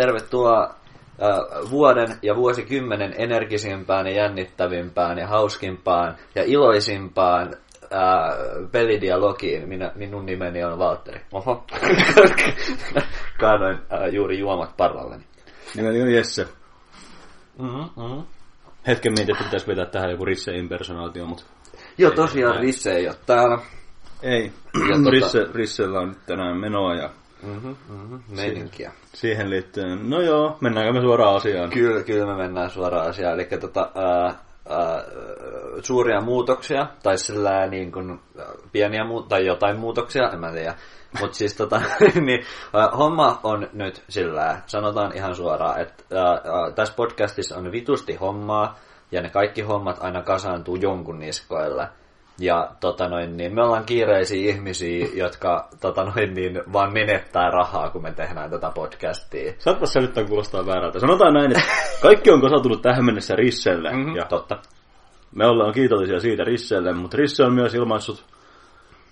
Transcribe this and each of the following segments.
Tervetuloa vuoden ja vuosikymmenen energisimpään ja jännittävimpään ja hauskimpaan ja iloisimpaan äh, pelidialogiin. Minä, minun nimeni on Valtteri. Oho. Kaadoin äh, juuri juomat parralleni. Nimeni on Jesse. Mm-hmm, mm-hmm. Hetken mietin, että pitäisi vetää tähän joku Risse impersonaatio, mutta Joo, tosiaan Risse ei ole täällä. ei. Ja tota- Risse, Rissellä on nyt tänään menoa ja Mm-hmm, mm-hmm. Meininkiä. siihen liittyen, no joo, mennäänkö me suoraan asiaan? Kyllä, kyllä me mennään suoraan asiaan. Eli tota, ää, ää, suuria muutoksia, tai sillä niin kuin, pieniä mu- tai jotain muutoksia, en mä tiedä. Mutta siis tota, niin, ää, homma on nyt sillä, sanotaan ihan suoraan, että ää, ää, tässä podcastissa on vitusti hommaa, ja ne kaikki hommat aina kasaantuu jonkun niskoille. Ja tota noin, niin me ollaan kiireisiä ihmisiä, jotka tota noin, niin, vaan menettää rahaa, kun me tehdään tätä podcastia. Saatpas se nyt kuulostaa väärältä. Sanotaan näin, että kaikki on kasautunut tähän mennessä Risselle. Mm-hmm. Ja Totta. me ollaan kiitollisia siitä Risselle, mutta Risse on myös ilmaissut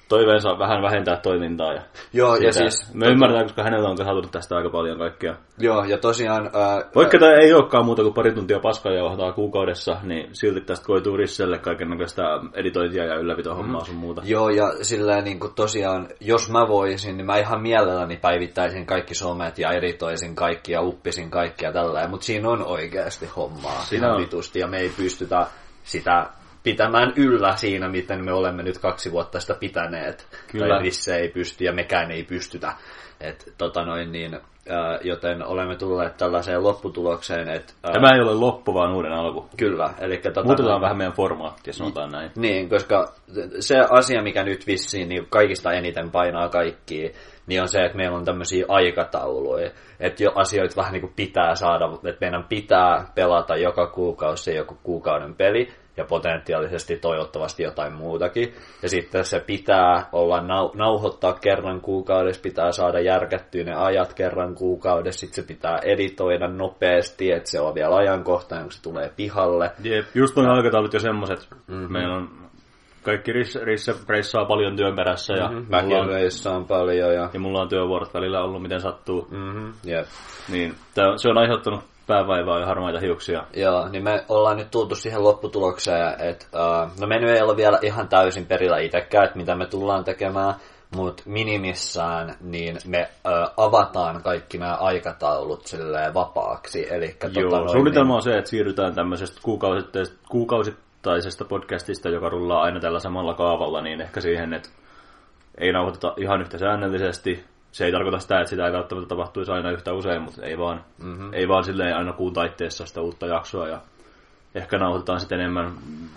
toiveensa vähän vähentää toimintaa. Ja Joo, ja siitä- siis... Me ymmärretään, koska hänellä on kasautunut tästä aika paljon kaikkea. Joo, ja tosiaan... Ää, Vaikka tämä ei olekaan muuta kuin pari tuntia paskaa johtaa kuukaudessa, niin silti tästä koituu Risselle kaikenlaista editointia ja ylläpitohommaa sun muuta. Joo, ja sillä niin kuin tosiaan, jos mä voisin, niin mä ihan mielelläni päivittäisin kaikki somet ja editoisin kaikki ja uppisin kaikkia tällä. Mutta siinä on oikeasti hommaa Siinä on. vitusti, ja me ei pystytä sitä pitämään yllä siinä, miten me olemme nyt kaksi vuotta sitä pitäneet. Kyllä. Tai Risse ei pysty ja mekään ei pystytä. Et, tota noin, niin, ää, joten olemme tulleet tällaiseen lopputulokseen, että ää, Tämä ei ole loppu, vaan uuden alku. kyllä. Eli, tota, Muutetaan vähän meidän formaattia, sanotaan näin. niin, koska se asia, mikä nyt vissiin niin kaikista eniten painaa kaikkia, niin on se, että meillä on tämmöisiä aikatauluja. Että jo asioita vähän niin kuin pitää saada, että meidän pitää pelata joka kuukausi joku kuukauden peli, ja potentiaalisesti toivottavasti jotain muutakin. Ja sitten se pitää olla nau- nauhoittaa kerran kuukaudessa, pitää saada järkättyä ne ajat kerran kuukaudessa, sitten se pitää editoida nopeasti, että se on vielä ajankohtainen, kun se tulee pihalle. Jep, just noin aikataulut jo semmoset. Mm-hmm. Meillä on kaikki Risse, Risse reissaa paljon työn perässä ja, Mm-hmm. Mäkin on, reissaan paljon ja... ja mulla on työvuorot välillä ollut miten sattuu. Mm-hmm. Jep. Niin, tää, se on aiheuttanut päävaivaa ja harmaita hiuksia. Joo, niin me ollaan nyt tultu siihen lopputulokseen, että uh, no me nyt ei ole vielä ihan täysin perillä itsekään, että mitä me tullaan tekemään, mutta minimissään niin me uh, avataan kaikki nämä aikataulut silleen vapaaksi. Eli Joo, tota, noin, suunnitelma on se, että siirrytään tämmöisestä kuukausittaisesta, kuukausittaisesta podcastista, joka rullaa aina tällä samalla kaavalla, niin ehkä siihen, että ei nauhoiteta ihan yhtä säännöllisesti. Se ei tarkoita sitä, että sitä ei välttämättä tapahtuisi aina yhtä usein, mutta ei vaan, mm-hmm. ei vaan silleen aina kuun taitteessa sitä uutta jaksoa. Ja ehkä nauhoitetaan sitten enemmän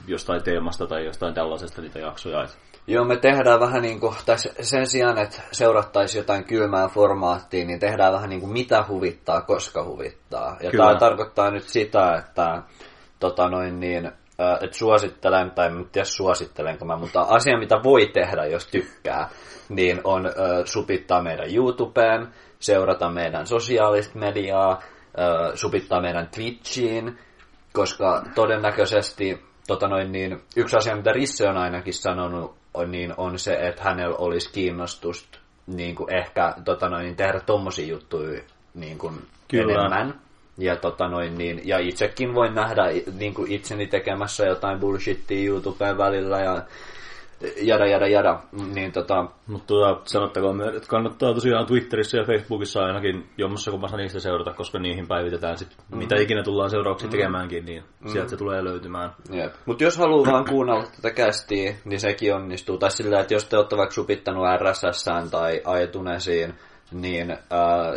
jostain teemasta tai jostain tällaisesta niitä jaksoja. Joo, me tehdään vähän niin kuin, tai sen sijaan, että seurattaisiin jotain kylmää formaattia, niin tehdään vähän niin kuin mitä huvittaa, koska huvittaa. Ja Kyllä. tämä tarkoittaa nyt sitä, että tota noin niin, että suosittelen, tai en tiedä suosittelenko mä, mutta asia mitä voi tehdä, jos tykkää, niin on äh, supittaa meidän YouTubeen, seurata meidän sosiaalista mediaa, äh, supittaa meidän Twitchiin, koska todennäköisesti tota noin, niin, yksi asia, mitä Risse on ainakin sanonut, on, niin on se, että hänellä olisi kiinnostusta niin kuin ehkä tota noin, niin tehdä tommosia juttuja niin kuin Kyllä. enemmän. Ja, tota noin, niin, ja itsekin voin nähdä niin kuin itseni tekemässä jotain bullshittia YouTubeen välillä ja jada jada jada. Niin tota, Mutta tota, sanottakoon myös, että kannattaa tosiaan Twitterissä ja Facebookissa ainakin jommassa kummassa niistä seurata, koska niihin päivitetään sit, mm-hmm. mitä ikinä tullaan seuraavaksi mm-hmm. tekemäänkin, niin mm-hmm. sieltä se tulee löytymään. Mutta jos haluaa vaan kuunnella tätä kästiä, niin sekin onnistuu. Tai sillä, että jos te olette vaikka supittanut RSSään tai iTunesiin, niin äh,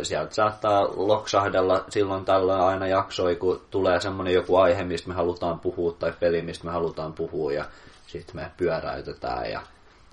sieltä saattaa loksahdella silloin tällöin aina jaksoi, kun tulee semmoinen joku aihe, mistä me halutaan puhua, tai peli, mistä me halutaan puhua, ja sitten me pyöräytetään. Ja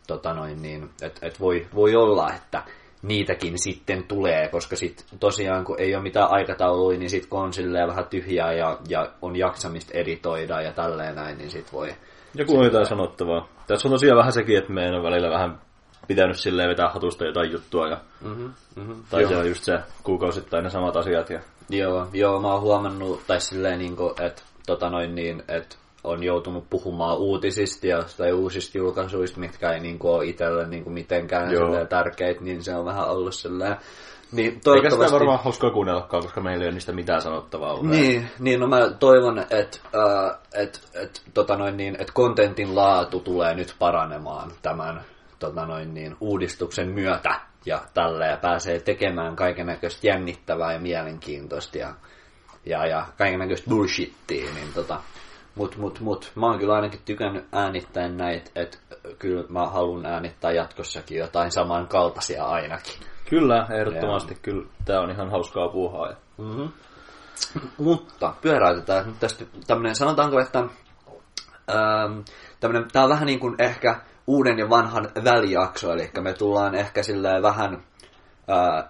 tota noin, niin, et, et voi, voi olla, että niitäkin sitten tulee, koska sit tosiaan kun ei ole mitään aikatauluja, niin sit kun on silleen vähän tyhjää ja, ja on jaksamista editoida ja tälleen näin, niin sit voi... Joku on jotain sanottavaa. Tässä on tosiaan vähän sekin, että meidän on välillä vähän pitänyt silleen vetää hatusta jotain juttua. Ja, Mm-hmm, mm-hmm. tai se on just se kuukausittain ne samat asiat. Ja, Joo, joo, mä oon huomannut, tai silleen niin kuin, että tota noin niin, että on joutunut puhumaan uutisista ja tai uusista julkaisuista, mitkä ei niin kuin, ole itselle niin kuin, mitenkään tärkeitä, niin se on vähän ollut sellainen. Niin Eikä sitä toivottavasti... varmaan hauskaa kuunnellakaan, koska meillä ei ole niistä mitään sanottavaa. ollut. Niin, niin no mä toivon, että äh, et, et, tota noin niin, et kontentin laatu tulee nyt paranemaan tämän tota noin niin, uudistuksen myötä ja tälleen pääsee tekemään kaikennäköistä jännittävää ja mielenkiintoista ja, ja, ja kaikennäköistä bullshittia, niin tota, mut, mut, mut, mä oon kyllä ainakin tykännyt äänittää näitä, että kyllä mä haluan äänittää jatkossakin jotain samankaltaisia ainakin. Kyllä, ehdottomasti. Kyllä, tää on ihan hauskaa puuhaa. ja- Mm-hmm. Mutta pyöräytetään nyt tästä tämmönen, sanotaanko, että ähm, tämmönen, tää on vähän niin kuin ehkä uuden ja vanhan välijakso, eli me tullaan ehkä silleen vähän äh,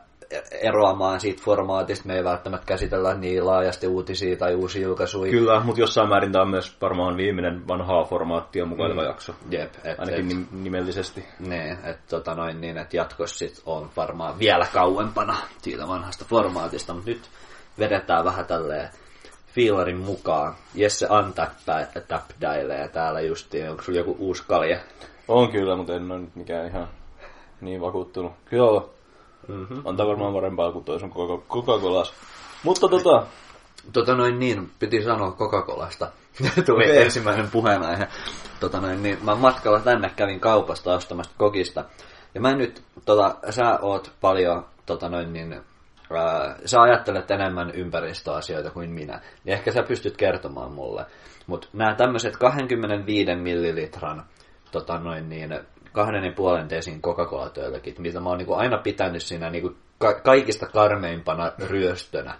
eroamaan siitä formaatista, me ei välttämättä käsitellä niin laajasti uutisia tai uusia julkaisuja. Kyllä, mutta jossain määrin tämä on myös varmaan viimeinen vanhaa formaattia mukaileva Mm. jakso. Jep, et, Ainakin et, nim- nimellisesti. niin, että tota noin niin, että jatkossa sit on varmaan vielä kauempana siitä vanhasta formaatista, mutta nyt vedetään vähän tälleen fiilarin mukaan. Jesse Antappä täpdäilee täällä justiin, onko sulla joku uusi kalje? On kyllä, mutta en ole nyt mikään ihan niin vakuuttunut. Joo, Mm-hmm. on tää varmaan parempaa kuin toi sun Coca- Coca-Colas. Mutta tota, Tota noin niin, piti sanoa Coca-Colasta. Tuli Okei. ensimmäinen puheenaihe. Tota noin niin, mä matkalla tänne kävin kaupasta ostamasta kokista. Ja mä nyt, tota, sä oot paljon, tota noin niin, ää, sä ajattelet enemmän ympäristöasioita kuin minä. Niin ehkä sä pystyt kertomaan mulle. Mutta nämä tämmöiset 25 millilitran, tota noin niin, kahden ja puolen desin Coca-Cola-tölkit, mitä mä oon niinku aina pitänyt siinä niinku ka- kaikista karmeimpana ryöstönä.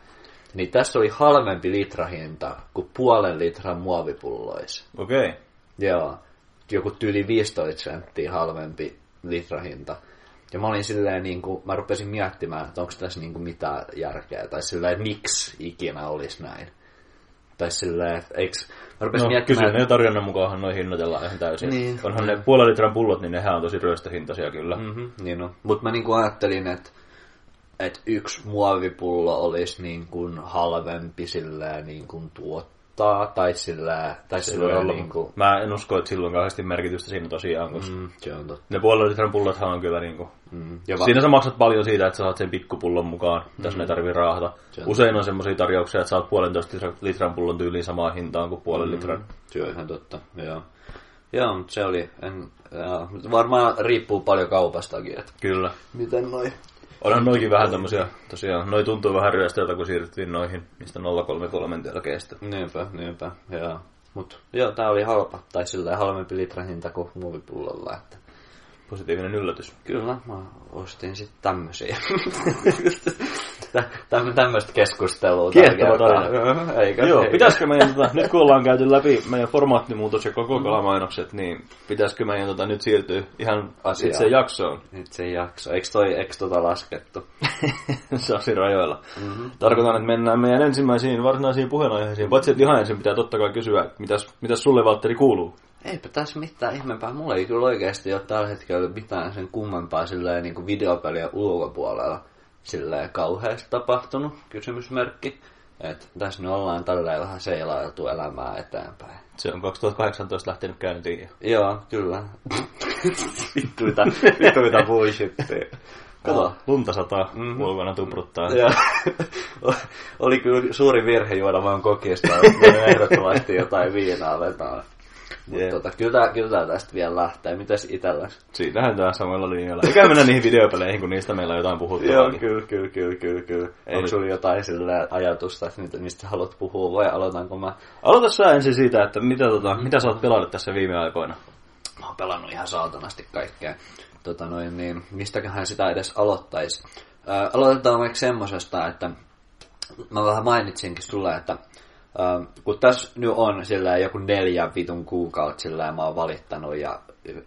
Niin tässä oli halvempi litrahinta kuin puolen litran muovipulloissa. okei. Okay. Joo. Joku tyyli 15 senttiä halvempi litrahinta. Ja mä olin silleen, niin kuin, mä rupesin miettimään, että onko tässä niin kuin mitään järkeä. Tai silleen, että miksi ikinä olisi näin. Tai silleen, että eikö... Mä rupesin No, miettimään, kysynnän ja tarjonnan mukaanhan noin hinnoitellaan ihan täysin. Niin. Onhan ne puolen litran pullot, niin nehän on tosi ryöstöhintaisia kyllä. Mm. Mm-hmm, niin on. Mutta mä niinku ajattelin, että et yksi muovipullo olisi niin kuin halvempi silleen niin kuin tuottaa, tai silleen, tai voi silleen olla. niin kuin, Mä en usko, että sillä on kauheasti merkitystä siinä tosiaan, koska mm, se on totta. ne puolen litran pullothan on kyllä niinku... Mm. Ja va- Siinä sä maksat paljon siitä, että sä saat sen pikkupullon mukaan. Tässä mm. ei tarvii raahata. Usein on semmoisia tarjouksia, että saat puolentoista litran- pullon tyyliin samaan hintaan kuin puolen mm. litran. Se on ihan totta, joo. Joo, mutta se oli, en, mut varmaan riippuu paljon kaupastakin, että Kyllä. miten noi... Onhan noikin vähän tämmöisiä, tosiaan, noi tuntuu vähän ryöstöiltä, kun siirryttiin noihin niistä 033 telkeistä. Niinpä, niinpä, joo. Mut joo, tää oli halpa, tai silleen halvempi litran hinta kuin muovipullolla, että Positiivinen yllätys. Kyllä, mä ostin sitten tämmösiä. Tä- Tämmöistä keskustelua. Kiehtova tarina. Eikö? Joo, Eikö? pitäisikö meidän, tota, nyt kun ollaan käyty läpi meidän formaattimuutos ja koko kalamainokset, niin pitäisikö meidän tota, nyt siirtyä ihan Asiaan. itse jaksoon? Nyt se ei jakso. Eikö toi, eikö tota laskettu? Siinä rajoilla. Mm-hmm. Tarkoitan, että mennään meidän ensimmäisiin varsinaisiin puheenaiheisiin. Paitsi, että ihan ensin pitää totta kai kysyä, mitäs, mitäs sulle Valtteri kuuluu? Eipä tässä mitään ihmeempää. Mulla ei kyllä oikeasti ole tällä hetkellä mitään sen kummempaa silleen niin kuin videopelien ulkopuolella silleen kauheasti tapahtunut, kysymysmerkki. Et tässä nyt ollaan tälleen vähän seilailtu elämää eteenpäin. Se on 2018 lähtenyt käyntiin. Joo, kyllä. vittu mitä, vittu mitä bullshittia. Kato, lunta sataa, Mhm. mm-hmm. ulkona tupruttaa. Ja, oli kyllä suuri virhe juoda vaan kokista, mutta ehdottomasti jotain viinaa vetää. Mutta tota, kyllä, tää, kyllä tää tästä vielä lähtee. Mitäs itselläs? Siinähän tää samalla linjalla. Eikä mennä niihin videopeleihin, kun niistä meillä on jotain puhuttavaa. Joo, kyllä, kyllä, kyllä, kyllä, kyllä. Oli. Onko sulla jotain sillä ajatusta, että mitä- mistä haluat puhua, vai aloitanko mä? Aloita sä ensin siitä, että mitä, tota, mitä sä oot pelannut tässä viime aikoina? Mä oon pelannut ihan saatanasti kaikkea. Tota noin, niin, mistäköhän sitä edes aloittaisi? Ää, aloitetaan vaikka semmosesta, että mä vähän mainitsinkin sulle, että ää, kun tässä nyt on sillä joku neljä vitun kuukautta sillä mä oon valittanut ja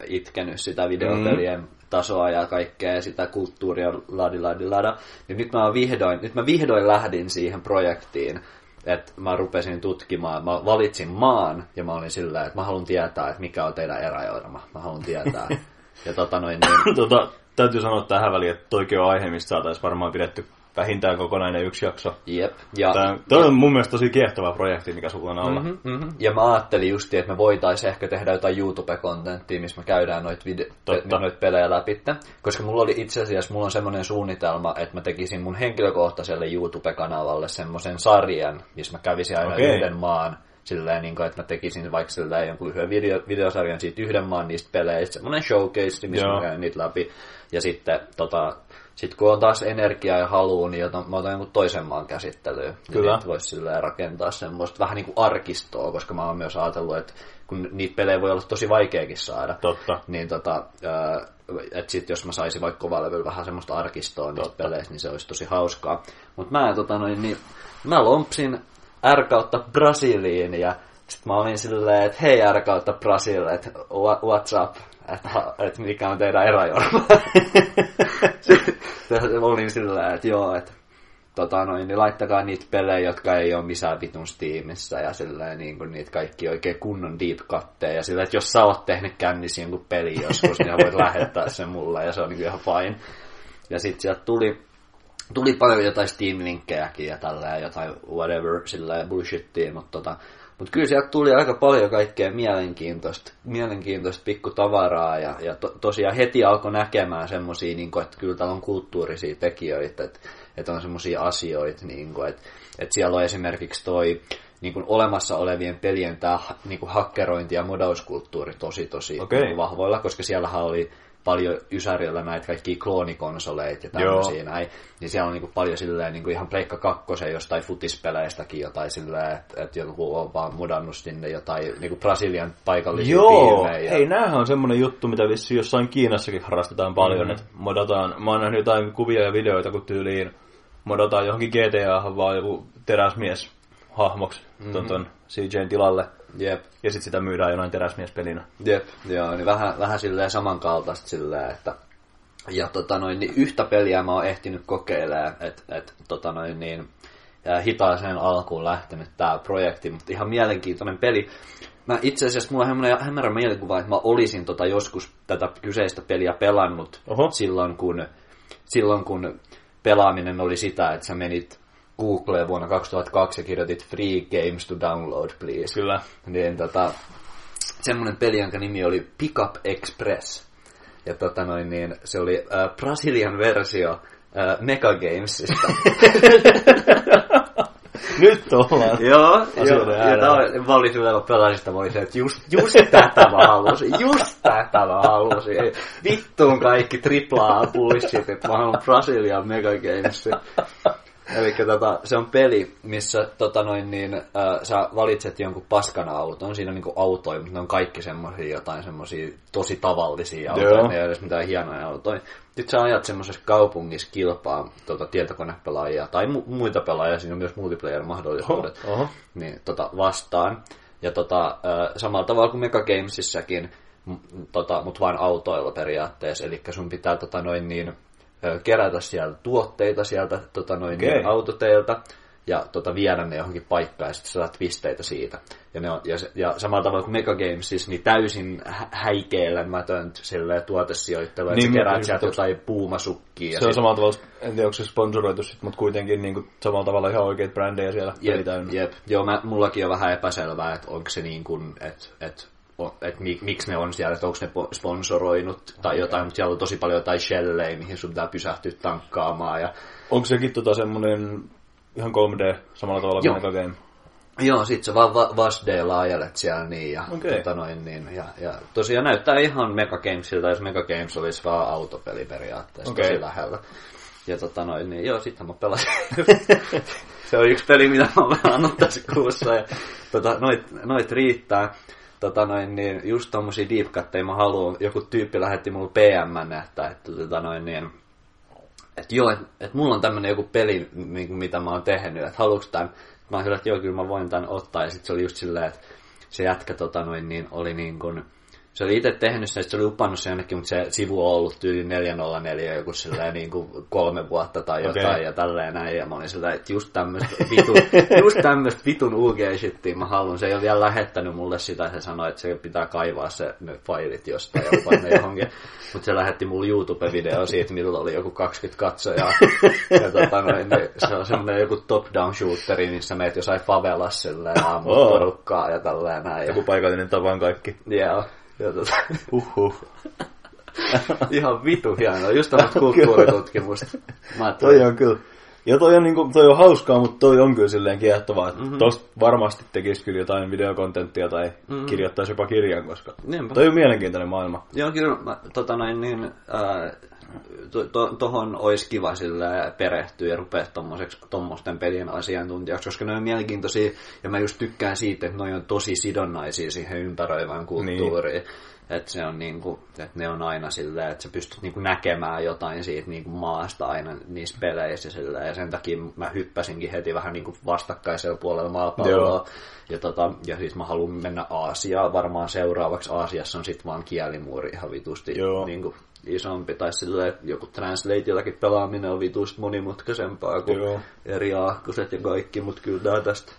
itkenyt sitä videopelien mm. tasoa ja kaikkea ja sitä kulttuuria ladi ladi lada, niin nyt mä, vihdoin, nyt mä vihdoin lähdin siihen projektiin, että mä rupesin tutkimaan, mä valitsin maan ja mä olin sillä, että mä haluan tietää, että mikä on teidän eräjourma. Mä haluan tietää. Ja tota noin, niin, tota, täytyy sanoa tähän väliin, että toikin on aihe, mistä saataisiin varmaan pidetty vähintään kokonainen yksi jakso. Jep. Ja, Tämä, toi on mun mielestä tosi kiehtova projekti, mikä sulla on alla. Mm-hmm, mm-hmm. Ja mä ajattelin just, että me voitaisiin ehkä tehdä jotain YouTube-kontenttia, missä me käydään noita, vide- noita pelejä läpi. Koska mulla oli itse asiassa, mulla on semmoinen suunnitelma, että mä tekisin mun henkilökohtaiselle YouTube-kanavalle semmoisen sarjan, missä mä kävisin aina Okei. yhden maan silleen, niin kuin, että mä tekisin vaikka silleen jonkun lyhyen video, videosarjan siitä yhden maan niistä peleistä, semmoinen showcase, missä Joo. mä käyn niitä läpi. Ja sitten tota, sit kun on taas energiaa ja halua, niin otan, mä otan jonkun toisen maan käsittelyyn. Kyllä. Niin voisi silleen rakentaa semmoista vähän niin kuin arkistoa, koska mä oon myös ajatellut, että kun niitä pelejä voi olla tosi vaikeakin saada, Totta. niin tota, että sit jos mä saisin vaikka kovalevyllä vähän semmoista arkistoa niistä Totta. peleistä, niin se olisi tosi hauskaa. Mutta mä, tota, noin, niin, mä lompsin R kautta Brasiliin ja sitten mä olin silleen, että hei R kautta Brasil, että wha- what's up, että et mikä on teidän eräjorma. Sitten olin silleen, että joo, että tota noin, niin laittakaa niitä pelejä, jotka ei ole missään vitun Steamissa ja silleen niin kuin niitä kaikki oikein kunnon deep cutteja ja silleen, että jos sä oot tehnyt kännissä jonkun peli joskus, niin voit lähettää sen mulle ja se on niin ihan fine. Ja sitten sieltä tuli, tuli paljon jotain Steam-linkkejäkin ja tälleen jotain whatever silleen bullshittiin, mutta tota, mutta kyllä sieltä tuli aika paljon kaikkea mielenkiintoista, mielenkiintoista pikkutavaraa ja, ja to, tosiaan heti alkoi näkemään semmoisia, niin että kyllä täällä on kulttuurisia tekijöitä, että, että on semmoisia asioita, niin kuin, että, että siellä on esimerkiksi toi niin kuin olemassa olevien pelien tämä niin kuin hakkerointi ja modauskulttuuri tosi tosi Okei. niin vahvoilla, koska siellähän oli paljon Ysärillä näitä kaikkia kloonikonsoleita ja tämmöisiä näin, niin siellä on niinku paljon silleen niinku ihan Pleikka kakkosen jostain futispeleistäkin jotain silleen, että et joku on vaan mudannut sinne jotain niinku Brasilian paikallisia Joo, piirejä. hei, näähän on semmonen juttu, mitä vissiin jossain Kiinassakin harrastetaan paljon, mm. että modataan, mä oon nähnyt jotain kuvia ja videoita, kun tyyliin modataan johonkin GTA vaan joku teräsmies hahmoksi mm-hmm. ton, ton CJn tilalle, Jep, ja sitten sitä myydään jonain teräsmiespelinä. jep, joo, niin vähän, vähän silleen samankaltaista silleen, että ja tota noin, niin yhtä peliä mä oon ehtinyt kokeilemaan, että et, tota noin, niin, hitaaseen alkuun lähtenyt tää projekti, mutta ihan mielenkiintoinen peli. Mä itse asiassa mulla on hämmärä, hämärä mielikuva, että mä olisin tota joskus tätä kyseistä peliä pelannut Oho. silloin kun, silloin kun pelaaminen oli sitä, että sä menit Googleen vuonna 2002 ja kirjoitit Free Games to Download, please. Kyllä. Niin tota, semmoinen peli, jonka nimi oli Pickup Express. Ja tota noin, niin se oli äh, Brasilian versio äh, Mega Gamesista. Nyt ollaan. joo, joo. Ja tää oli, mä olin sillä, kun pelasin sitä, mä olin se, että just, just tätä mä halusin, just tätä mä halusin. Ei, Vittuun kaikki triplaa bullshit, että mä haluan Brasilian Mega Gamesin. Eli tota, se on peli, missä tota noin, niin, äh, sä valitset jonkun paskan auton. Siinä on niinku autoja, mutta ne on kaikki semmoisia jotain semmoisia tosi tavallisia autoja. Joo. Ne ei ole edes mitään hienoja autoja. Sitten sä ajat semmoisessa kaupungissa kilpaa tota, tietokonepelaajia tai mu- muita pelaajia, siinä on myös multiplayer-mahdollisuudet Oho, oho. niin, tota, vastaan. Ja tota, äh, samalla tavalla kuin Mega Gamesissäkin, m- tota, mutta vain autoilla periaatteessa. Eli sun pitää tota, noin niin, kerätä sieltä tuotteita sieltä tota, noin niin, autoteilta ja tota, viedä ne johonkin paikkaan ja sitten saat pisteitä siitä. Ja, ne on, ja, ja samalla tavalla kuin Mega Gamesis, niin täysin hä- häikeilemätön silleen, tuotesijoittelu, että Niin, niin, mä keräät just sieltä jotain puumasukkia. ja Se on sit- samalla tavalla, en tiedä onko se sponsoroitu sit, mutta kuitenkin niin kuin, samalla tavalla ihan oikeat brändejä siellä Jep, jep. Joo, mä, mullakin on vähän epäselvää, että onko se niin kuin, että et, et, mi, miksi ne on siellä, että onko ne po- sponsoroinut tai jotain, mutta siellä on tosi paljon jotain shellejä, mihin sun pitää pysähtyä tankkaamaan. Ja... Onko sekin tota semmonen ihan 3D samalla tavalla kuin. Mega Game? Joo, sit sä vaan va- Vasdeella ajelet siellä niin ja, Okei. tota noin, niin, ja, ja tosiaan näyttää ihan Mega Gamesilta, jos Mega Games olisi vaan autopeli periaatteessa Okei. tosi lähellä. Ja tota noin, niin joo, sitten mä pelasin. se on yksi peli, mitä mä oon pelannut tässä kuussa. Ja, tota, noit, noit riittää. Tota noin, niin just tommosia deep cutteja mä haluan. Joku tyyppi lähetti mulle PM, että, että tota noin, niin, että joo, että et mulla on tämmönen joku peli, niin, mitä mä oon tehnyt, että haluuks tän? Mä oon että joo, kyllä mä voin tän ottaa. Ja sitten se oli just silleen, että se jätkä tota noin, niin, oli niin kuin, se oli itse tehnyt sen, että se oli upannut sen jonnekin, mutta se sivu on ollut tyyli 404 joku silleen niin kuin kolme vuotta tai jotain okay. ja tälleen näin. Ja mä olin silleen, että just tämmöistä vitun, just tämmöistä vitun UG-shittiä mä haluan. Se ei ole vielä lähettänyt mulle sitä, se sanoi, että se pitää kaivaa se, ne failit jostain ja upannut johonkin. Mutta se lähetti mulle YouTube-video siitä, millä oli joku 20 katsojaa. Ja tota, noin, niin se on semmoinen joku top-down shooteri, missä meet jossain favelas silleen aamut oh. porukkaa ja tälleen näin. Joku paikallinen tavan kaikki. Joo. Yeah. Ja tota, Uhuh. ihan vitu hienoa, just tämmöistä kulttuuritutkimusta. Mä toi on kyllä. Ja toi on, niinku, toi on hauskaa, mutta toi on kyllä silleen kiehtovaa, että mm-hmm. tosta varmasti tekisi kyllä jotain videokontenttia tai mm-hmm. kirjoittaisi jopa kirjan, koska Niinpä. toi on mielenkiintoinen maailma. Joo, kyllä mä, tota noin, niin, äh, tuohon to, olisi kiva sillä perehtyä ja rupea tuommoisten pelien asiantuntijaksi, koska ne on mielenkiintoisia ja mä just tykkään siitä, että ne on tosi sidonnaisia siihen ympäröivään kulttuuriin. Niin. Että se on niinku, että ne on aina silleen, että sä pystyt niinku näkemään jotain siitä niinku maasta aina niissä peleissä silleen, ja sen takia mä hyppäsinkin heti vähän niinku vastakkaisella puolella maapalloa. Ja, tota, ja siis mä haluan mennä Aasiaan varmaan seuraavaksi. Aasiassa on sitten vaan kielimuuri ihan vitusti Joo. niinku isompi, tai silleen, että joku translate pelaaminen on vitusti monimutkaisempaa kuin Joo. eri aakkoset ja kaikki, mutta kyllä tää tästä.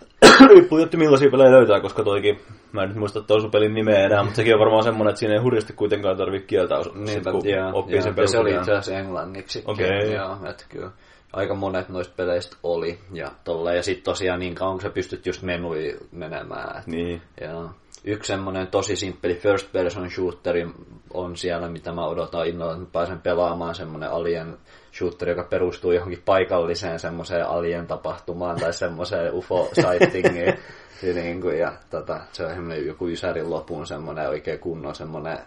Riippuu että millaisia pelejä löytää, koska toikin, mä en nyt muista toisen pelin nimeä enää, mutta sekin on varmaan semmoinen, että siinä ei hurjasti kuitenkaan tarvitse kieltä osa, niin, sit, kun joo, oppii joo, sen ja se oli itse asiassa englanniksi. Okei. Okay. Joo, että kyllä aika monet noista peleistä oli. Ja, tolle, ja sitten tosiaan niin kauan, kun sä pystyt just menui menemään. Et, niin. Ja yksi semmoinen tosi simppeli first person shooteri on siellä, mitä mä odotan innolla, että pääsen pelaamaan semmoinen alien shooteri, joka perustuu johonkin paikalliseen semmoiseen alien tapahtumaan tai semmoiseen UFO sightingiin. ja, niin kuin, ja tota, se on semmoinen joku Ysärin lopun semmoinen oikein kunnon semmoinen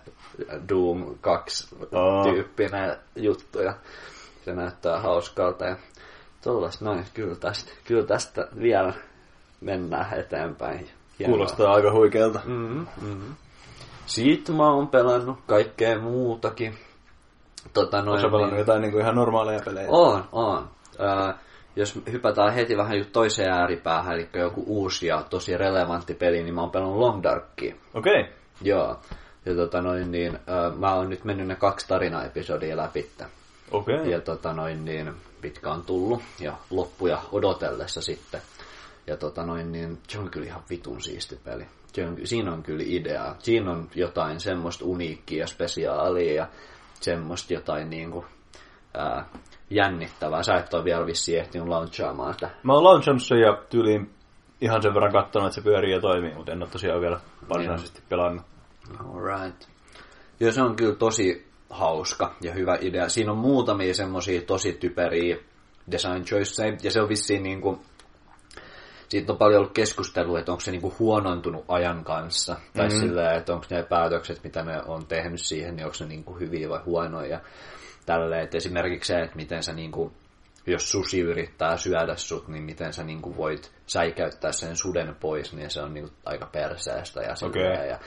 Doom 2 tyyppinen juttu. Ja se näyttää hauskalta ja tollas noin, kyllä tästä, kyllä tästä vielä mennään eteenpäin. Hienoa. Kuulostaa aika huikealta. Mm-hmm, mm-hmm. Siitä mä oon pelannut kaikkea muutakin. Tota, noin, Oletko pelannut niin... jotain niin kuin ihan normaaleja pelejä? On, on. Äh, jos hypätään heti vähän just toiseen ääripäähän, eli joku uusi ja tosi relevantti peli, niin mä oon pelannut Long Darkia. Okei. Okay. Joo. Ja tota noin, niin, äh, mä oon nyt mennyt ne kaksi tarinaepisodia läpi. Okei. Okay. Ja tota noin, niin, pitkä on tullut ja loppuja odotellessa sitten. Ja tota noin, niin se on kyllä ihan vitun siisti peli. Se on, siinä on kyllä idea. Siinä on jotain semmoista uniikkia ja spesiaalia ja semmoista jotain niin kuin, ää, jännittävää. Sä et ole vielä vissiin ehtinyt launchaamaan sitä. Mä oon launchannut ja tyyliin ihan sen verran katsonut, että se pyörii ja toimii, mutta en ole tosiaan vielä varsinaisesti pelannut. Alright. Joo, se on kyllä tosi hauska ja hyvä idea. Siinä on muutamia semmoisia tosi typeriä design choiceja, ja se on vissiin niin kuin, siitä on paljon ollut keskustelua, että onko se niin kuin huonontunut ajan kanssa, tai mm-hmm. sillä, että onko ne päätökset, mitä ne on tehnyt siihen, niin onko ne niin kuin hyviä vai huonoja. Tälle, että esimerkiksi se, että miten sä niin kuin, jos susi yrittää syödä sut, niin miten sä niin kuin voit säikäyttää sen suden pois, niin se on niin aika perseestä ja silleen. Okay. Ja,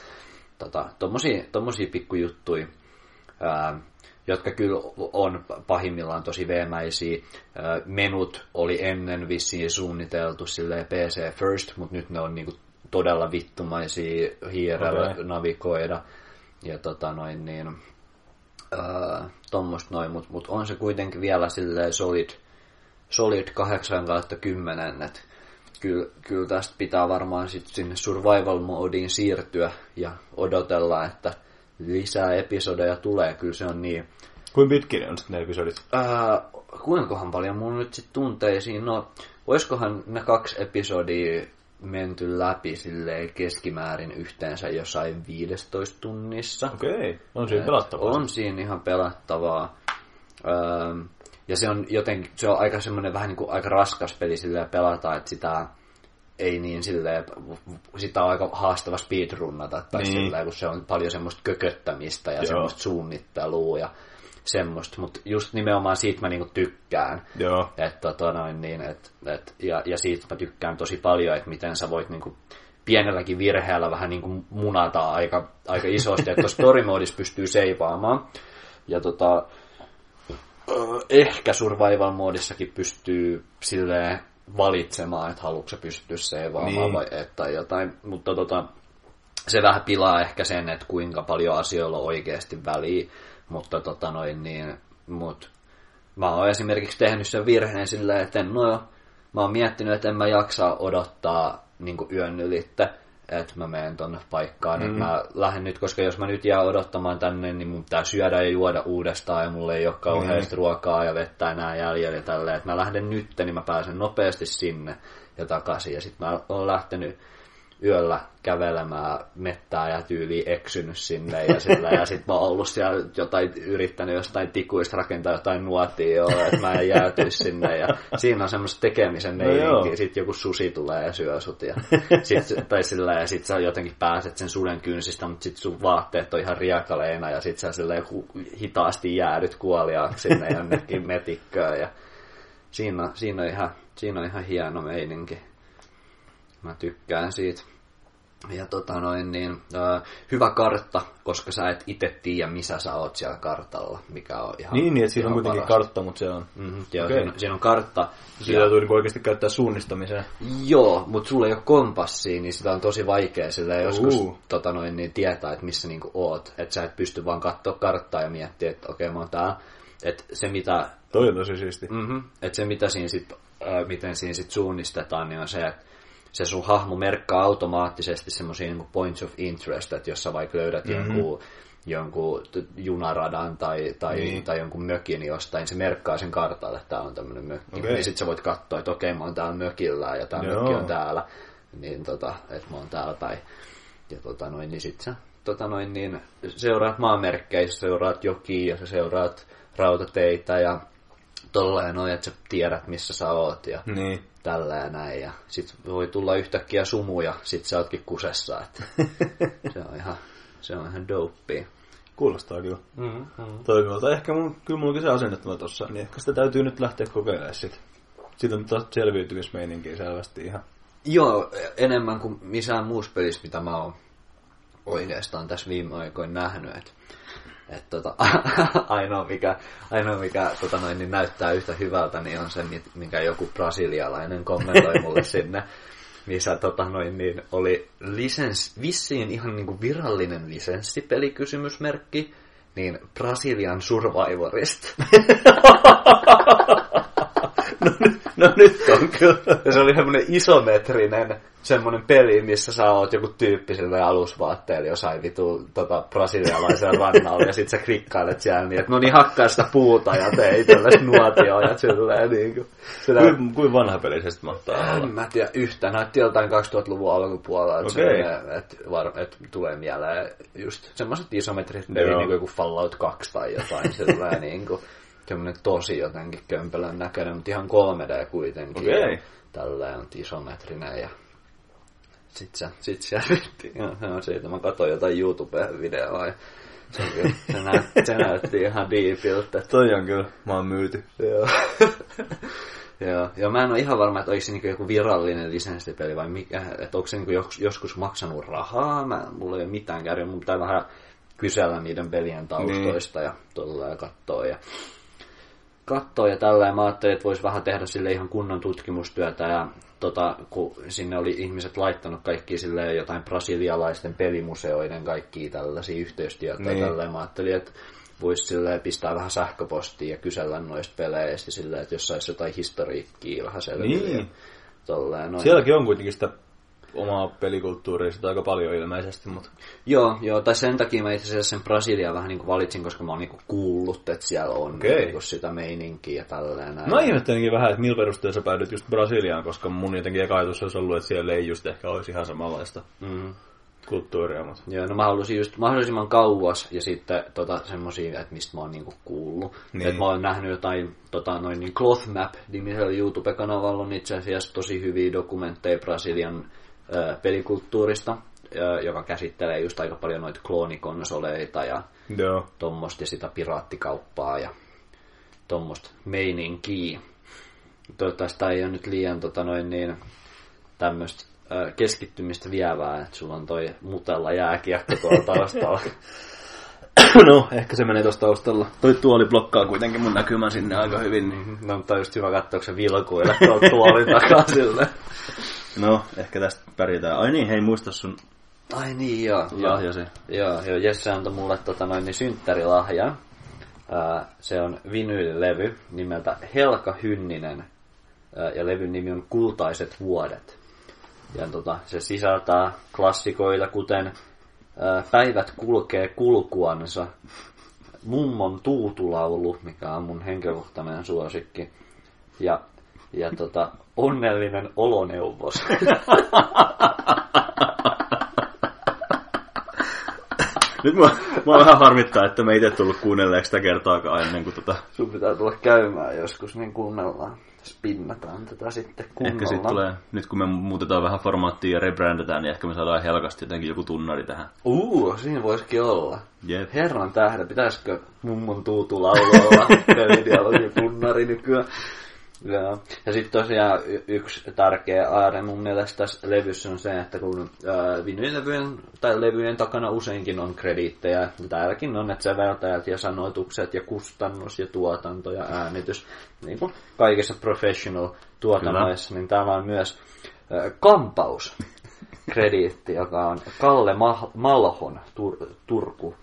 tota, tommosia, tommosia pikkujuttuja ää, jotka kyllä on pahimmillaan tosi veemäisiä. Menut oli ennen vissiin suunniteltu sille PC first, mutta nyt ne on niinku todella vittumaisia hiirellä okay. navigoida. Ja tota noin niin, ää, tommoista noin, mutta mut on se kuitenkin vielä silleen solid, solid 8 kautta 10, että kyllä, kyllä tästä pitää varmaan sitten sinne survival moodiin siirtyä ja odotella, että lisää episodeja tulee, kyllä se on niin. Kuinka pitkin on sitten ne episodit? Ää, kuinkahan paljon mun nyt sitten tunteisiin, no oiskohan ne kaksi episodia menty läpi silleen keskimäärin yhteensä jossain 15 tunnissa. Okei, okay. on siinä pelattavaa. On siinä ihan pelattavaa. Öö, ja se on jotenkin, se on aika semmoinen vähän niin kuin aika raskas peli silleen pelata, että sitä ei niin silleen, sitä on aika haastava speedrunnata, tai niin. silleen, kun se on paljon semmoista kököttämistä ja Joo. semmoista suunnittelua ja semmoista, mutta just nimenomaan siitä mä niinku tykkään. Joo. Et, tota noin, niin, et, et, ja, ja siitä mä tykkään tosi paljon, että miten sä voit niinku pienelläkin virheellä vähän niinku munata aika, aika isosti, että story pystyy seivaamaan. Ja tota, ehkä survival moodissakin pystyy silleen valitsemaan, että haluatko pystyä seivaamaan niin. vai et tai jotain. Mutta tota, se vähän pilaa ehkä sen, että kuinka paljon asioilla on oikeasti väliä, mutta tota noin niin, mut mä oon esimerkiksi tehnyt sen virheen silleen, että en, no jo, mä oon miettinyt, että en mä jaksa odottaa niin yön ylittä, että mä menen tonne paikkaan. Mm. mä lähden nyt, koska jos mä nyt jää odottamaan tänne, niin mun pitää syödä ja juoda uudestaan ja mulla ei ole kauheasti mm. ruokaa ja vettä enää jäljellä ja tälleen. Että mä lähden nyt, niin mä pääsen nopeasti sinne ja takaisin. Ja sitten mä oon lähtenyt yöllä kävelemään mettää ja tyyli eksynyt sinne ja sillä ja sit mä oon ollut siellä jotain, yrittänyt jostain tikuista rakentaa jotain nuotia jo, että mä en jäätyisi sinne ja siinä on semmoista tekemisen meininki, no sit joku susi tulee ja syö sut ja sit, tai sillä ja sit sä jotenkin pääset sen suden kynsistä, mutta sit sun vaatteet on ihan riekaleina ja sit sä sillä hitaasti jäädyt kuoliaaksi sinne jonnekin metikköön ja siinä, siinä, on ihan, siinä on ihan hieno meininki. Mä tykkään siitä. Ja tota noin, niin, äh, hyvä kartta, koska sä et itse tiedä, missä sä oot siellä kartalla, mikä on ihan Niin, niin että siinä on kuitenkin parasta. kartta, mutta se on... Mm-hmm, joo, okay. siinä, siinä on kartta. Siinä täytyy niin oikeasti käyttää suunnistamiseen. Joo, mutta sulla ei ole kompassia, niin sitä on tosi vaikea sillä joskus uh. tota noin, niin tietää, että missä niinku oot. Että sä et pysty vaan katsoa karttaa ja miettiä, että okei, okay, mä oon täällä. Että se mitä... Toi on tosi siisti. Mm-hmm, että se mitä siinä sit, äh, miten siinä sit suunnistetaan, niin on se, että se sun hahmo merkkaa automaattisesti semmoisia niin points of interest, että jos sä vaikka löydät mm-hmm. jonkun, jonkun junaradan tai, tai, niin. tai jonkun mökin jostain, se merkkaa sen kartalle, että tämä on tämmöinen mökki. Okay. Niin sit sä voit katsoa, että okei, mä oon täällä mökillä ja tämä mökki on täällä, niin tota, että mä oon täällä päin. Ja tota noin, niin sit sä tota noin, niin seuraat maanmerkkejä, seuraat jokia ja sä seuraat rautateitä ja tolleen noin, että sä tiedät, missä sä oot. Ja niin tällä ja näin. Ja sit voi tulla yhtäkkiä sumu ja sit sä ootkin kusessa. Että se on ihan, se on ihan dopea. Kuulostaa kyllä mm-hmm. toimivalta. Ehkä mun, kyllä mulla se asennettuna tossa, niin ehkä sitä täytyy nyt lähteä kokeilemaan sit. Siitä on taas selviytymismeininkiä selvästi ihan. Joo, enemmän kuin missään muussa pelissä, mitä mä oon oikeastaan tässä viime aikoina nähnyt. Että et tota, ainoa mikä, ainoa mikä tota noin, niin näyttää yhtä hyvältä, niin on se, mikä joku brasilialainen kommentoi mulle sinne, missä tota noin, niin oli lisens, vissiin ihan niin kuin virallinen lisenssipelikysymysmerkki, niin Brasilian Survivorista. no, no nyt on kyllä. Ja se oli semmoinen isometrinen semmoinen peli, missä sä oot joku tyyppi sillä alusvaatteella jossain vitu tota, brasilialaisen rannalla, ja sit sä klikkailet siellä niin, että no niin hakkaa sitä puuta ja tee itsellesi nuotioa ja silleen niin kuin. Sitä... Kuin, kuin vanha peli se sitten mahtaa olla? En mä tiedä yhtään. Näytti joltain 2000-luvun alkupuolella, että okay. et, var, et tulee mieleen just semmoiset isometrit peli, niin kuin joku Fallout 2 tai jotain silleen niin kuin semmoinen tosi jotenkin kömpelön näköinen, mutta ihan 3D kuitenkin. Okay. Ja tällä on isometrinen ja sit se, sit se no, siitä mä katsoin jotain YouTube-videoa ja se, kyllä, se, näytti, se näytti ihan diipiltä. Toi on kyllä, mä oon myyty. Joo. Joo, ja mä en ole ihan varma, että oliko se niinku joku virallinen lisenssipeli vai mikä, että onko se niinku joskus maksanut rahaa, mä, mulla ei ole mitään kärjää, mun pitää vähän kysellä niiden pelien taustoista niin. ja tuolla ja katsoa. Ja katsoa ja tällä ja mä ajattelin, että voisi vähän tehdä sille ihan kunnon tutkimustyötä ja tota, kun sinne oli ihmiset laittanut kaikki sille jotain brasilialaisten pelimuseoiden kaikki tällaisia yhteistyötä niin. ja mä ajattelin, että voisi pistää vähän sähköpostia ja kysellä noista peleistä sille, että jos saisi jotain historiikkiä vähän selville. Niin. Tolleen, noin. Sielläkin on kuitenkin sitä omaa pelikulttuuria aika paljon ilmeisesti. Mutta... Joo, joo, tai sen takia mä itse asiassa sen Brasilia vähän niin kuin valitsin, koska mä oon niin kuullut, että siellä on okay. niin sitä meininkiä ja tälleen. Mä ihmettelinkin vähän, että millä perusteella sä päädyt just Brasiliaan, koska mun jotenkin eka ajatus olisi ollut, että siellä ei just ehkä olisi ihan samanlaista. Mm kulttuuria. Mutta. Joo, no mä halusin just mahdollisimman kauas ja sitten tota, semmosia, että mistä mä oon niinku kuullut. Niin. Että mä oon nähnyt jotain tota, noin niin Cloth Map nimisellä YouTube-kanavalla on itse asiassa tosi hyviä dokumentteja Brasilian pelikulttuurista, joka käsittelee just aika paljon noita kloonikonsoleita ja Joo. tuommoista ja sitä piraattikauppaa ja tuommoista meininkiä. Toivottavasti tämä ei ole nyt liian tota noin niin, tämmöistä keskittymistä vievää, että sulla on toi mutella jääkiekko tuolla taustalla. no, ehkä se menee tuossa taustalla. Toi tuoli blokkaa kuitenkin mun näkymän sinne aika hyvin. Niin... No, mutta on just hyvä katsoa, se vilkuille tuolla tuolin takaa sille. No, ehkä tästä pärjätään. Ai niin, hei, muista sun Ai niin, joo. lahjasi. Joo, joo Jesse antoi mulle tota noin, niin synttärilahjan. Ää, se on vinyylilevy nimeltä Helka Hynninen. Ää, ja levyn nimi on Kultaiset vuodet. Ja tota, se sisältää klassikoita, kuten ää, Päivät kulkee kulkuansa, Mummon tuutulaulu, mikä on mun henkilökohtainen suosikki, ja, ja tota, Onnellinen oloneuvos. Nyt mä, mä vähän harmittaa, että me itse tullut kuunnelleeksi sitä kertaakaan ennen kuin tota... Sun pitää tulla käymään joskus, niin kuunnellaan. Spinnataan tätä sitten kunnolla. Ehkä sitten tulee, nyt kun me muutetaan vähän formaattia ja rebrändätään, niin ehkä me saadaan helkasti jotenkin joku tunnari tähän. Uu, siinä voisikin olla. Jep. Herran tähden, pitäisikö mummon tuutu olla pelidialogi tunnari nykyään? Joo. Ja sitten tosiaan y- yksi tärkeä aare mun mielestä tässä levyssä on se, että kun ää, vinylevyjen tai levyjen takana useinkin on krediittejä, ja täälläkin on, että säveltäjät ja sanoitukset ja kustannus ja tuotanto ja äänitys, niin kuin kaikissa professional tuotannoissa, niin täällä on myös ää, kampaus krediitti, joka on Kalle Mah- Malhon Tur- Turku.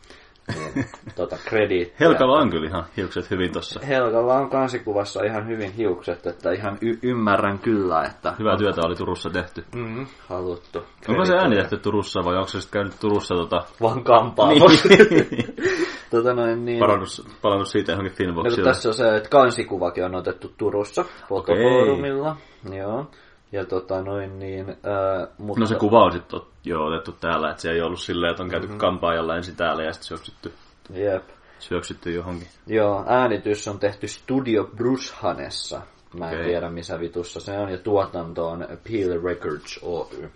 Niin, tota, krediittiä. Helkalla on kyllä ihan hiukset hyvin tossa. Helgalla on kansikuvassa ihan hyvin hiukset, että ihan y- ymmärrän kyllä, että... Hyvää työtä oli Turussa tehty. Mm, haluttu. Onko se äänitetty Turussa vai onko se sitten käynyt Turussa tota... Vaan kampaamossa. Niin. tota noin, niin... Palannut, palannut siitä johonkin No, Finvoxille. tässä on se, että kansikuvakin on otettu Turussa fotofoorumilla. Joo. Ja tota noin niin... Äh, mutta... No se kuva on sitten jo otettu täällä, että se ei ollut silleen, että on käyty mm-hmm. kampaajalla ensin täällä ja sitten syöksytty, Jep. syöksytty johonkin. Joo, äänitys on tehty Studio Brushanessa. Mä en Okei. tiedä missä vitussa se on, ja tuotanto on Peel Records Oy.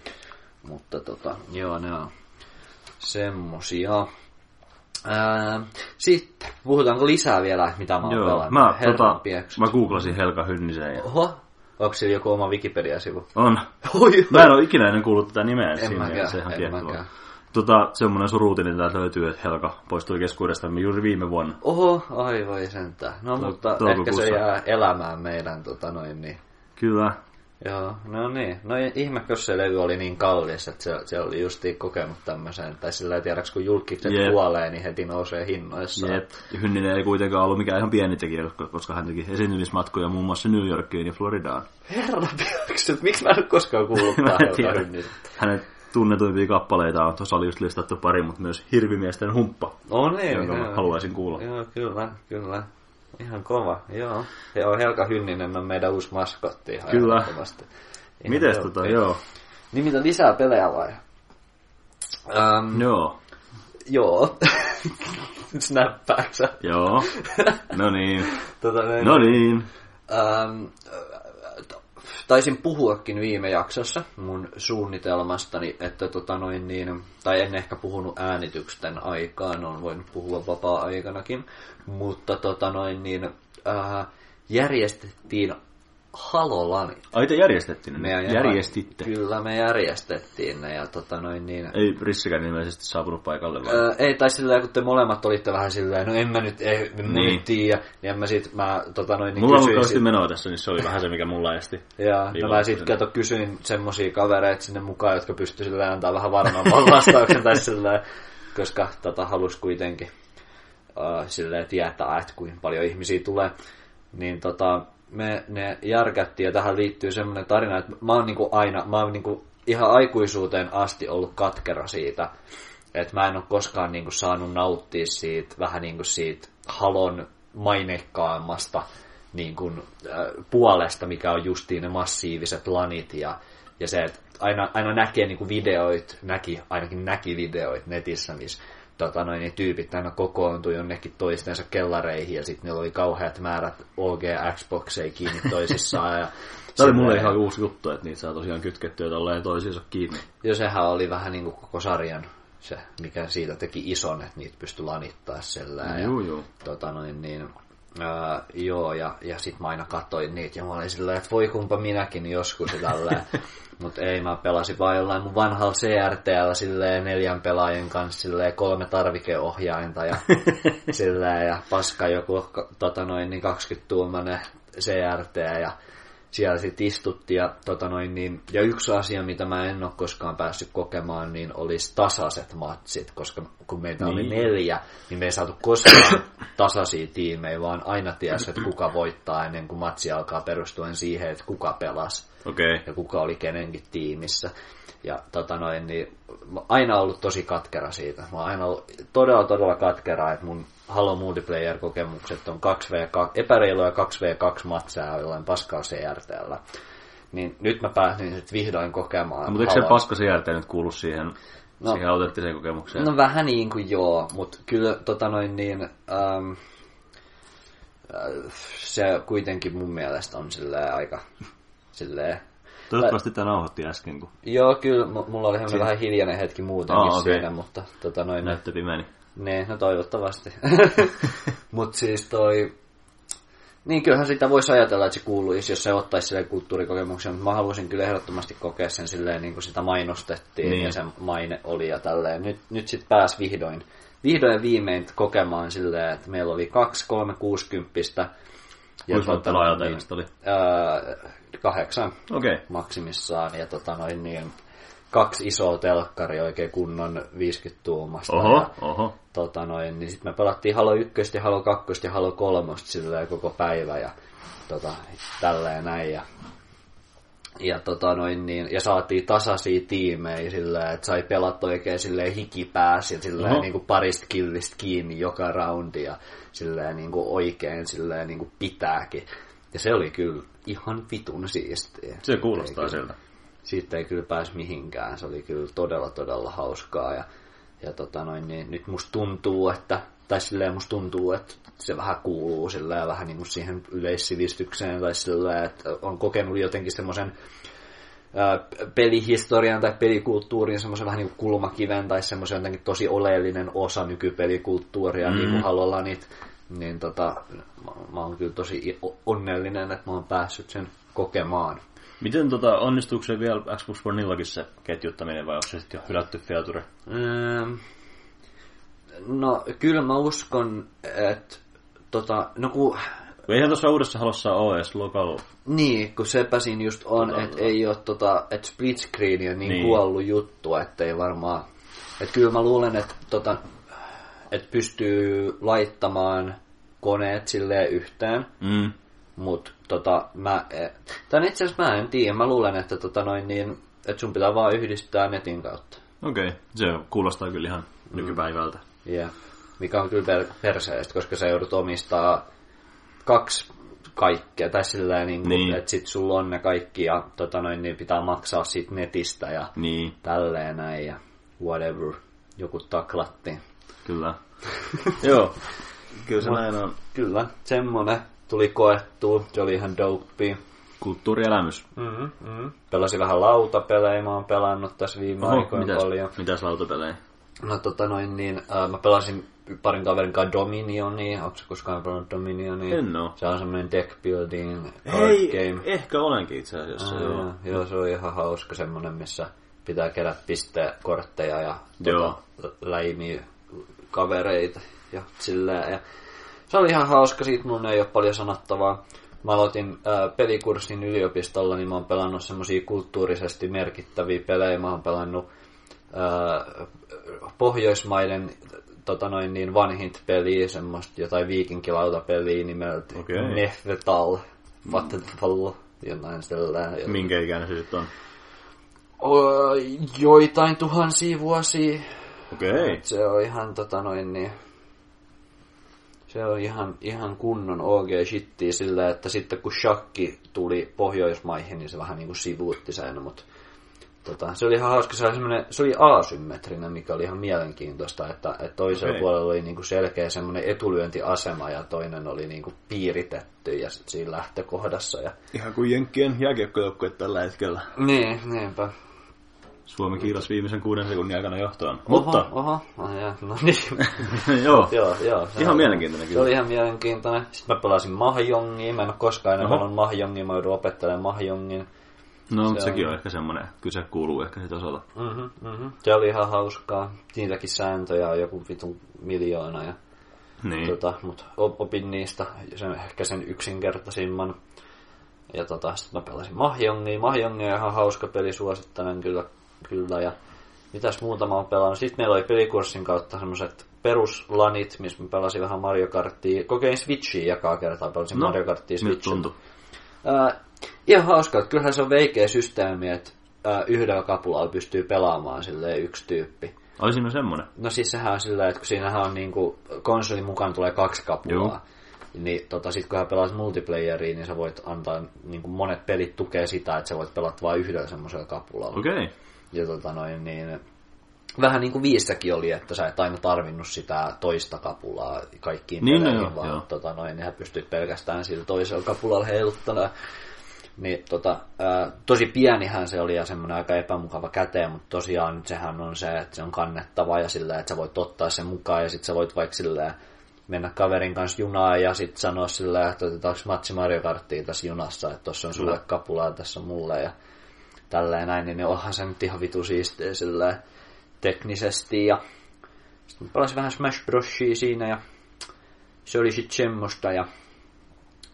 Mutta tota, joo, ne on semmosia. Ää, sitten, puhutaanko lisää vielä, mitä mä oon Joo, pelannut? mä, Herran tota, piekset. mä googlasin Helka Hynnisen ja... Oho, onko sillä joku oma Wikipedia-sivu? On. Oi, Mä en ole ikinä ennen kuullut tätä nimeä, En siinä mäkään, mielessä ihan en mäkään. Tota, semmoinen suruutinen täältä löytyy, että Helka poistui keskuudestamme juuri viime vuonna. Oho, ai voi sentään. No To- mutta ehkä se jää elämään meidän tota noin niin. Kyllä. Joo, no niin. No ihme, jos se levy oli niin kallis, että se, se oli justiin kokenut tämmöisen. Tai sillä ei tiedäks, kun julkikset Jep. kuolee, niin heti nousee hinnoissa. Jep. Hynninen ei kuitenkaan ollut mikään ihan pieni tekijä, koska- hän teki esiintymismatkoja muun muassa New Yorkiin ja Floridaan. Herra piakset, miksi mä en ole koskaan kuullut tähän tunnetuimpia kappaleita on, tuossa oli just listattu pari, mutta myös Hirvimiesten humppa, No niin, jonka joo. haluaisin kuulla. Joo, kyllä, kyllä. Ihan kova, joo. Joo, Helka Hynninen on meidän uusi maskotti. ihan Kyllä. Mites tota, joo. Niin mitä lisää pelejä vai? Um, Joo. Joo. Snappääksä? Joo. No niin. Tota, No niin. Äh, taisin puhuakin viime jaksossa mun suunnitelmastani, että tota noin niin, tai en ehkä puhunut äänityksen aikaan, on voinut puhua vapaa-aikanakin, mutta tota noin niin, äh, järjestettiin Halolanit. Ai te järjestettiin ne? Me Järjestitte. Kyllä, me järjestettiin ne ja tota noin niin, Ei Rissikään ilmeisesti saapunut paikalle vai? Öö, ei, tai sillä kun te molemmat olitte vähän silleen, no en mä nyt, ei, mä Niin. nyt tiedä, niin en mä sit, mä tota noin, niin Mulla on kysyin kauheasti sit, menoa tässä, niin se oli vähän se, mikä mulla esti. ja no mä sit kato kysyin semmosia kavereita sinne mukaan, jotka pysty silleen antaa vähän varmemman vastauksen, tai silleen, koska tota halus kuitenkin uh, silleen tietää, että kuinka paljon ihmisiä tulee, niin tota, me ne järkättiin, ja tähän liittyy semmoinen tarina, että mä oon niinku aina, mä oon niinku ihan aikuisuuteen asti ollut katkera siitä, että mä en ole koskaan niinku saanut nauttia siitä, vähän niinku siitä halon maineikkaammasta niin kuin, äh, puolesta, mikä on justiin ne massiiviset lanit ja, ja se, että aina, aina näkee niin kuin videoit, näki, ainakin näki videoit netissä, missä tota, noin, niin tyypit aina kokoontui jonnekin toistensa kellareihin ja sitten niillä oli kauheat määrät OG Xboxeja kiinni toisissaan. Ja Tämä oli mulle ihan uusi juttu, että niitä saa tosiaan kytkettyä tolleen toisiinsa kiinni. Ja sehän oli vähän niin kuin koko sarjan se, mikä siitä teki ison, että niitä pystyi lanittaa sellään. Ja, juu. Tota noin, niin, ää, joo, ja, ja sit mä aina katsoin niitä, ja mä olin silleen, että voi kumpa minäkin joskus tälleen. Mutta ei, mä pelasin vaan jollain mun vanhalla CRTllä silleen neljän pelaajien kanssa silleen kolme tarvikeohjainta ja silleen, ja paska joku tota noin, niin 20-tuumainen CRT ja siellä sitten istuttiin. Ja, tota noin, niin, ja yksi asia, mitä mä en ole koskaan päässyt kokemaan, niin olisi tasaiset matsit, koska kun meitä niin. oli neljä, niin me ei saatu koskaan tasaisia tiimejä, vaan aina tiesi, että kuka voittaa ennen kuin matsi alkaa perustuen siihen, että kuka pelasi Okei. ja kuka oli kenenkin tiimissä. Ja tota noin, niin aina ollut tosi katkera siitä. Mä oon aina ollut todella, todella katkera, että mun Halo Multiplayer-kokemukset on 2v2, epäreiluja 2v2 matseja jollain paskaa CRTllä. Niin nyt mä pääsin sit vihdoin kokemaan. Mutta eikö se paska CRT nyt kuulu siihen, No. siihen autenttiseen kokemukseen? No vähän niin kuin joo, mutta kyllä tota noin niin, ähm, äh, se kuitenkin mun mielestä on silleen aika silleen Toivottavasti tämä nauhoitti äsken, kun Joo, kyllä, mulla oli semmoinen vähän hiljainen hetki muutenkin Aa, okei. siinä, mutta tota noin, näyttö pimeni. Ne, no toivottavasti. Mut siis toi, niin kyllähän sitä voisi ajatella, että se kuuluisi, jos se ottaisi silleen kulttuurikokemuksen, mutta mä haluaisin kyllä ehdottomasti kokea sen silleen, niin kuin sitä mainostettiin Niin. ja se maine oli ja tälleen. Nyt, nyt sit pääs vihdoin, vihdoin viimein kokemaan silleen, että meillä oli kaksi 360 ja Kuinka teillä sitten oli? ää, kahdeksan Okei. maksimissaan ja tota noin niin, kaksi isoa telkkari oikein kunnon 50 tuumasta. Oho, Ja, oho. tota noin, niin sitten me pelattiin Halo 1 ja Halo 2 ja Halo 3 silleen koko päivä ja tota, tälleen näin. Ja, ja, tota noin, niin, ja saatiin tasaisia tiimejä silleen, että sai pelata oikein silleen hikipääs ja silleen Oho. niin kuin parista killistä kiinni joka roundi ja silleen niin kuin oikein silleen niin kuin pitääkin. Ja se oli kyllä ihan vitun siistiä. Se kuulostaa siltä. Siitä ei kyllä pääs mihinkään. Se oli kyllä todella, todella hauskaa. Ja, ja tota noin, niin nyt musta tuntuu, että, tai silleen musta tuntuu, että se vähän kuuluu silleen vähän niin kuin siihen yleissivistykseen, tai silleen, että on kokenut jotenkin semmoisen pelihistorian tai pelikulttuurin semmoisen vähän niin kuin kulmakiven tai semmoisen jotenkin tosi oleellinen osa nykypelikulttuuria, mm. niin kuin Halolla niitä, niin tota, mä, mä oon kyllä tosi onnellinen, että mä oon päässyt sen kokemaan. Miten tota, onnistuuko se vielä Xbox Oneillakin se ketjuttaminen vai onko se sitten jo hylätty feature? Öö, no, kyllä mä uskon, että tota, no kun, Eihän tuossa uudessa halossa ole edes local... niin, kun sepä siinä just on, Tota, että ei ole tota, että split screen on niin, Niin. kuollut juttu, ettei varmaan, että kyllä mä luulen, että tota, että pystyy laittamaan koneet silleen yhteen, Mm. Mutta tota, mä, tai itse asiassa mä en tiedä, mä luulen, että tota noin niin, että sun pitää vaan yhdistää netin kautta. Okei, okay. se kuulostaa kyllä ihan mm. nykypäivältä. Yeah. Mikä on kyllä per- perseestä, koska sä joudut omistaa kaksi kaikkea, tai sillä niin, Niin. niin. että sit sulla on ne kaikki ja tota noin, niin pitää maksaa siitä netistä ja Niin, tälleen näin ja whatever. Joku taklattiin. kyllä. Joo, kyllä se näin on. Kyllä, semmonen tuli koettua, se oli ihan dopey. Kulttuurielämys. Mm-hmm, mm-hmm. Pelasin vähän lautapelejä, mä oon pelannut tässä viime Oho, aikoina mitäs, paljon. mitäs lautapelejä? No tota noin niin, äh, mä pelasin parin kaverin kanssa Dominionia, onko se koskaan pelannut Dominionia? En oo. Se on semmoinen deck building card game. ehkä olenkin itse asiassa, Aa, joo. joo. joo, se on ihan hauska semmonen, missä pitää kerätä pistekortteja ja Joo. tota, läimiä kavereita ja silleen. Ja se oli ihan hauska, siitä mun ei ole paljon sanottavaa. Mä aloitin ää, pelikurssin yliopistolla, niin mä oon pelannut semmosia kulttuurisesti merkittäviä pelejä. Mä oon pelannut ää, Pohjoismaiden tota noin niin vanhinta peliä, semmoista jotain viikinkilautapeliä nimeltä Okei. Nefvetal, Vattenfall, jotain sellainen. Minkä ikäinen se sitten on? O, joitain tuhansia vuosia. Okei. Se on ihan tota noin niin... Se on ihan, ihan kunnon OG shittiä sillä, että sitten kun shakki tuli Pohjoismaihin, niin se vähän niin kuin sivuutti sen, mutta tota, se oli ihan hauska, se oli, se oli asymmetrinen, mikä oli ihan mielenkiintoista, että, että toisella okay. puolella oli niin kuin selkeä semmoinen etulyöntiasema ja toinen oli niin kuin piiritetty ja sit siinä lähtökohdassa. Ja... Ihan kuin Jenkkien jääkiekkojoukkue tällä hetkellä. Niin, niinpä. Suomi kiitos viimeisen kuuden sekunnin aikana johtoon. Oho, Mutta, Oho, oh, ja, no niin. joo. joo, joo. se Ihan on- mielenkiintoinen Se kyllä. oli ihan mielenkiintoinen. Sitten mä pelasin Mahjongia. Mä en ole koskaan ennen Oho. pelannut Mahjongia. Mä joudun opettelemaan Mahjongin. No, mutta Se sekin on- on ehkä semmoinen, kyllä se kuuluu ehkä sit osata. Mm-hmm, mm-hmm. Se oli ihan hauskaa. Niitäkin sääntöjä on joku vitun miljoona. Ja, Niin. tota, mutta opin niistä sen, ehkä sen yksinkertaisimman. Ja tota, sitten mä pelasin Mahjongia. Mahjongia on ihan hauska peli, suosittelen kyllä. Kyllä ja mitäs muuta mä oon pelannut. Sitten meillä oli pelikurssin kautta semmoset peruslanit, missä mä pelasin vähän Mario Kartia. Kokein Switchiä jakaa kertaa, pelasin no, Mario Kartia Switchillä. Äh, ihan hauska, että kyllähän se on veikeä systeemi, että äh, yhdellä kapulalla pystyy pelaamaan silleen yksi tyyppi. Oli siinä semmoinen? No siis sehän on silleen, että kun siinähän on niinku, konsolin mukaan tulee kaksi kapulaa. Joo. Niin tota, sit kun hän pelaat multiplayeriin, niin sä voit antaa, niin kuin monet pelit tukee sitä, että sä voit pelata vain yhdellä semmoisella kapulalla. Okei. Okay. Ja tota noin, niin vähän niin kuin viissäkin oli, että sä et aina tarvinnut sitä toista kapulaa kaikkiin niin, peleihin, no, vaan joo. Tota noin, niin pystyt pelkästään sillä toisella kapulalla heiluttamaan. Niin, tota, ää, tosi pienihän se oli ja semmoinen aika epämukava käteen, mutta tosiaan sehän on se, että se on kannettava ja sillä, että sä voit ottaa sen mukaan ja sitten sä voit vaikka sillä mennä kaverin kanssa junaan ja sitten sanoa sillä, että otetaanko matsi Mario Karttia tässä junassa, että tuossa on sulle kapulaa, tässä on mulle ja tälleen näin, niin onhan se nyt ihan vitu siistiä sillä teknisesti ja sitten pelasin vähän Smash Brosia siinä ja se oli sitten semmoista ja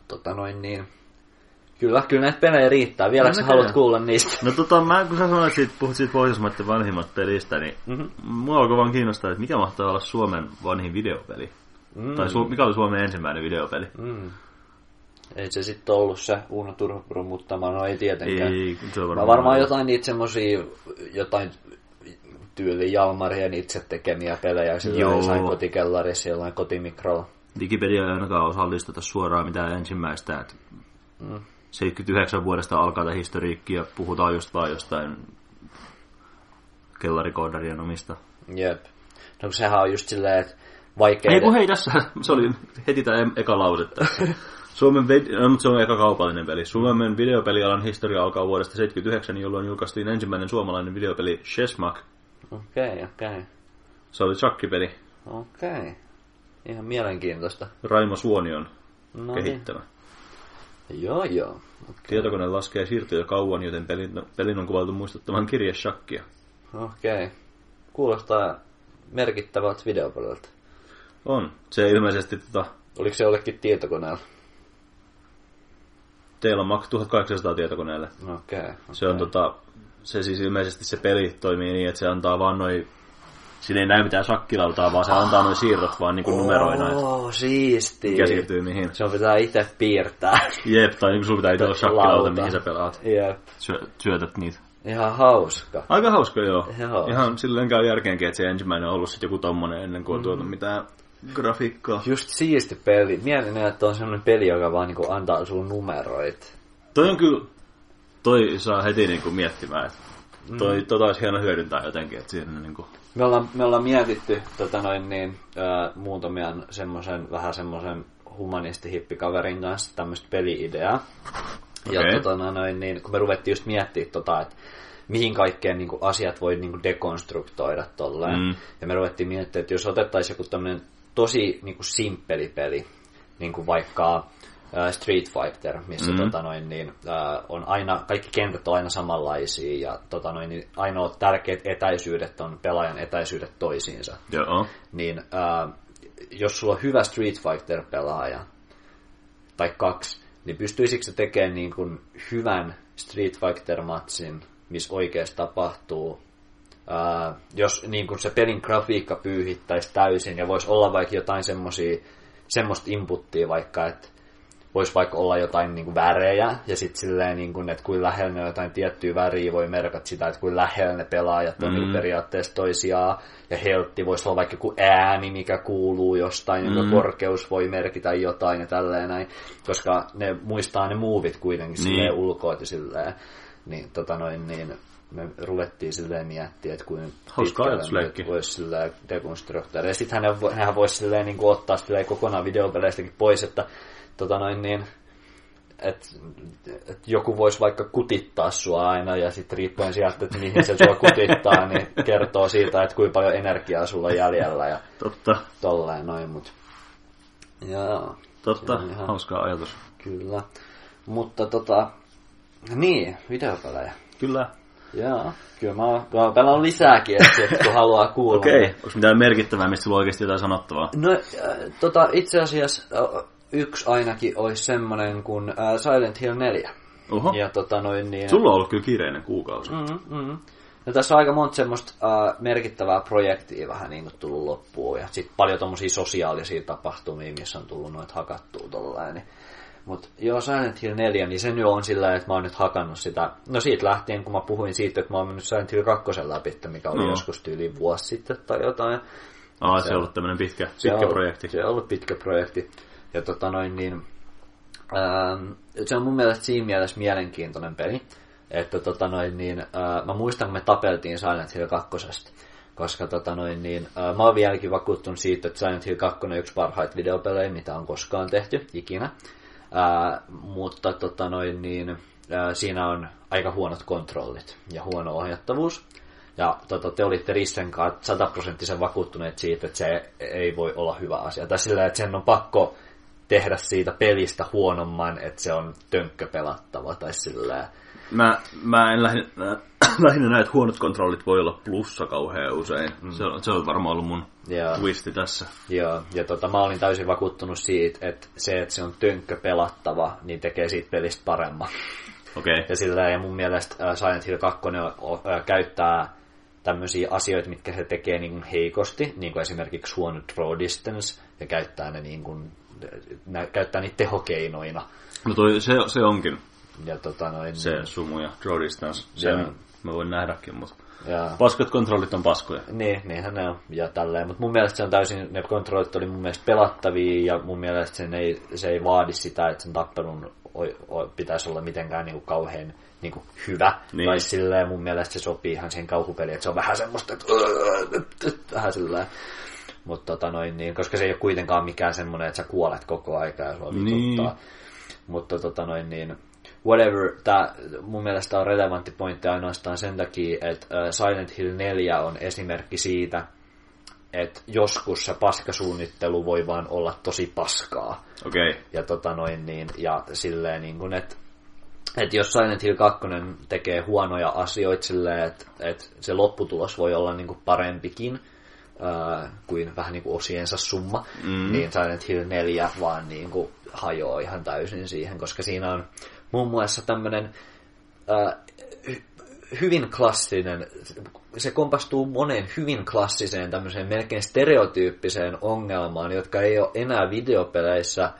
tota noin niin Kyllä, kyllä näitä pelejä riittää. Vieläkö no, haluat tiedän. kuulla niistä? No tota, mä, kun sä sanoit, siitä, puhut siitä Pohjoismaiden vanhimmat pelistä, niin mm-hmm. mua alkoi vaan kiinnostaa, että mikä mahtaa olla Suomen vanhin videopeli? Mm. Tai su- mikä oli Suomen ensimmäinen videopeli? Mm. Ei se sitten ollut se Uno Turhapuro, mutta mä no ei tietenkään. Ei, se varmaan, mä varmaan jotain niitä semmosia, jotain tyyli Jalmarien itse tekemiä pelejä, sillä jossain kotikellarissa, jollain kotimikrolla. Wikipedia ei ainakaan osallisteta suoraan mitään ensimmäistä, että mm. 79 vuodesta alkaa tämä historiikki ja puhutaan just vaan jostain kellarikoodarien omista. Jep. No sehän on just silleen, että vaikea... Ei kun hei tässä, se oli heti tämä eka lause tässä. Suomen, no, se on eka kaupallinen peli. Suomen videopelialan historia alkaa vuodesta 79, jolloin julkaistiin ensimmäinen suomalainen videopeli Chessmak. Okei, okay, okei. Okay. Se oli chakkipeli. Okei. Okay. Ihan mielenkiintoista. Raimo Suonion no kehittämä. Niin. Joo, joo. Okay. Tietokone laskee siirtoja kauan, joten pelin, pelin on kuvattu muistuttamaan kirjeshakkia. Okei. Okay. Kuulostaa merkittävältä videopeliltä. On. Se ilmeisesti tota... Oliko se jollekin tietokoneella? Teillä on Mac 1800 tietokoneelle. Okei. Okay, okay. Se on tota... Se siis ilmeisesti se peli toimii niin, että se antaa vaan noin Siinä ei näy mitään shakkilautaa, vaan se antaa noin siirrot vaan niinku numeroina. Oo, siisti. Mikä siirtyy mihin. Se on pitää itse piirtää. Jep, tai niinku sulla pitää itse olla shakkilauta, mihin sä pelaat. Jep. Syö, syötät niitä. Ihan hauska. Aika hauska, joo. joo. Ihan silleen käy järkeenkin, että se ensimmäinen on ollut sitten joku tommonen ennen kuin on tuotu mm. mitään grafiikkaa. Just siisti peli. Mietin, että on semmoinen peli, joka vaan niinku antaa sulle numeroit. Toi on kyllä, toi saa heti niinku miettimään, että toi, mm. tota olisi hieno hyödyntää jotenkin, että siinä niinku me ollaan, me ollaan mietitty tota noin niin, ää, muutamien semmoisen, vähän semmoisen humanistihippikaverin kanssa tämmöistä peli-ideaa. Okay. Ja tota noin, niin, kun me ruvettiin just miettimään tota, että mihin kaikkeen niin kuin, asiat voi niin kuin, dekonstruktoida tolleen. Mm. Ja me ruvettiin miettimään, että jos otettaisiin joku tämmöinen tosi niin kuin, simppeli peli, niin kuin vaikka Street Fighter, missä mm-hmm. tota noin, niin, äh, on aina, kaikki kentät on aina samanlaisia ja tota noin, niin ainoa tärkeät etäisyydet on pelaajan etäisyydet toisiinsa. Joo. Niin äh, jos sulla on hyvä Street Fighter-pelaaja tai kaksi, niin pystyisikö se tekemään niin kuin hyvän Street Fighter-matsin, missä oikeasti tapahtuu Uh, jos niin kun se pelin grafiikka pyyhittäisi täysin ja voisi olla vaikka jotain semmosia, semmoista inputtia vaikka, että voisi vaikka olla jotain niin kuin värejä, ja sitten silleen, niin kuin, että kuin lähellä ne jotain tiettyä väriä voi merkata sitä, että kuin lähellä ne pelaajat on mm. niin periaatteessa toisiaan, ja heltti voisi olla vaikka joku ääni, mikä kuuluu jostain, mm. jonka korkeus voi merkitä jotain ja tälleen näin, koska ne muistaa ne muuvit kuitenkin niin. silleen ulkoa silleen, niin, tota noin, niin me ruvettiin silleen miettiä, että kuin pitkälle voisi silleen dekonstruktioida. Ja sitten hän voisi silleen niin kuin ottaa silleen kokonaan videopeleistäkin pois, että tota noin niin, että et joku voisi vaikka kutittaa sua aina ja sitten riippuen sieltä, että mihin se sua kutittaa, niin kertoo siitä, että kuinka paljon energiaa sulla on jäljellä ja Totta. tolleen noin, mut Jaa. Totta, ihan, hauska ajatus. Kyllä. Mutta tota, niin, videopelejä. Kyllä. Joo, kyllä mä, mä pelannut lisääkin, että kun haluaa kuulla. Okei, okay. onko mitään merkittävää, mistä sulla oikeasti jotain sanottavaa? No, äh, tota, itse asiassa äh, yksi ainakin olisi semmonen kuin äh, Silent Hill 4. Oho. Ja tota noin niin... Sulla on ollut kyllä kiireinen kuukausi. Mm, mm. No tässä on aika monta semmoista uh, merkittävää projektia vähän niin kuin tullut loppuun. Ja sitten paljon tommosia sosiaalisia tapahtumia, missä on tullut noita hakattua tollain. Niin. Mutta joo, Silent Hill 4, niin se nyt on sillä että mä oon nyt hakannut sitä. No siitä lähtien, kun mä puhuin siitä, että mä oon mennyt Silent Hill 2 läpi, mikä oli No. joskus tyyli vuosi sitten tai jotain. Aa, se on ollut tämmönen pitkä, Se pitkä on ollut- projekti. Se on ollut pitkä projekti. Ja tota noin niin, ähm, se on mun mielestä siinä mielessä mielenkiintoinen peli, että tota noin niin, äh, mä muistan, kun me tapeltiin Silent Hill 2. Koska tota noin niin, äh, mä oon vieläkin vakuuttunut siitä, että Silent Hill 2 on yksi parhaita videopelejä, mitä on koskaan tehty, ikinä. Äh, mutta tota noin niin, äh, siinä on aika huonot kontrollit ja huono ohjattavuus. Ja tota, te olitte Rissen kanssa sataprosenttisen vakuuttuneet siitä, että se ei voi olla hyvä asia. Tai sillä, että sen on pakko tehdä siitä pelistä huonomman, että se on tönkköpelattava. Tai sillä Mä, mä en lähinnä, lähinnä näe, että huonot kontrollit voi olla plussa kauhean usein. Mm. Se, on, se on varmaan ollut mun ja, twisti tässä. ja, ja tota, mä olin täysin vakuuttunut siitä, että se, että se on tönkköpelattava, niin tekee siitä pelistä paremman. Okei. Okay. Ja sillä ja mun mielestä äh, Silent Hill 2 äh, käyttää tämmöisiä asioita, mitkä se tekee niin kuin heikosti, niin kuin esimerkiksi huono draw distance, ja käyttää ne niin kuin, nä, käyttää niitä tehokeinoina. No toi, se, se onkin Ja tota noin, se sumu ja draw distance. Sen Joo. mä voin nähdäkin, mutta ja, paskat kontrollit on paskoja. niin, niinhän ne on, ja tälleen. Mutta mun mielestä se on täysin, ne kontrollit oli mun mielestä pelattavia, ja mun mielestä sen ei, se ei vaadi sitä, että sen tappelun o, o, pitäisi olla mitenkään niin kuin kauhean niin kuin hyvä. Niin. Tai silleen mun mielestä se sopii ihan siihen kauhupeliin, että se on vähän semmoista, että vähän silleen. Mutta tota noin, niin, koska se ei ole kuitenkaan mikään semmoinen, että sä kuolet koko aika ja sua Niin. Mutta tota noin, niin, whatever, tää mun mielestä on relevantti pointti ainoastaan sen takia, että äh, Silent Hill 4 on esimerkki siitä, että joskus se paskasuunnittelu voi vaan olla tosi paskaa. Okei. Okay. Ja tota noin niin, ja silleen niin kuin, että että jos Silent Hill 2 tekee huonoja asioita silleen, että, että se lopputulos voi olla niin kuin parempikin ää, kuin vähän niin kuin osiensa summa, Mm. niin Silent Hill 4 vaan niin kuin hajoaa ihan täysin siihen, koska siinä on muun muassa tämmöinen ää, hy- hyvin klassinen, se kompastuu moneen hyvin klassiseen tämmöiseen melkein stereotyyppiseen ongelmaan, jotka ei ole enää videopeleissä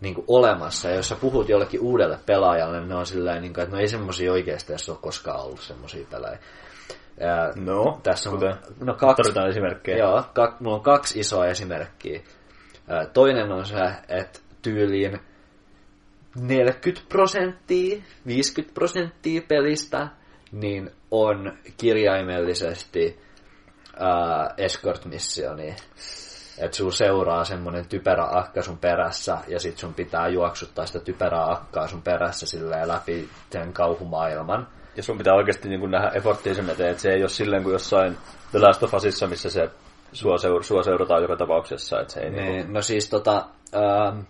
niin kuin olemassa. Ja jos sä puhut jollekin uudelle pelaajalle, niin ne on sillä niin kuin, että no ei semmosia oikeasti ole koskaan ollut semmosia pelejä. Ja No, tässä on kuten no kaksi, tarvitaan esimerkkejä. Joo, kak, mulla on kaksi isoa esimerkkiä. Toinen on se, että tyyliin 40 prosenttia, 50 prosenttia pelistä niin on kirjaimellisesti ää, escort-missioni. Että sun seuraa semmonen typerä akka sun perässä ja sit sun pitää juoksuttaa sitä typerää akkaa sun perässä silleen läpi sen kauhumaailman. Ja sun pitää oikeasti niin kuin nähdä efforttia sen eteen, että se ei ole silleen kuin jossain The Last of Usissa, missä se sua, seur- sua seurataan joka tapauksessa. Että se ei niin Niin, no siis tota, ähm,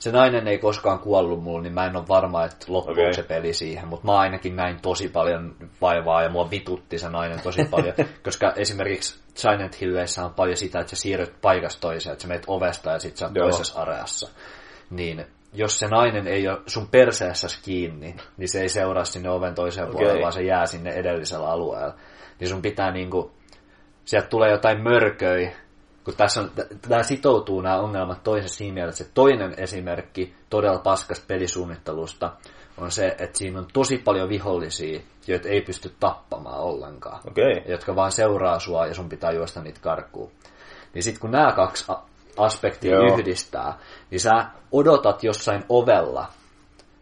se nainen ei koskaan kuollut mulle, niin mä en ole varma, että loppuuko Okei. okay. se peli siihen, mutta mä ainakin näin tosi paljon vaivaa ja mua vitutti se nainen tosi paljon, koska esimerkiksi Silent Hilleissä on paljon sitä, että sä siirryt paikasta toiseen, että sä menet ovesta ja sit sä oot Joo. toisessa areassa. Niin jos se nainen ei ole sun perseessäsi kiinni, niin se ei seuraa sinne oven toiseen Okei. puolelle, vaan se jää sinne edellisellä alueella. Niin sun pitää niinku, sieltä tulee jotain mörköi, kun tässä on, tämä sitoutuu nämä ongelmat toisessa siinä mielessä, että toinen esimerkki todella paskasta pelisuunnittelusta on se, että siinä on tosi paljon vihollisia, joita ei pysty tappamaan ollenkaan. Okay. Jotka vaan seuraa sua ja sun pitää juosta niitä karkuun. Niin sitten kun nämä kaksi aspektia Joo. yhdistää, niin sä odotat jossain ovella,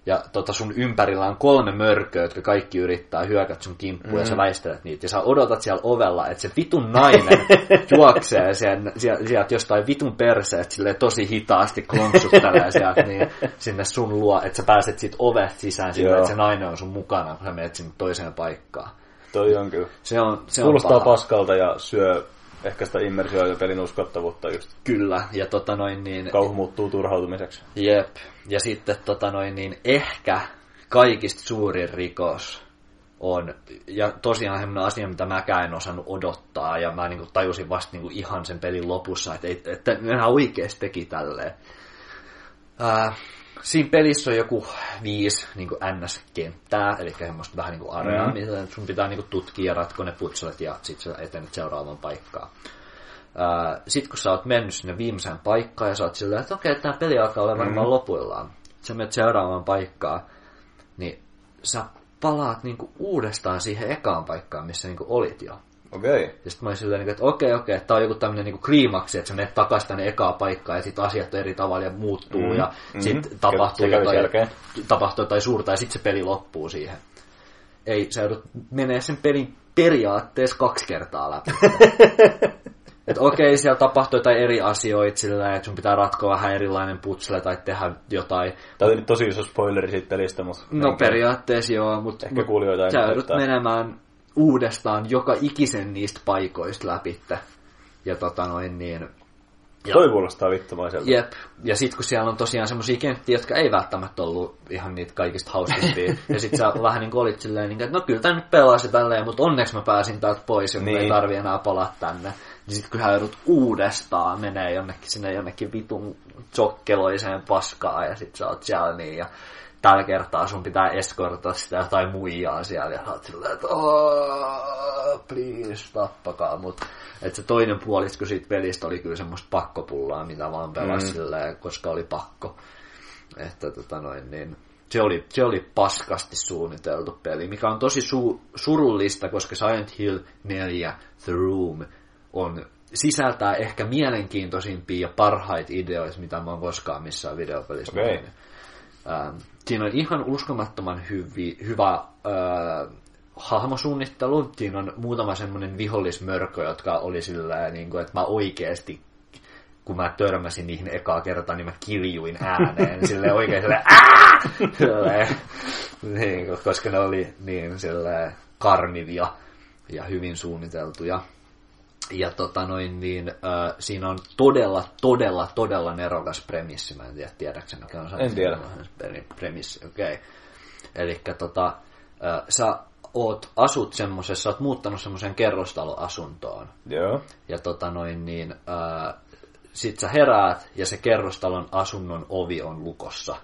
ja tota sun ympärillä on kolme mörköä, jotka kaikki yrittää hyökät sun kimppuun mm. ja sä väistelet niitä. Ja sä odotat siellä ovella, että se vitun nainen juoksee sieltä, sieltä jostain vitun perseestä silleen tosi hitaasti klonksuttelee sieltä niin, sinne sun luo, että sä pääset siitä ovesta sisään silleen, Joo. että se nainen on sun mukana, kun sä menet sinne toiseen paikkaan. Toi on kyllä. Se on, se Kuulostaa on paha. paskalta ja syö ehkä sitä immersioa ja pelin uskottavuutta just. Kyllä, ja tota noin niin... Kauhu muuttuu turhautumiseksi. Jep. Ja sitten tota noin, niin ehkä kaikista suurin rikos on, ja tosiaan semmoinen asia, mitä mäkään en osannut odottaa, ja mä niinku tajusin vasta niinku ihan sen pelin lopussa, että, ei, että nehän oikeasti teki tälleen. Äh, siinä pelissä on joku viisi niin kuin NS-kenttää, eli semmoista vähän niin kuin areaa, mm. mitä sun pitää niin kuin tutkia ja ratkoa ne putselet ja sitten sä etenet seuraavaan paikkaan. Sitten kun sä oot mennyt sinne viimeiseen paikkaan ja sä oot silleen, että okei, tämä peli alkaa olla varmaan mm. lopuillaan. Sä menet seuraavaan paikkaan, niin sä palaat niinku uudestaan siihen ekaan paikkaan, missä niinku olit jo. Okei. Okay. Ja sitten mä olin silleen, että okei, okei, että tää on joku tämmönen niinku kliimaksi, että sä menet takaisin tänne ekaa paikkaan ja sitten asiat eri tavalla ja muuttuu mm. ja mm-hmm. sitten tapahtuu, jotain, tapahtuu jotain suurta ja sitten se peli loppuu siihen. Ei, sä joudut menee sen pelin periaatteessa kaksi kertaa läpi. Että okei, siellä tapahtuu jotain eri asioita sillä että sun pitää ratkoa vähän erilainen putsle tai tehdä jotain. Tämä oli tosi iso spoileri siitä pelistä, mutta... No periaatteessa joo, mutta Ehkä kuulijoita sä joudut menemään uudestaan joka ikisen niistä paikoista läpi. Ja tota noin niin... Ja, Toi kuulostaa vittumaiselta. Jep. Ja sit kun siellä on tosiaan semmosia kenttiä, jotka ei välttämättä ollut ihan niitä kaikista hauskimpia. ja sit sä vähän niin olit silleen, niin, että no kyllä tää nyt pelasi tälleen, mutta onneksi mä pääsin täältä pois, ja niin. ei tarvi enää palata tänne. Niin sit hän joudut uudestaan menee jonnekin sinne jonnekin vitun jokkeloiseen paskaan ja sit sä oot siellä niin ja tällä kertaa sun pitää eskortaa sitä jotain muijaa siellä ja oot silleen, että please, tappakaa mut. Et se toinen puolisko siitä pelistä oli kyllä semmoista pakkopullaa, mitä vaan pelasi mm. silleen, koska oli pakko. Että tota noin, niin se oli, se oli paskasti suunniteltu peli, mikä on tosi su, surullista, koska Silent Hill 4 The Room on sisältää ehkä mielenkiintoisimpia ja parhaita ideoita, mitä mä oon koskaan missään videopelissä okay. nähnyt. Ähm, siinä on ihan uskomattoman hyvi, hyvä äh, hahmosuunnittelu. Siinä on muutama semmoinen vihollismörkö, jotka oli sillä niin kuin, että mä oikeasti kun mä törmäsin niihin ekaa kertaa, niin mä kirjuin ääneen sille oikein silleen, niin, koska ne oli niin sille karmivia ja hyvin suunniteltuja. Ja tota noin, niin, äh, siinä on todella, todella, todella nerokas premissi. Mä en tiedä, tiedätkö mikä on En tiedä. Premissi, okei. Okay. Eli tota, äh, sä oot, asut semmosessa, sä oot muuttanut semmoisen kerrostaloasuntoon. Joo. Ja tota noin, niin, äh, sit sä heräät ja se kerrostalon asunnon ovi on lukossa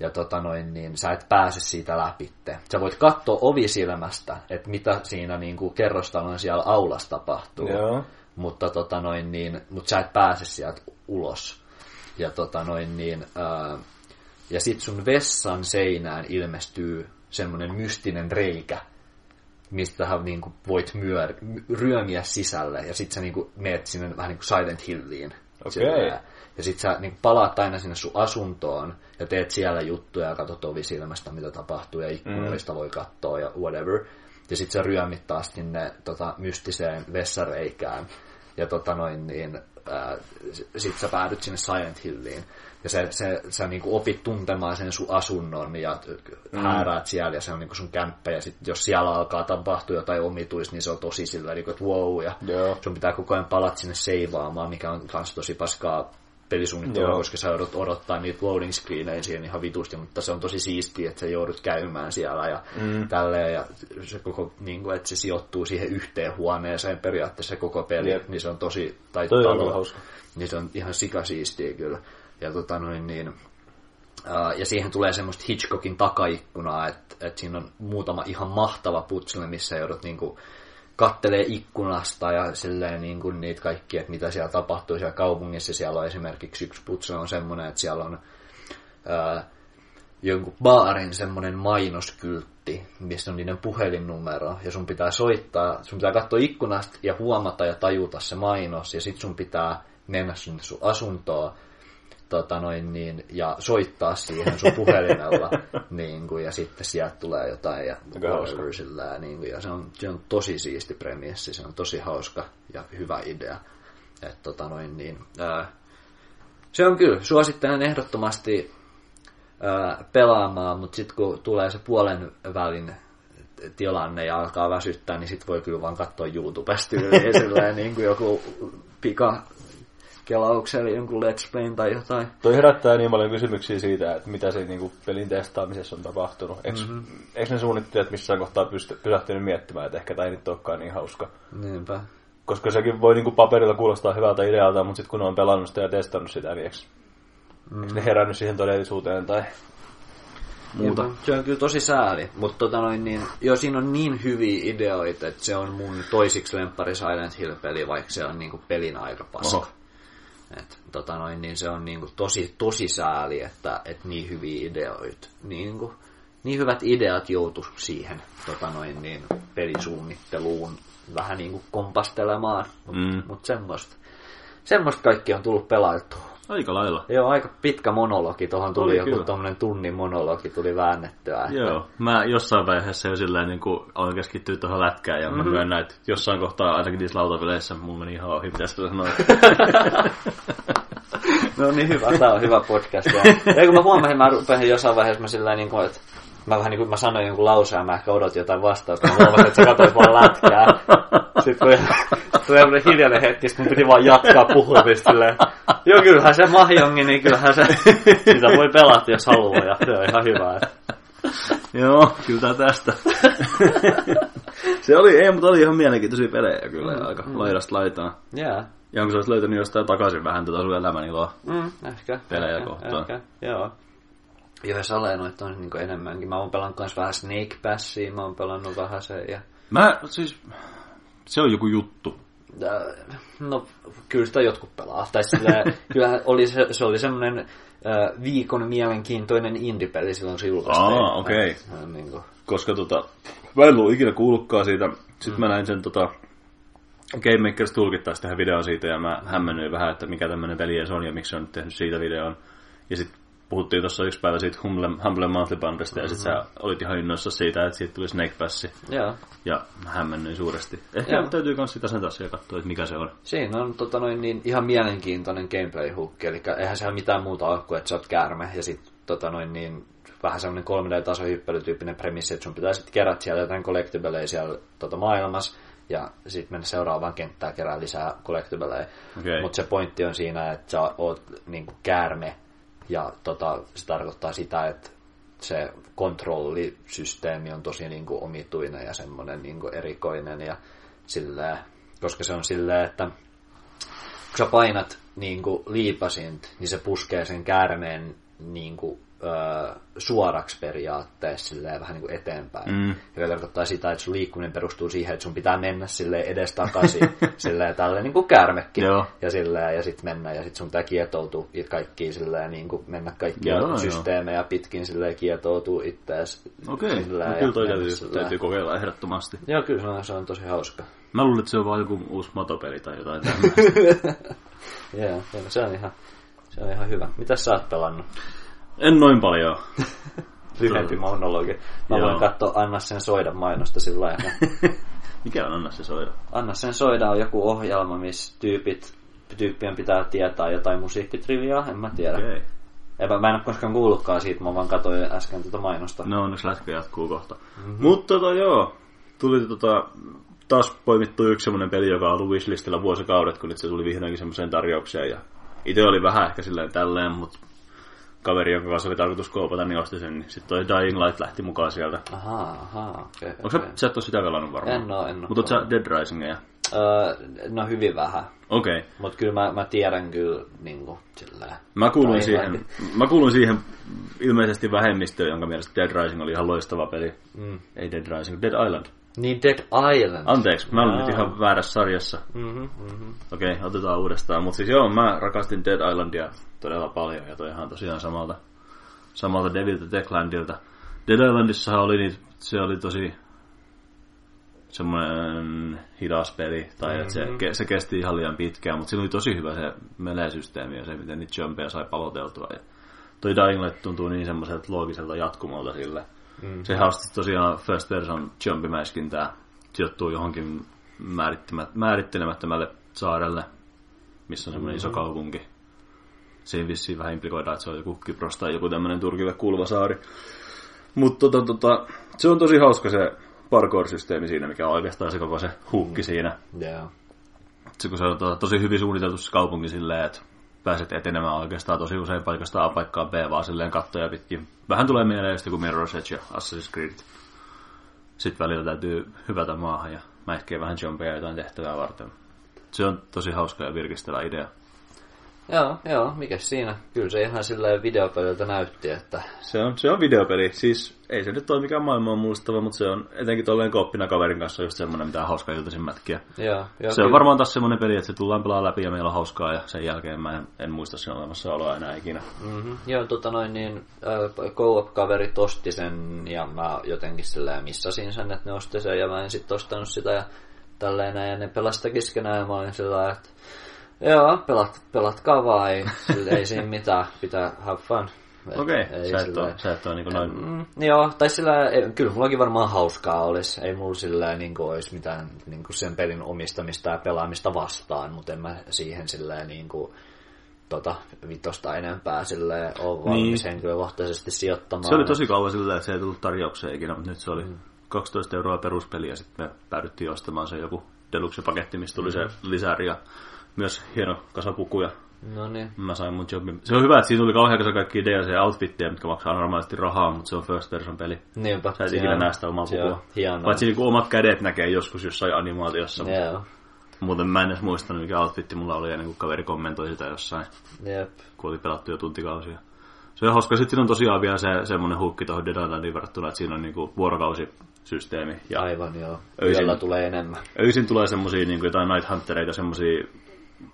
ja tota noin, niin sä et pääse siitä läpitte. Sä voit katsoa ovisilmästä, että mitä siinä niin kuin kerrostalon siellä aulassa tapahtuu. Joo. Mutta tota noin, niin, mut sä et pääse sieltä ulos. Ja tota noin, niin, ää, ja sit sun vessan seinään ilmestyy semmoinen mystinen reikä, mistä sä niin kuin voit myör, ryömiä sisälle, ja sit sä niin kuin meet sinne vähän niin kuin Silent Hilliin. Okay. Ja sit sä niin palaat aina sinne sun asuntoon ja teet siellä juttuja ja katsot ovisilmästä, mitä tapahtuu, ja ikkunoista mm. voi katsoa ja whatever. Ja sit sä ryömit taas sinne tota, mystiseen vessareikään. Ja tota noin, niin, ää, sit sä päädyt sinne Silent Hilliin. Ja se, se, sä niin opit tuntemaan sen sun asunnon ja mm. hääräät siellä ja se on niin sun kämppä. Ja sit jos siellä alkaa tapahtua jotain omituista, niin se on tosi sillä niin kuin, että wow. Ja Joo. sun pitää koko ajan palata sinne seivaamaan, mikä on kans tosi paskaa pelisuunnittelua, koska sä joudut odottaa niitä loading screenejä siihen ihan vitusti, mutta se on tosi siistiä, että sä joudut käymään siellä ja mm. tälleen, ja se koko, niin kuin, että se sijoittuu siihen yhteen huoneeseen periaatteessa se koko peli, yep. niin se on tosi, tai Toi talo, niin se on ihan sikasiistiä kyllä. Ja tota noin niin, ja siihen tulee semmoista Hitchcockin takaikkunaa, että, että siinä on muutama ihan mahtava putsle, missä joudut niinku kattelee ikkunasta ja silleen niin kuin niitä kaikkia, että mitä siellä tapahtuu siellä kaupungissa. Siellä on esimerkiksi yksi putsa on semmoinen, että siellä on ää, jonkun baarin semmoinen mainoskyltti, missä on niiden puhelinnumero, ja sun pitää soittaa, sun pitää katsoa ikkunasta ja huomata ja tajuta se mainos, ja sit sun pitää mennä sinne sun asuntoon, tota noin, niin, ja soittaa siihen sun puhelimella, niin kuin, ja sitten sieltä tulee jotain, ja sillä, niin kuin, ja se on, se on tosi siisti premiessi, se on tosi hauska ja hyvä idea. Et, tota noin, niin, ää, se on kyllä, suosittelen ehdottomasti ää, pelaamaan, mutta sitten kun tulee se puolen välin tilanne ja alkaa väsyttää, niin sitten voi kyllä vaan katsoa YouTubesta niin kuin joku pika kelauksella jonkun Let's Playn tai jotain. Toi herättää niin paljon kysymyksiä siitä, että mitä se niin pelin testaamisessa on tapahtunut. Eikö, mm-hmm. ne suunnittelijat missään kohtaa pysty, pysähtynyt miettimään, että ehkä tämä ei nyt olekaan niin hauska? Niinpä. Koska sekin voi niin kuin paperilla kuulostaa hyvältä idealta, mutta sitten kun on pelannut sitä ja testannut sitä, niin eikö Mm. Eikö ne herännyt siihen todellisuuteen tai muuta? Ja, se on kyllä tosi sääli, mutta tota noin, niin, jo siinä on niin hyviä ideoita, että se on mun toisiksi lemppari Silent Hill-peli, vaikka se on niinku pelin aika paska. Oho. Et, tota noin, niin se on niinku tosi, tosi sääli, että et niin hyviä ideoita, niinku, niin hyvät ideat joutu siihen tota noin, niin, pelisuunnitteluun vähän niinku kompastelemaan, mutta Mm. mut semmoista, semmoista kaikki on tullut pelailtua. Aika lailla. Joo, aika pitkä monologi, tuohon tuli Oli joku tuommoinen tunnin monologi tuli väännettyä. että- Joo, mä jossain vaiheessa jo silleen niin kuin aloin keskittyä tuohon lätkään ja mm-hmm. mä myönnän, että jossain kohtaa ainakin niissä lautapeleissä mulla meni ihan ohi, mitä sillä sanoi. No niin hyvä, tää on hyvä podcast. Ja, ja kun mä huomasin, mä rupesin jossain vaiheessa mä sillä niin kuin, että mä vähän niin kuin mä sanoin jonkun lauseen mä ehkä odotin jotain vastausta. Mä huomasin, että sä katsoit vaan lätkää. Sitten tuli, tuli hiljainen hetki, sitten mun piti vaan jatkaa puhumista silleen. Joo, kyllähän se mahjongi, niin kyllähän se, sitä voi pelata, jos haluaa, ja se on ihan hyvä. että- Joo, kyllä tästä. se oli, ei, mutta oli ihan mielenkiintoisia pelejä kyllä, mm, aika mm. laidasta laitaan. Jää. Ja onko sä olisit löytänyt jostain takaisin vähän tätä sun elämäniloa? Mm, ehkä. Pelejä ehkä, kohtaan. Ehkä, joo. Joo, ja Sale noita on niin enemmänkin. Mä oon pelannut kans vähän Snake Passia, mä oon pelannut vähän sen ja... Mä siis, se on joku juttu. No, kyllä sitä jotkut pelaa. Tai sillä, kyllä oli se, se oli semmoinen viikon mielenkiintoinen indie-peli silloin, se julkaistiin. Aa, okei. Äh, Niin kuin, Koska tota, mä en ollut ikinä kuullutkaan siitä. Sitten mm. mä näin sen tota, Game Makers tulkittaisi tähän videoon siitä ja mä hämmennyin vähän, että mikä tämmöinen peli edes on ja miksi se on nyt tehnyt siitä videon. Ja sitten puhuttiin tuossa yksi päivä siitä Humble, Humble Monthly Bundlesta ja Mm-hmm. sitten sä olit ihan innoissa siitä, että siitä tuli Snake Passi. joo. Ja mä hämmennyin suuresti. Ehkä Joo. täytyy kans sitä sen taas ja katsoa, että mikä se on. Siinä on tota noin, niin, ihan mielenkiintoinen gameplay-hukki, eli eihän se ole mitään muuta ole kuin, että sä oot käärme, ja sitten tota noin, niin, vähän semmoinen 3D-tasohyppelytyyppinen premissi, että sun pitää sitten kerätä siellä jotain collectiblea siellä tota, maailmassa, ja sitten mennä seuraavaan kenttään kerää lisää collectiblea. Okei. Mutta se pointti on siinä, että sä oot niin käärme, ja tota, se tarkoittaa sitä, että se kontrollisysteemi on tosi niin kuin omituinen ja semmoinen niin kuin erikoinen ja silleen, koska se on silleen, että kun sä painat niin kuin liipasint, niin se puskee sen käärmeen niin kuin, suoraksi periaatteessa silleen, vähän niin kuin eteenpäin. Mm. Joka tarkoittaa sitä, että sun liikkuminen perustuu siihen, että sun pitää mennä silleen edes takaisin, silleen tälleen niin kuin käärmekin. Joo. Ja silleen, ja sitten mennä, ja sitten sun pitää kietoutua it- kaikkiin silleen, niin kuin mennä kaikkia Joo, joo. systeemejä pitkin silleen kietoutua ittees. Okei, silleen no, ja kyllä toi täytyy, silleen. täytyy kokeilla ehdottomasti. Joo, kyllä se on, se on tosi hauska. Mä luulin, että se on vaan joku uusi motopeli tai jotain tämmöistä. Joo, joo, se on ihan, se on ihan hyvä. Mitä sä oot pelannut? En noin paljon. Lyhempi monologi. Mä Joo. voin katsoa Anna sen soida mainosta sillä lailla. Mikä on Anna se soida? Anna sen soida on joku ohjelma, missä tyypit, tyyppien pitää tietää jotain musiikkitriviaa, en mä tiedä. Okay. Mä, mä en ole koskaan kuullutkaan siitä, mä vaan katsoin äsken tätä mainosta. No onneksi lätkä jatkuu kohta. Mm-hmm. Mutta tota joo, tuli tota, taas poimittu yksi semmoinen peli, joka on ollut wishlistillä vuosikaudet, kun nyt se tuli vihdoinkin semmoiseen tarjoukseen. Ja itse oli vähän ehkä silleen tälleen, mutta kaveri, jonka kanssa oli tarkoitus koopata, niin osti sen. Niin sitten toi Dying Light lähti mukaan sieltä. Ahaa, ahaa, okei. Okay, Onko sä, sä et ole sitä pelannut varmaan? En oo, en oo. Mutta sä Dead Risingia? Öö, no hyvin vähän. Okei. Okay. Mutta kyllä mä, mä tiedän kyllä niinku silleen. Mä kuulun, Dying siihen, Light. mä kuulun siihen ilmeisesti vähemmistöön, jonka mielestä Dead Rising oli ihan loistava peli. Mm. Ei Dead Rising, Dead Island. Niin Dead Island. Anteeksi, mä olin nyt ihan väärässä sarjassa. Mhm, mhm. Okei, okay, otetaan uudestaan. Mutta siis joo, mä rakastin Dead Islandia todella paljon ja toihan tosiaan samalta, samalta Deviltä Techlandilta. Dead Islandissahan oli niin, se oli tosi semmoinen hidas peli, tai mm-hmm. että se, se kesti ihan liian pitkään, mutta siinä oli tosi hyvä se melee-systeemi ja se, miten niitä jumpeja sai paloteltua. Ja toi Dying Light tuntuu niin semmoiselta loogiselta jatkumolta sille. Mm-hmm. Se haasti tosiaan first person jumpimäiskintää sijoittuu johonkin määrittelemättömälle saarelle, missä on semmoinen mm-hmm. iso kaupunki. Siinä vissiin vähän implikoidaan, että se on joku Kypros tai joku tämmöinen Turkille kuuluva saari. Mutta tota, tota, se on tosi hauska se parkour-systeemi siinä, mikä on oikeastaan se koko se hukki siinä. Joo. Se, kun se on tota, tosi hyvin suunniteltu se kaupunki silleen, että pääset etenemään oikeastaan tosi usein paikasta A paikkaan B, vaan silleen kattoja pitkin. Vähän tulee mieleen just joku Mirror's Edge ja Assassin's Creed. Sitten välillä täytyy hyvätä maahan ja mäiskee vähän jumpeja jotain tehtävää varten. Se on tosi hauska ja virkistävä idea. Joo, joo, mikä siinä? Kyllä se ihan silleen videopeliltä näytti, että... Se on, se on videopeli. Siis ei se nyt ole mikään maailman muistava, mutta se on etenkin tolleen kooppina kaverin kanssa just semmoinen, mitä on hauska iltaisin mätkiä. Joo, joo, Se on varmaan taas semmoinen peli, että se tullaan pelaa läpi ja meillä on hauskaa ja sen jälkeen mä en, en muista sen olemassaoloa enää ikinä. Mm-hmm. Joo, tota noin, niin äh, co-op-kaverit osti sen ja mä jotenkin silleen missasin sen, että ne osti sen ja mä en sitten ostanut sitä ja tälleen näin ja ne pelasta keskenään ja mä olin sillä että joo, pelat, pelatkaa vaan, ei, sille, ei siinä mitään, pitää have fun. Okei, ei sä, et ole, sä et ole niin noin... Mm, joo, tai sillä, ei, kyllä mullakin varmaan hauskaa olisi. Ei mulla sillä niin kuin, olisi mitään niin kuin sen pelin omistamista ja pelaamista vastaan, mutta en mä siihen sillä niin kuin, tota, vitosta enempää sille ole valmis niin. henkilökohtaisesti sijoittamaan. Se oli tosi kauan sillä, että se ei tullut tarjoukseen ikinä, mutta nyt se oli 12 euroa peruspeli ja sitten me päädyttiin ostamaan se joku deluxe-paketti, mistä tuli se lisäri ja myös hieno kasa pukuja. No niin. Mä sain mun jobin. Se on hyvä, että siinä tuli kauhean kasa kaikkia DLC-outfitteja, mitkä maksaa normaalisti rahaa, mutta se on first person peli. Niinpä. Sä et ikinä näe sitä omaa pukua. Hienoa. Paitsi niinku omat kädet näkee joskus jossain animaatiossa. mutta Joo. Muuten mä en edes muistanut, mikä outfitti mulla oli ennen kuin kaveri kommentoi sitä jossain, Jep. kun oli pelattu jo tuntikausia. Se on hauska. Sitten siinä on tosiaan vielä se semmoinen hukki tuohon Dead Islandiin verrattuna, että siinä on niinku vuorokausisysteemi. Ja Aivan joo. Öisin. Yöllä tulee enemmän. öisin tulee semmosia niinku jotain Night Huntereita, semmosia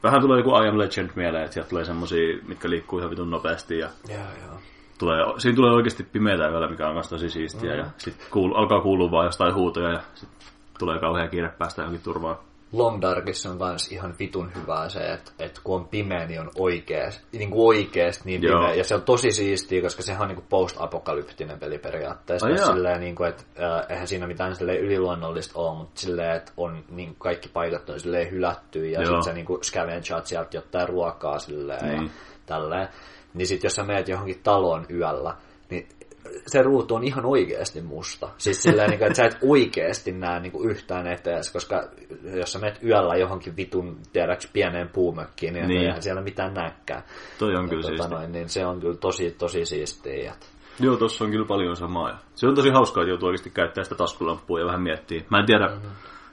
Vähän tulee joku I Am Legend mieleen, että sieltä tulee semmosia, mitkä liikkuu ihan vitun nopeasti ja Joo, joo. tulee, siinä tulee oikeasti pimeätä yöllä, mikä on myös tosi siistiä mm. ja sitten kuul, alkaa kuulua vaan jostain huutoja ja sitten tulee kauhean kiire päästä johonkin turvaan. Long Darkissa on kans ihan vitun hyvää se, että, että kun on pimeä, niin on oikeasti, niin kuin oikeasti niin Joo. pimeä. Ja se on tosi siistiä, koska sehän on niin kuin post-apokalyptinen peli periaatteessa. Jaa. silleen, niin kuin, että äh, eihän siinä mitään silleen yliluonnollista ole, mutta silleen, että on niin kuin kaikki paikat on silleen hylätty ja sitten sä niin kuin scavengeat sieltä jotain ruokaa silleen Niin. ja tälleen. Niin sitten jos sä meet johonkin taloon yöllä, niin se ruutu on ihan oikeasti musta. Siis silleen, niin kuin, että sä et oikeasti näe niin kuin yhtään etees, koska jos sä menet yöllä johonkin vitun, tiedäks, pieneen puumökkiin, niin, Niin. niin. eihän siellä mitään näkään. Toi on kyllä tota, siistiä. noin, niin se on kyllä tosi, tosi siistiä. että- Joo, tossa on kyllä paljon samaa. Ja se on tosi hauskaa, että joutuu oikeasti käyttää sitä taskulampua ja vähän miettiä. Mä en tiedä, mm-hmm.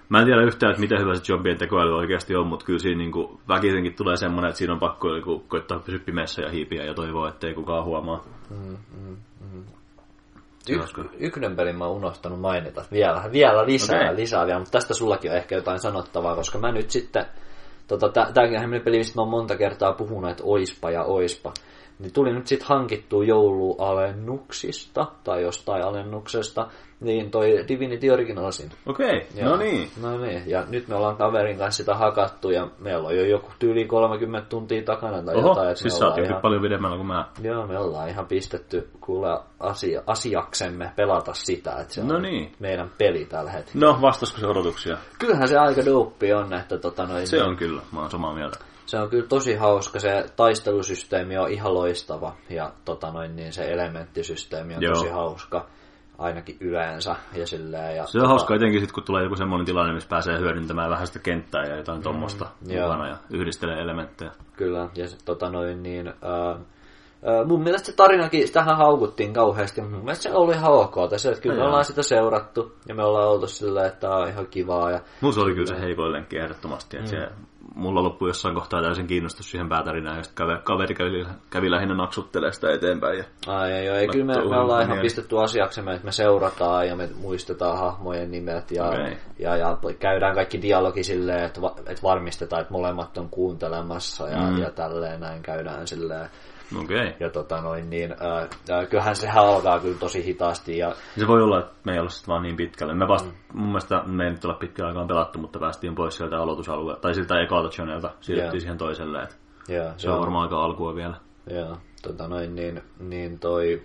mä en tiedä yhtään, että miten hyvä se zombien tekoäly oikeasti on, mutta kyllä siinä niinku väkisinkin tulee semmoinen, että siinä on pakko joku koittaa pysyä pimeässä ja hiipiä ja toivoa, ettei kukaan huomaa. Hauska. Ykkönen pelin mä oon unohtanut mainita. Vielä, vielä lisää, okay. lisää vielä, mutta tästä sullakin on ehkä jotain sanottavaa, koska mä nyt sitten, tota, tä- tääkin on peli, mistä mä oon monta kertaa puhunut, että oispa ja oispa. Niin tuli nyt sitten hankittua joulualennuksista, tai jostain alennuksesta, niin toi Divinity Original Sin. Okei, okay. No niin. No niin, ja nyt me ollaan kaverin kanssa sitä hakattu, ja meillä on jo joku tyyli 30 tuntia takana tai Oho, jotain. siis sä oot ihan- paljon pidemmällä kuin mä. Joo, me ollaan ihan pistetty kuule asia, asiaksemme pelata sitä, että se No on niin. meidän peli tällä hetkellä. No, vastasko se odotuksia? Kyllähän se aika dope on, että tota noin, Se on kyllä, mä oon samaa mieltä. Se on kyllä tosi hauska, se taistelusysteemi on ihan loistava ja tota noin, niin se elementtisysteemi on Joo. tosi hauska, ainakin yleensä. Ja silleen, ja Se on hauska etenkin sit, kun tulee joku semmoinen tilanne, missä pääsee hyödyntämään vähän sitä kenttää ja jotain tommosta joo. mukana ja yhdistelee elementtejä. Kyllä, ja se, tota noin, niin, ää, ää, mun mielestä se tarinakin, sitähän haukuttiin kauheasti, mutta mun mielestä se oli ihan ok. Tässä, että kyllä me Joo. ollaan sitä seurattu, ja me ollaan oltu silleen, että tää on ihan kivaa, ja Mulla se oli kyllä se heikoin lenkki ehdottomasti. Että se, mulla loppui jossain kohtaa täysin kiinnostus siihen päätarinään, ja sitten kaveri, kävi, kävi lähinnä naksuttelemaan sitä eteenpäin. Ja, Ai, ei, ei, kyllä me, me ollaan ihan mieli. pistetty asiaksemme, että me seurataan ja me muistetaan hahmojen nimet ja, Okei. ja, ja käydään kaikki dialogi silleen, että, va- että varmistetaan, että molemmat on kuuntelemassa ja, Mm. ja tälleen näin käydään silleen. Okay. Ja tota noin, niin, ää, ää, kyllähän se alkaa kyllä tosi hitaasti ja Se voi olla, että me ei sitten vaan niin pitkälle. Me vasta, mm. mun mielestä me ei nyt olla pitkään aikaan pelattu, mutta päästiin pois sieltä aloitusalueelta, tai siltä ekalta channelta, siirryttiin Joo. siihen toiselle. Et ja, se on varmaan aika alkua vielä. Joo, tota noin, niin, niin toi...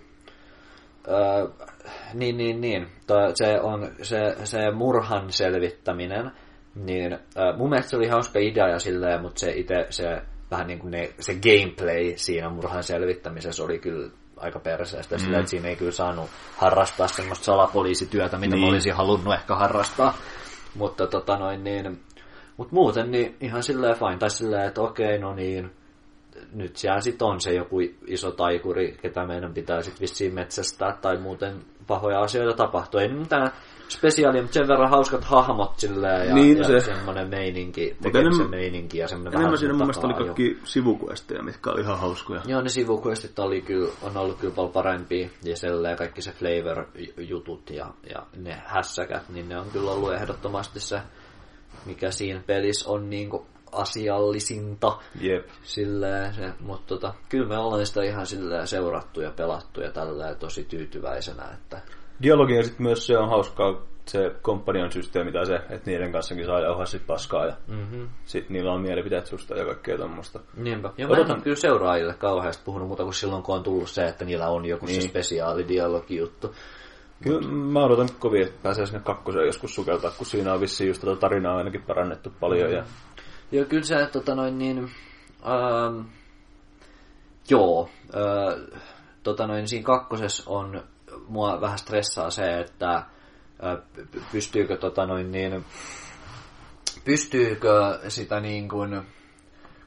Ää, niin, niin, niin. Toi, se on se, se murhan selvittäminen, niin ää, mun mielestä se oli hauska idea ja silleen, mutta se itse se vähän niin kuin ne, se gameplay siinä murhan selvittämisessä oli kyllä aika perseestä, mm. silleen, että siinä ei kyllä saanut harrastaa semmoista salapoliisityötä, mitä. Niin. mä olisin halunnut ehkä harrastaa. Mutta tota noin niin, mut muuten niin ihan silleen fine, tai silleen, että okei, no niin, nyt siellä sitten on se joku iso taikuri, ketä meidän pitää sitten vissiin metsästää tai muuten pahoja asioita tapahtuu. Ei mitään spesiaalia, mutta sen verran hauskat hahmot silleen ja, Niin, ja se- semmoinen meininki, tekemisen enemmän- meininki ja semmoinen Enemmän siinä mun mielestä oli kaikki sivukuesteja, mitkä oli ihan hauskoja. Joo, ne sivuquestit oli kyllä, on ollut kyllä paljon parempia ja selleen kaikki se flavor-jutut ja, ja ne hässäkät, niin ne on kyllä ollut ehdottomasti se, mikä siinä pelissä on niinku asiallisinta. Jep. Silleen, se, mutta tota, kyllä me ollaan sitä ihan silleen seurattu ja pelattu ja tällä tosi tyytyväisenä, että Dialogi ja sitten myös se on hauskaa, se companion systeemi tai se, että niiden kanssakin saa jauhaa sit paskaa ja mm-hmm. sitten niillä on mielipiteet susta ja kaikkea tommoista. Niinpä. Ja mä en ole kyllä seuraajille kauheasti puhunut muuta kuin silloin, kun on tullut se, että niillä on joku niin. se spesiaalidialogi-juttu. Kyllä mä odotan kovin, että pääsee sinne kakkoseen joskus sukeltaa, kun siinä on vissiin just tätä tarinaa ainakin parannettu paljon. Ja... Joo, kyllä se, tota noin niin, ähm, joo, äh, tota noin, siinä kakkosessa on, mua vähän stressaa se, että pystyykö tota noin niin, pystyykö sitä niin kuin,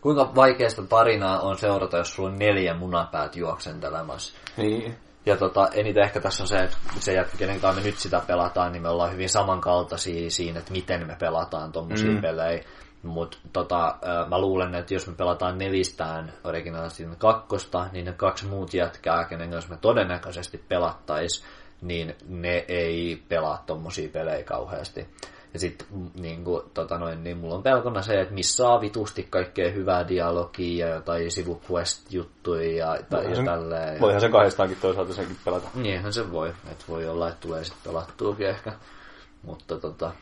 kuinka vaikeasta tarinaa on seurata, jos sulla on neljä munapäät juoksentelemassa. Niin. Ja tota, eniten ehkä tässä on se, että se jätkä, kenen kanssa me nyt sitä pelataan, niin me ollaan hyvin samankaltaisia siinä, että miten me pelataan tommosia mm. pelejä. Mutta tota, mä luulen, että jos me pelataan nelistään originaalisesti kakkosta, niin ne kaksi muut jätkää, kenen kanssa me todennäköisesti pelattais, niin ne ei pelaa tommosia pelejä kauheasti. Ja sitten niin kuin, tota noin, niin mulla on pelkona se, että missä saa vitusti kaikkea hyvää dialogia ja jotain sivuquest-juttuja ja, tai, Voihan ja tälleen. Voihan sen kahdestaankin toisaalta senkin pelata. Niinhän se voi. Että voi olla, että tulee sitten pelattuukin ehkä. Mutta tota...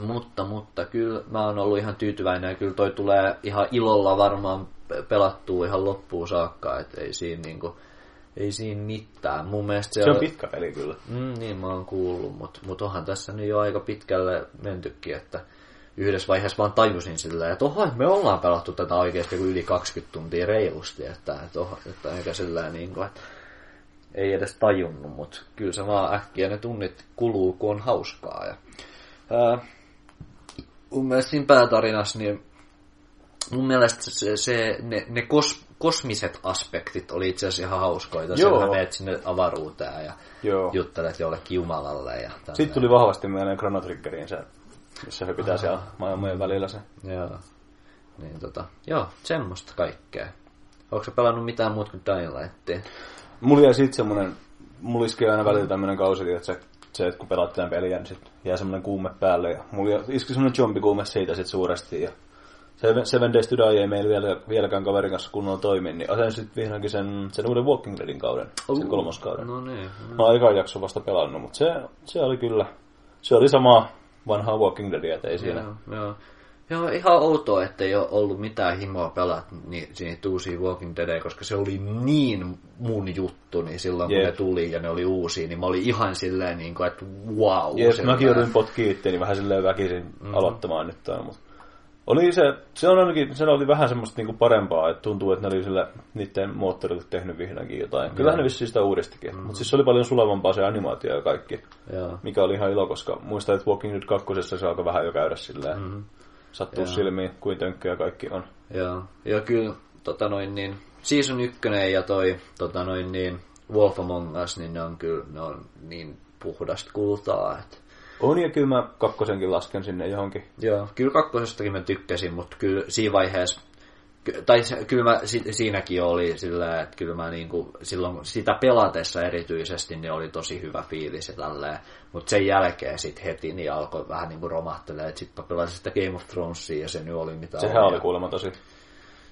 Mutta, mutta kyllä mä oon ollut ihan tyytyväinen ja kyllä toi tulee ihan ilolla varmaan pe- pelattua ihan loppuun saakka, että ei siinä niinku, ei siinä mitään. Mun mielestä se, Se on pitkä peli kyllä. Mm, niin mä oon kuullut, mutta mut onhan tässä nyt jo aika pitkälle mentykin, että yhdessä vaiheessa vaan tajusin sillä, että oho, me ollaan pelattu tätä oikeasti yli 20 tuntia reilusti, että, että, oho, että eikä sillä niin kuin, että ei edes tajunnut, mutta kyllä se vaan äkkiä ne tunnit kuluu, kun on hauskaa. Ja, ää, mun mielestä siinä päätarinassa, niin mun mielestä se, se ne, ne kos, kosmiset aspektit oli itse asiassa ihan hauskoita. Joo. Sä menet sinne avaruuteen ja Joo. juttelet jollekin jumalalle. Ja tälleen. Sitten tuli vahvasti mieleen Chrono Triggeriin se, missä he pitää siellä maailmojen välillä se. Joo. Niin tota, joo, semmoista kaikkea. Onko sä pelannut mitään muuta kuin Dying Lightia? Mulla jäi sitten semmonen, mulla iskee aina välillä tämmönen kausi, että se, se että kun pelaat tämän peliä, niin sit jää semmonen kuume päälle. Ja mulla iski semmonen zombikuume siitä sit suuresti. Ja Seven, Seven Days to Die ei meillä vielä, vieläkään kaverin kanssa kunnolla toimi, niin asen sitten vihdoinkin sen, sen uuden Walking Deadin kauden, sen kolmoskauden. No niin. Mä oon eka jakso vasta pelannut, mutta se, se oli kyllä, se oli sama vanhaa Walking Deadia, et ei siinä. Joo, joo. Joo, ihan outoa, että ei ole ollut mitään himoa pelata niin, siihen uusia Walking Deadia, koska se oli niin mun juttu, niin silloin kun Jep. ne tuli ja ne oli uusia, niin mä olin ihan silleen, niin kuin, että wow. Silleen. mäkin jouduin potkiin itteeni vähän silleen väkisin mm-hmm. aloittamaan nyt tämän, mutta oli se, se on ainakin, se oli vähän semmoista niinku parempaa, että tuntuu, että ne oli sillä niiden moottorille tehnyt vihdoinkin jotain. Kyllähän ne vissiin sitä uudistikin, mm-hmm. mutta siis se oli paljon sulavampaa se animaatio ja kaikki, Joo. mikä oli ihan ilo, koska muistan, että Walking Dead 2 se alkoi vähän jo käydä silleen, mm-hmm. Sattuu Joo. silmiin, kuin tönkkejä kaikki on. Joo, ja kyllä tota noin niin, Season 1 ja toi tota noin niin, Wolf Among Us, niin ne on kyllä ne on niin puhdasta kultaa, että On ja kyllä mä kakkosenkin lasken sinne johonkin. Joo, kyllä kakkosestakin mä tykkäsin, mutta kyllä siinä vaiheessa, ky- tai kyllä mä, si, siinäkin oli sillä, että kyllä mä niinku, silloin sitä pelatessa erityisesti niin oli tosi hyvä fiilis ja tälleen, mutta sen jälkeen sitten heti niin alkoi vähän niinku romahtelee, että sitten pelasin sitä Game of Thronesia ja se nyt oli mitä Sehän oli. oli kuulemma tosi.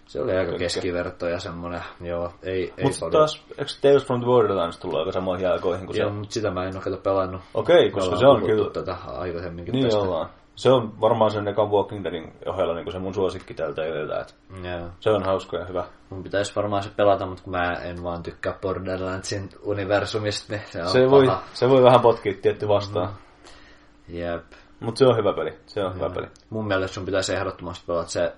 Se oli aika keskiverto ja semmonen, joo, ei, ei Mutta taas, eikö Tales from the Borderlands tullut aika samoihin aikoihin kuin se? Joo, mutta sitä mä en ole kato pelannut. Okei, Me koska se on kyllä... Tätä aikaisemminkin Niin tästä. ollaan. Se on varmaan sen ekan Walking Deadin ohella niin kuin se mun suosikki tältä yöltä. Joo. se on hauska ja hyvä. Mun pitäisi varmaan se pelata, mutta kun mä en vaan tykkää Borderlandsin universumista, niin se on Se paha. voi, se voi vähän potkia tietty vastaan. Jep. Mutta se on hyvä peli. Se on hyvä peli. Mun mielestä sun pitäisi ehdottomasti pelata se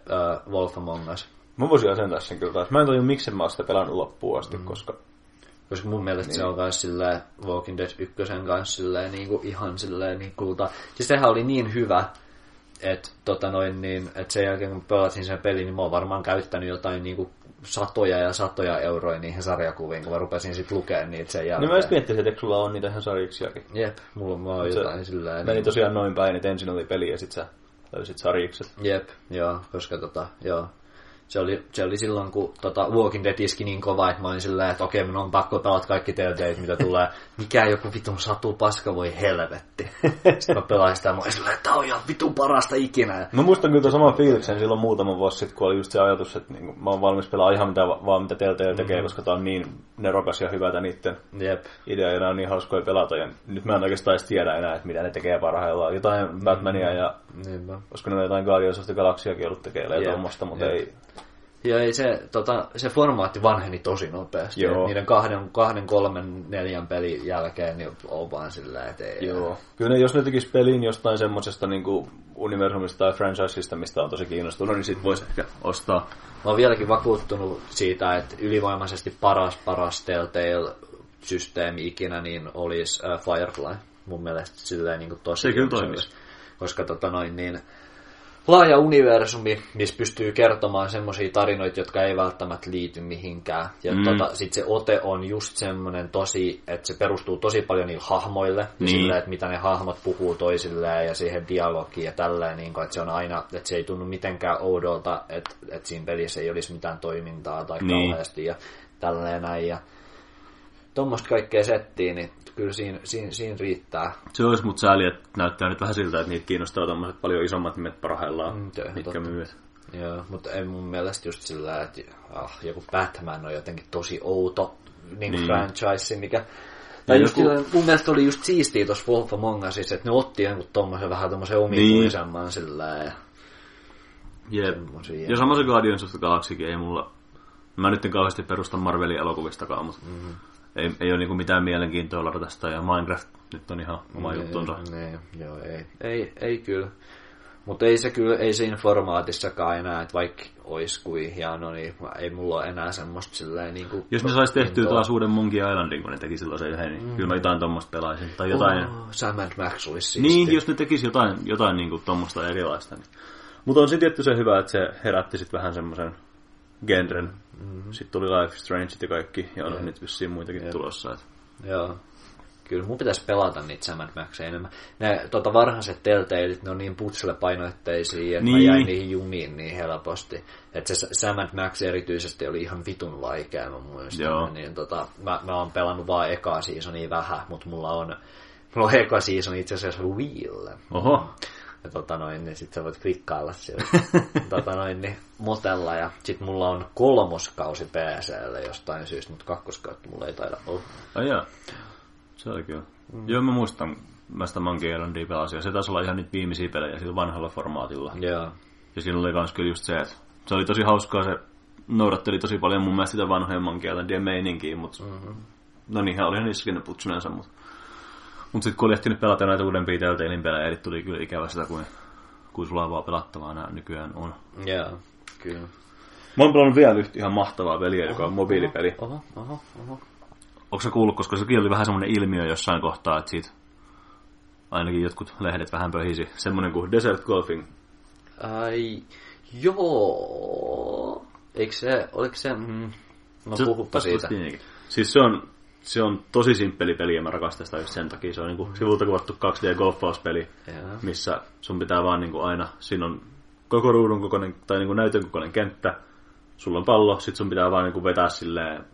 uh, Wolf Among Us. Mä voisin asentaa sen kyllä taas. Mä en tajua, miksi mä oon sitä pelannut loppuun asti, mm. koska... Koska mun mielestä niin. se on kans silleen Walking Dead 1 kanssa silleen niinku ihan silleen niin kulta. Siis sehän oli niin hyvä, että tota noin niin, että sen jälkeen kun pelasin sen pelin, niin mä oon varmaan käyttänyt jotain niinku satoja ja satoja euroja niihin sarjakuviin, kun mä rupesin sitten lukemaan niitä sen jälkeen. Niin mä just miettisin, että sulla on niitä ihan sarjiksiakin. Jep, mulla on vaan Se jotain sillä Meni niin, tosiaan noin päin, että ensin oli peli ja sit sä löysit sarjikset. Jep, joo, koska tota, joo. Se oli, se oli silloin, kun tota, Walking Dead iski niin kova, että mä olin silleen, että okei, minun on pakko pelata kaikki Telltale, mitä tulee. Mikä joku vitun satu paska, voi helvetti. Sitten mä pelasin sitä, mä olin silleen, että on ihan vitun parasta ikinä. Mä muistan kyllä saman fiiliksen silloin muutama vuosi sitten, kun oli just se ajatus, että niinku, mä oon valmis pelaa ihan mitä, vaan mitä Telltale tekee, mm-hmm. koska tää on niin nerokas ja hyvä tää niitten Jep, idea, ja on niin hauskoja pelata, ja nyt mä en oikeastaan edes tiedä enää, että mitä ne tekee parhaillaan. Jotain Batmania ja niinpä. koska ne jotain Guardians of the Galaxiakin ollut tekee Jep, ja tuommoista, mutta jep. ei... Ja ei se, tota, se formaatti vanheni tosi nopeasti. Joo. Niiden kahden, kahden, kolmen, neljän pelin jälkeen niin on vaan silleen, että ei. Joo. Kyllä ne, jos ne tekis pelin jostain semmosesta niin universumista tai franchiseista, mistä on tosi kiinnostunut, niin sit voisi ehkä ostaa. Mä oon vieläkin vakuuttunut siitä, että ylivoimaisesti paras, paras Telltale-systeemi ikinä niin olisi uh, Firefly. Mun mielestä silleen niin kuin tosi. Se kyllä toimisi. Koska tota noin niin, laaja universumi, missä pystyy kertomaan semmoisia tarinoita, jotka ei välttämättä liity mihinkään. Ja Mm. tota, sit se ote on just semmoinen tosi, että se perustuu tosi paljon niille hahmoille, Niin. sille, että mitä ne hahmot puhuu toisilleen ja siihen dialogiin ja tälleen, niin kuin, että se on aina, että se ei tunnu mitenkään oudolta, että, että siinä pelissä ei olisi mitään toimintaa tai niin. kauheasti ja tälleen näin. Ja tuommoista kaikkea settiä, niin kyllä siinä, siinä, siinä riittää. Se olisi mut sääli, että näyttää nyt vähän siltä, että niitä kiinnostaa tommoset paljon isommat nimet parhaillaan, Mm, ihan mitkä totta. myyvät. Joo, mutta ei mun mielestä just sillä, että ah, joku Batman on jotenkin tosi outo niin Niin. franchise, mikä... Tai just joku- joku... mun mielestä oli just siistiä tuossa Wolf Among Usissa, että ne otti jonkun tommosen vähän tommosen omituisemman niin. sillä ja Jep. Ja sama se Guardians of the Galaxykin ei mulla... Mä nyt en kauheasti perusta Marvelin elokuvistakaan, mutta Mm-hmm. Ei, ei ole niinku mitään mielenkiintoa ladata sitä, ja Minecraft nyt on ihan oma Niin, juttunsa. Niin, joo, ei, ei, ei kyllä. Mutta ei se kyllä, ei siinä formaatissakaan enää, että vaikka olisi kuin hieno, niin ei mulla ole enää semmoista silleen niin kuin... Jos ne sais tehtyä taas uuden Monkey Islandin, kun ne teki silloin se yhden, niin mm. kyllä mä jotain tommoista pelaisin. Tai jotain... Oh, Sam and Max olisi siistiä. Niin, jos ne tekis jotain, jotain niinku tommosta erilaista. Niin. Mutta on se tietty se hyvä, että se herätti sit vähän semmoisen genren. Mm-hmm. Sitten tuli Life Strange ja kaikki, ja on nyt vissiin muitakin Jep. tulossa. Et. Joo. Kyllä mun pitäisi pelata niitä Sam Maxia enemmän. Ne tota, varhaiset Telltaleit, ne on niin putsle-painoitteisia, että niin. Niin. mä jäin niihin jumiin niin helposti. Että se Sam Max erityisesti oli ihan vitun vaikea, mä muistan. Joo. Niin, tota, mä, mä oon pelannut vaan ekaa seasonia vähän, mutta mulla on, mulla on eka season itse asiassa Wheel. Oho, Ja tota noin, niin sit sä voit klikkailla siellä tota noin, niin motella. Ja sit mulla on kolmoskausi PClle jostain syystä, mutta kakkoskautta mulla ei taida olla. ai jaa. Se oli kyllä. Mm. Joo, mä muistan, mä sitä Monkey Islandia pelasin, ja se taisi olla ihan niitä viimeisiä pelejä sillä vanhalla formaatilla. Joo. Ja siinä oli kans kyllä just se, että se oli tosi hauskaa, se noudatteli tosi paljon mun mielestä sitä vanhojen Monkey Islandien meininkiä, mutta mm-hmm. no niin, olihan niissäkin ne putsunensa, mutta mut sitten kun oli ehtinyt pelata näitä uudempia Telltalein pelejä, eli tuli kyllä ikävä sitä, kuin, kuin sulla vaan pelattavaa nää nykyään on. Joo, kyllä. Mä oon pelannut vielä yhtä ihan mahtavaa peliä, joka on mobiilipeli. Oho, oho, oho. Onko se kuullut, koska sekin oli vähän semmoinen ilmiö jossain kohtaa, että siitä ainakin jotkut lehdet vähän pöhisi. Semmoinen kuin Desert Golfing. Ai, joo. Eikö se, oliko se, mm, no puhuppa siitä. niinkin. Siis se on, se on tosi simppeli peli ja mä rakastan sitä just sen takia. Se on niinku sivulta kuvattu 2D-golfauspeli, Joo. missä sun pitää vaan niinku aina, siinä on koko ruudun kokoinen, tai niinku näytön kokoinen kenttä, sulla on pallo, sit sun pitää vaan niinku vetää silleen,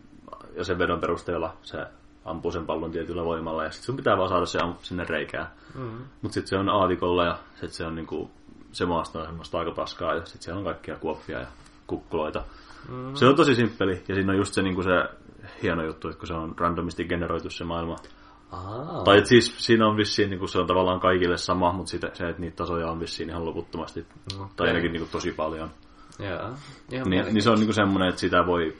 ja sen vedon perusteella se ampuu sen pallon tietyllä voimalla, ja sit sun pitää vaan saada se sinne reikään. Mm. Mut sit se on aavikolla, ja sit se on niinku, se maasta on semmoista aika paskaa, ja sit siellä on kaikkia kuoppia ja kukkuloita. Mm. Se on tosi simppeli, ja siinä on just se, niinku se hieno juttu, että kun se on randomisti generoitu se maailma. Aa, Tai et siis siinä on vissiin, niin se on tavallaan kaikille sama, mutta sitä, se, että niitä tasoja on vissiin ihan loputtomasti. Okei. Tai ainakin niin kuin, tosi paljon. joo. Ihan Niin, niin se on niin kuin semmoinen, että sitä voi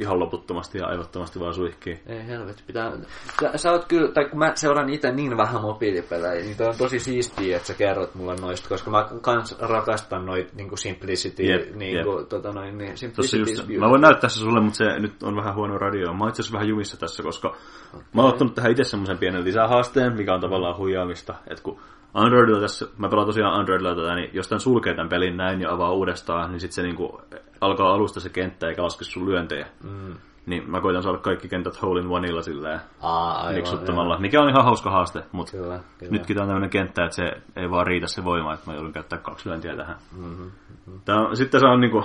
ihan loputtomasti ja aivattomasti vaan suihkia. Ei helvetti, pitää... Sä, sä oot kyllä, tai kun mä seuraan itse niin vähän mobiilipelejä, niin toi on tosi siistiä, että sä kerrot mulle noista, koska mä kans rakastan noit niinku simplicity, Jep, niinku, tota noin, niin simplicity just, mä voin näyttää se sulle, mutta se nyt on vähän huono radio. Mä oon itse asiassa vähän jumissa tässä, koska okay. mä oon ottanut tähän itse semmoisen pienen lisähaasteen, mikä on tavallaan huijaamista. Että kun Androidilla tässä, mä pelaan tosiaan Androidilla tätä, niin jos tän sulkee tämän pelin näin ja avaa uudestaan, niin sitten se niinku alkaa alusta se kenttä eikä laske sun lyöntejä. Mm. Niin mä koitan saada kaikki kentät hole in oneilla silleen Aa, aivan, niksuttamalla, joo. mikä on ihan hauska haaste, mutta Kyllä, kyllä. nytkin tää on tämmönen kenttä, että se ei vaan riitä se voima, että mä joudun käyttää kaksi lyöntiä tähän. Mm-hmm. Tää on, sitten se on niinku,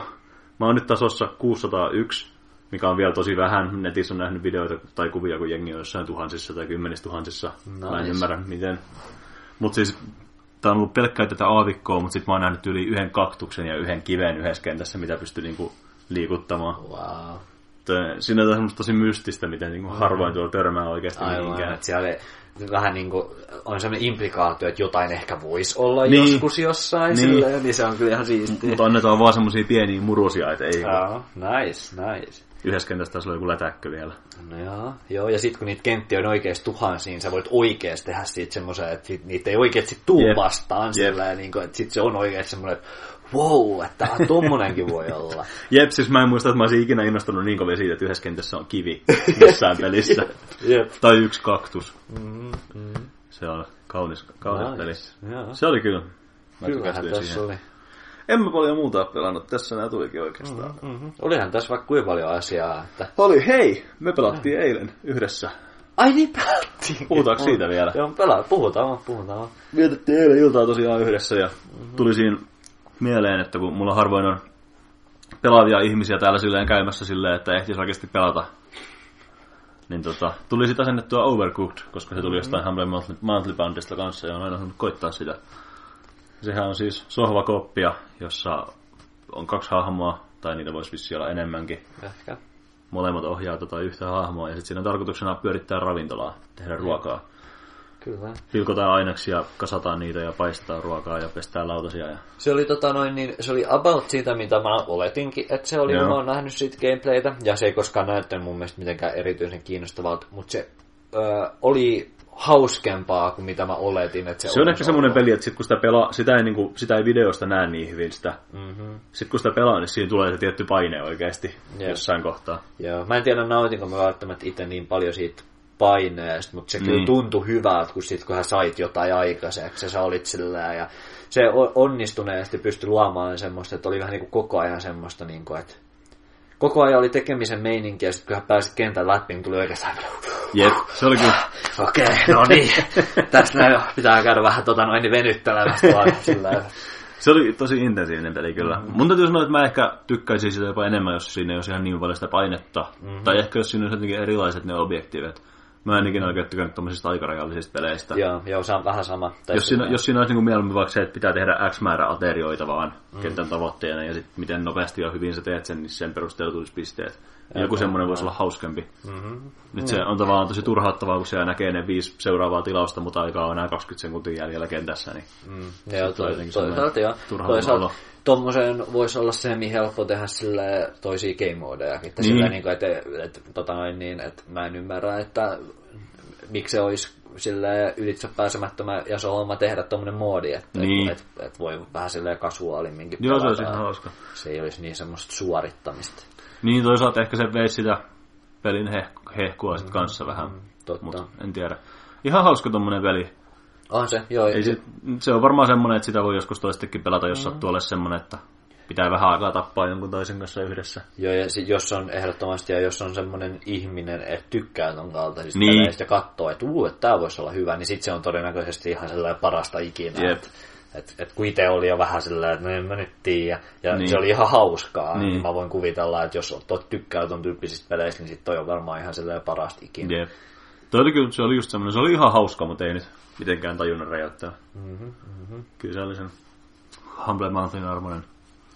mä oon nyt tasossa 601, mikä on vielä tosi vähän. Netissä on nähnyt videoita tai kuvia, kun jengi on jossain tuhansissa tai kymmenissä tuhansissa. Nice. Mä en ymmärrä, miten. Mutta siis tää on ollut pelkkää tätä aavikkoa, mutta sitten mä oon nähnyt yli yhden kaktuksen ja yhden kiven yhdessä kentässä, mitä pystyy niinku liikuttamaan. Wow. Siinä on semmoista tosi mystistä, miten niinku harvoin tuolla törmää oikeasti Aivan, mihinkään. että siellä vähän niin kuin on sellainen implikaatio, että jotain ehkä voisi olla Niin. joskus jossain, Niin. Silleen, niin se on kyllä ihan siistiä. Mutta annetaan vaan semmosia pieniä murusia, että ei Joo, nice, nice. Yhdessä kentässä taas oli joku lätäkkö vielä. No joo, joo, ja sitten kun niitä kenttiä on oikeasti tuhansia, niin sä voit oikeasti tehdä siitä semmoisen, että sit, niitä ei oikeasti tuu Jep. yep. vastaan Jep. sillä, niin kuin, että sit se on oikeasti semmoinen, että wow, että tommonenkin voi olla. Jep, siis mä en muista, että mä olisin ikinä innostunut niin kovin siitä, että yhdessä kentässä on kivi missään pelissä. Jep. tai yksi kaktus. Mm-hmm. Se on kaunis, kaunis Nice. peli. Joo. Se oli kyllä. Mä Kyllähän tässä siihen. oli. En mä paljon muuta ole pelannut, tässä nämä tulikin oikeastaan. Mm-hmm. Olihan tässä vaikka kuinka paljon asiaa, että... Oli, hei! Me pelattiin eilen yhdessä. Ai niin, pelattiin. Puhutaanko siitä vielä? Joo, pelaa, puhutaan vaan, puhutaan vaan. Vietettiin eilen iltaa tosiaan yhdessä ja tuli siinä mieleen, että kun mulla harvoin on pelaavia ihmisiä täällä silleen käymässä silleen, että ehtis oikeasti pelata. Niin tota, tuli sitä asennettua Overcooked, koska se tuli jostain Humble Monthly, Monthly Bandista kanssa ja on aina halunnut koittaa sitä. Sehän on siis sohvakoppia, jossa on kaksi hahmoa, tai niitä voisi vissi olla enemmänkin. Ehkä. Molemmat ohjaa tota yhtä hahmoa ja sitten siinä on tarkoituksena pyörittää ravintolaa, tehdä ruokaa. Kyllä. Pilkotaan aineksia, kasataan niitä ja paistetaan ruokaa ja pestään lautasia. Ja... Se oli, tota noin, niin, se oli about siitä, mitä mä oletinkin, että se oli, Joo. mä oon nähnyt siitä gameplaytä, ja se ei koskaan näyttänyt mun mielestä mitenkään erityisen kiinnostavalta, mutta se ö, oli hauskempaa kuin mitä mä oletin, että se, Se on ehkä semmoinen peli, että sit kun sitä, pelaa, sitä, ei, niinku, sitä ei videosta näe niin hyvin sitä. Mm-hmm. Sitten kun sitä pelaa, niin siinä tulee se tietty paine oikeasti Jep. jossain kohtaa. Joo, mä en tiedä nautinko mä välttämättä itse niin paljon siitä paineesta, mutta se Niin. kyllä tuntui hyvältä, kun sit kun hän sait jotain aikaiseksi ja sä olit sillä ja se onnistuneesti pystyi luomaan semmoista, että oli vähän niin kuin koko ajan semmoista, niin kuin, että koko ajan oli tekemisen meininkiä, ja sitten kun hän pääsi kentän läpi, niin tuli oikeastaan, Jep, se oli kyllä. okei, okay, no niin, tästä näin pitää käydä vähän tota noin venyttelemästä vaan sillä. Se oli tosi intensiivinen peli kyllä. Mm. Mun täytyy sanoa, että mä ehkä tykkäisin sitä jopa enemmän, jos siinä ei olisi ihan niin paljon sitä painetta. Mm-hmm. Tai ehkä jos siinä olisi jotenkin erilaiset ne objektiivit. Mä en ikinä oikein tykännyt tommosista aikarajallisista peleistä. Joo, joo, se on vähän sama. Tai Jos siinä, jos siinä olisi niin mieluummin vaikka se, että pitää tehdä X määrä aterioita vaan mm. kentän tavoitteena ja sitten miten nopeasti ja hyvin sä teet sen, niin sen perusteella tulisi pisteet. Ja joku semmoinen voisi olla hauskempi. Mm-hmm. Nyt se on tavallaan tosi turhauttavaa, kun siellä näkee ne viisi seuraavaa tilausta, mutta aikaa on enää 20 sekuntia jäljellä kentässä. Niin Mm, joo, tulee to, jotenkin toisaalta joo. turha Toisaalta olo. tuommoiseen voisi olla semi helppo tehdä sille toisia game modejakin. Että Niin. niin. niin kuin, että, että, tota noin, niin, että mä en ymmärrä, että miksi se olisi sille ylitse pääsemättömä ja solma tehdä tuommoinen moodi, että Niin. et, et, voi vähän silleen kasuaalimminkin Joo, se olisi ihan hauska. Se ei olisi niin semmoista suorittamista. Niin, toisaalta ehkä se veisi sitä pelin heh- hehkua sit kanssa vähän. Totta. Mutta en tiedä. Ihan hauska tommonen peli. On se, joo. Ei se, se on varmaan semmonen, että sitä voi joskus toistekin pelata, jos sattuu olla semmonen, että pitää vähän aikaa tappaa jonkun toisen kanssa yhdessä. Joo, ja sit, jos on ehdottomasti, ja jos on semmoinen ihminen, että tykkää ton kaltaisista Niin. niin. peleistä ja katsoo, että uu, että tää voisi olla hyvä, niin sit se on todennäköisesti ihan sellainen parasta ikinä. Jep. Et, et, et kun itse oli jo vähän sellainen, että no en mä nyt tiedä, ja Niin. se oli ihan hauskaa, Niin. niin. mä voin kuvitella, että jos tot tykkää ton tyyppisistä peleistä, niin sit toi on varmaan ihan sellainen parasta ikinä. Jep. Toi oli kyllä, se oli just semmonen, se oli ihan hauska, mutta ei nyt mitenkään tajunnut räjäyttää. Mm-hmm, mm-hmm. Kyllä se oli sen Humble Mountain armoinen.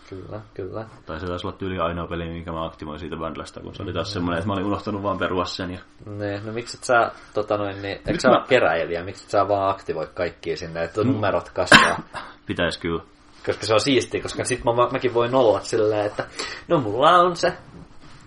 Kyllä, kyllä. Tai se taisi olla tyyli ainoa peli, minkä mä aktivoin siitä bundlesta, kun se oli taas semmonen, että mä olin unohtanut vaan perua sen. Ja... Ne, no miksi et sä, tota noin, niin, eikö sä mä- keräilijä, miksi et sä vaan aktivoi kaikkia sinne, että numerot kasvaa? Pitäis kyllä. koska se on siistiä, koska sit mä, mäkin voin olla silleen, että no mulla on se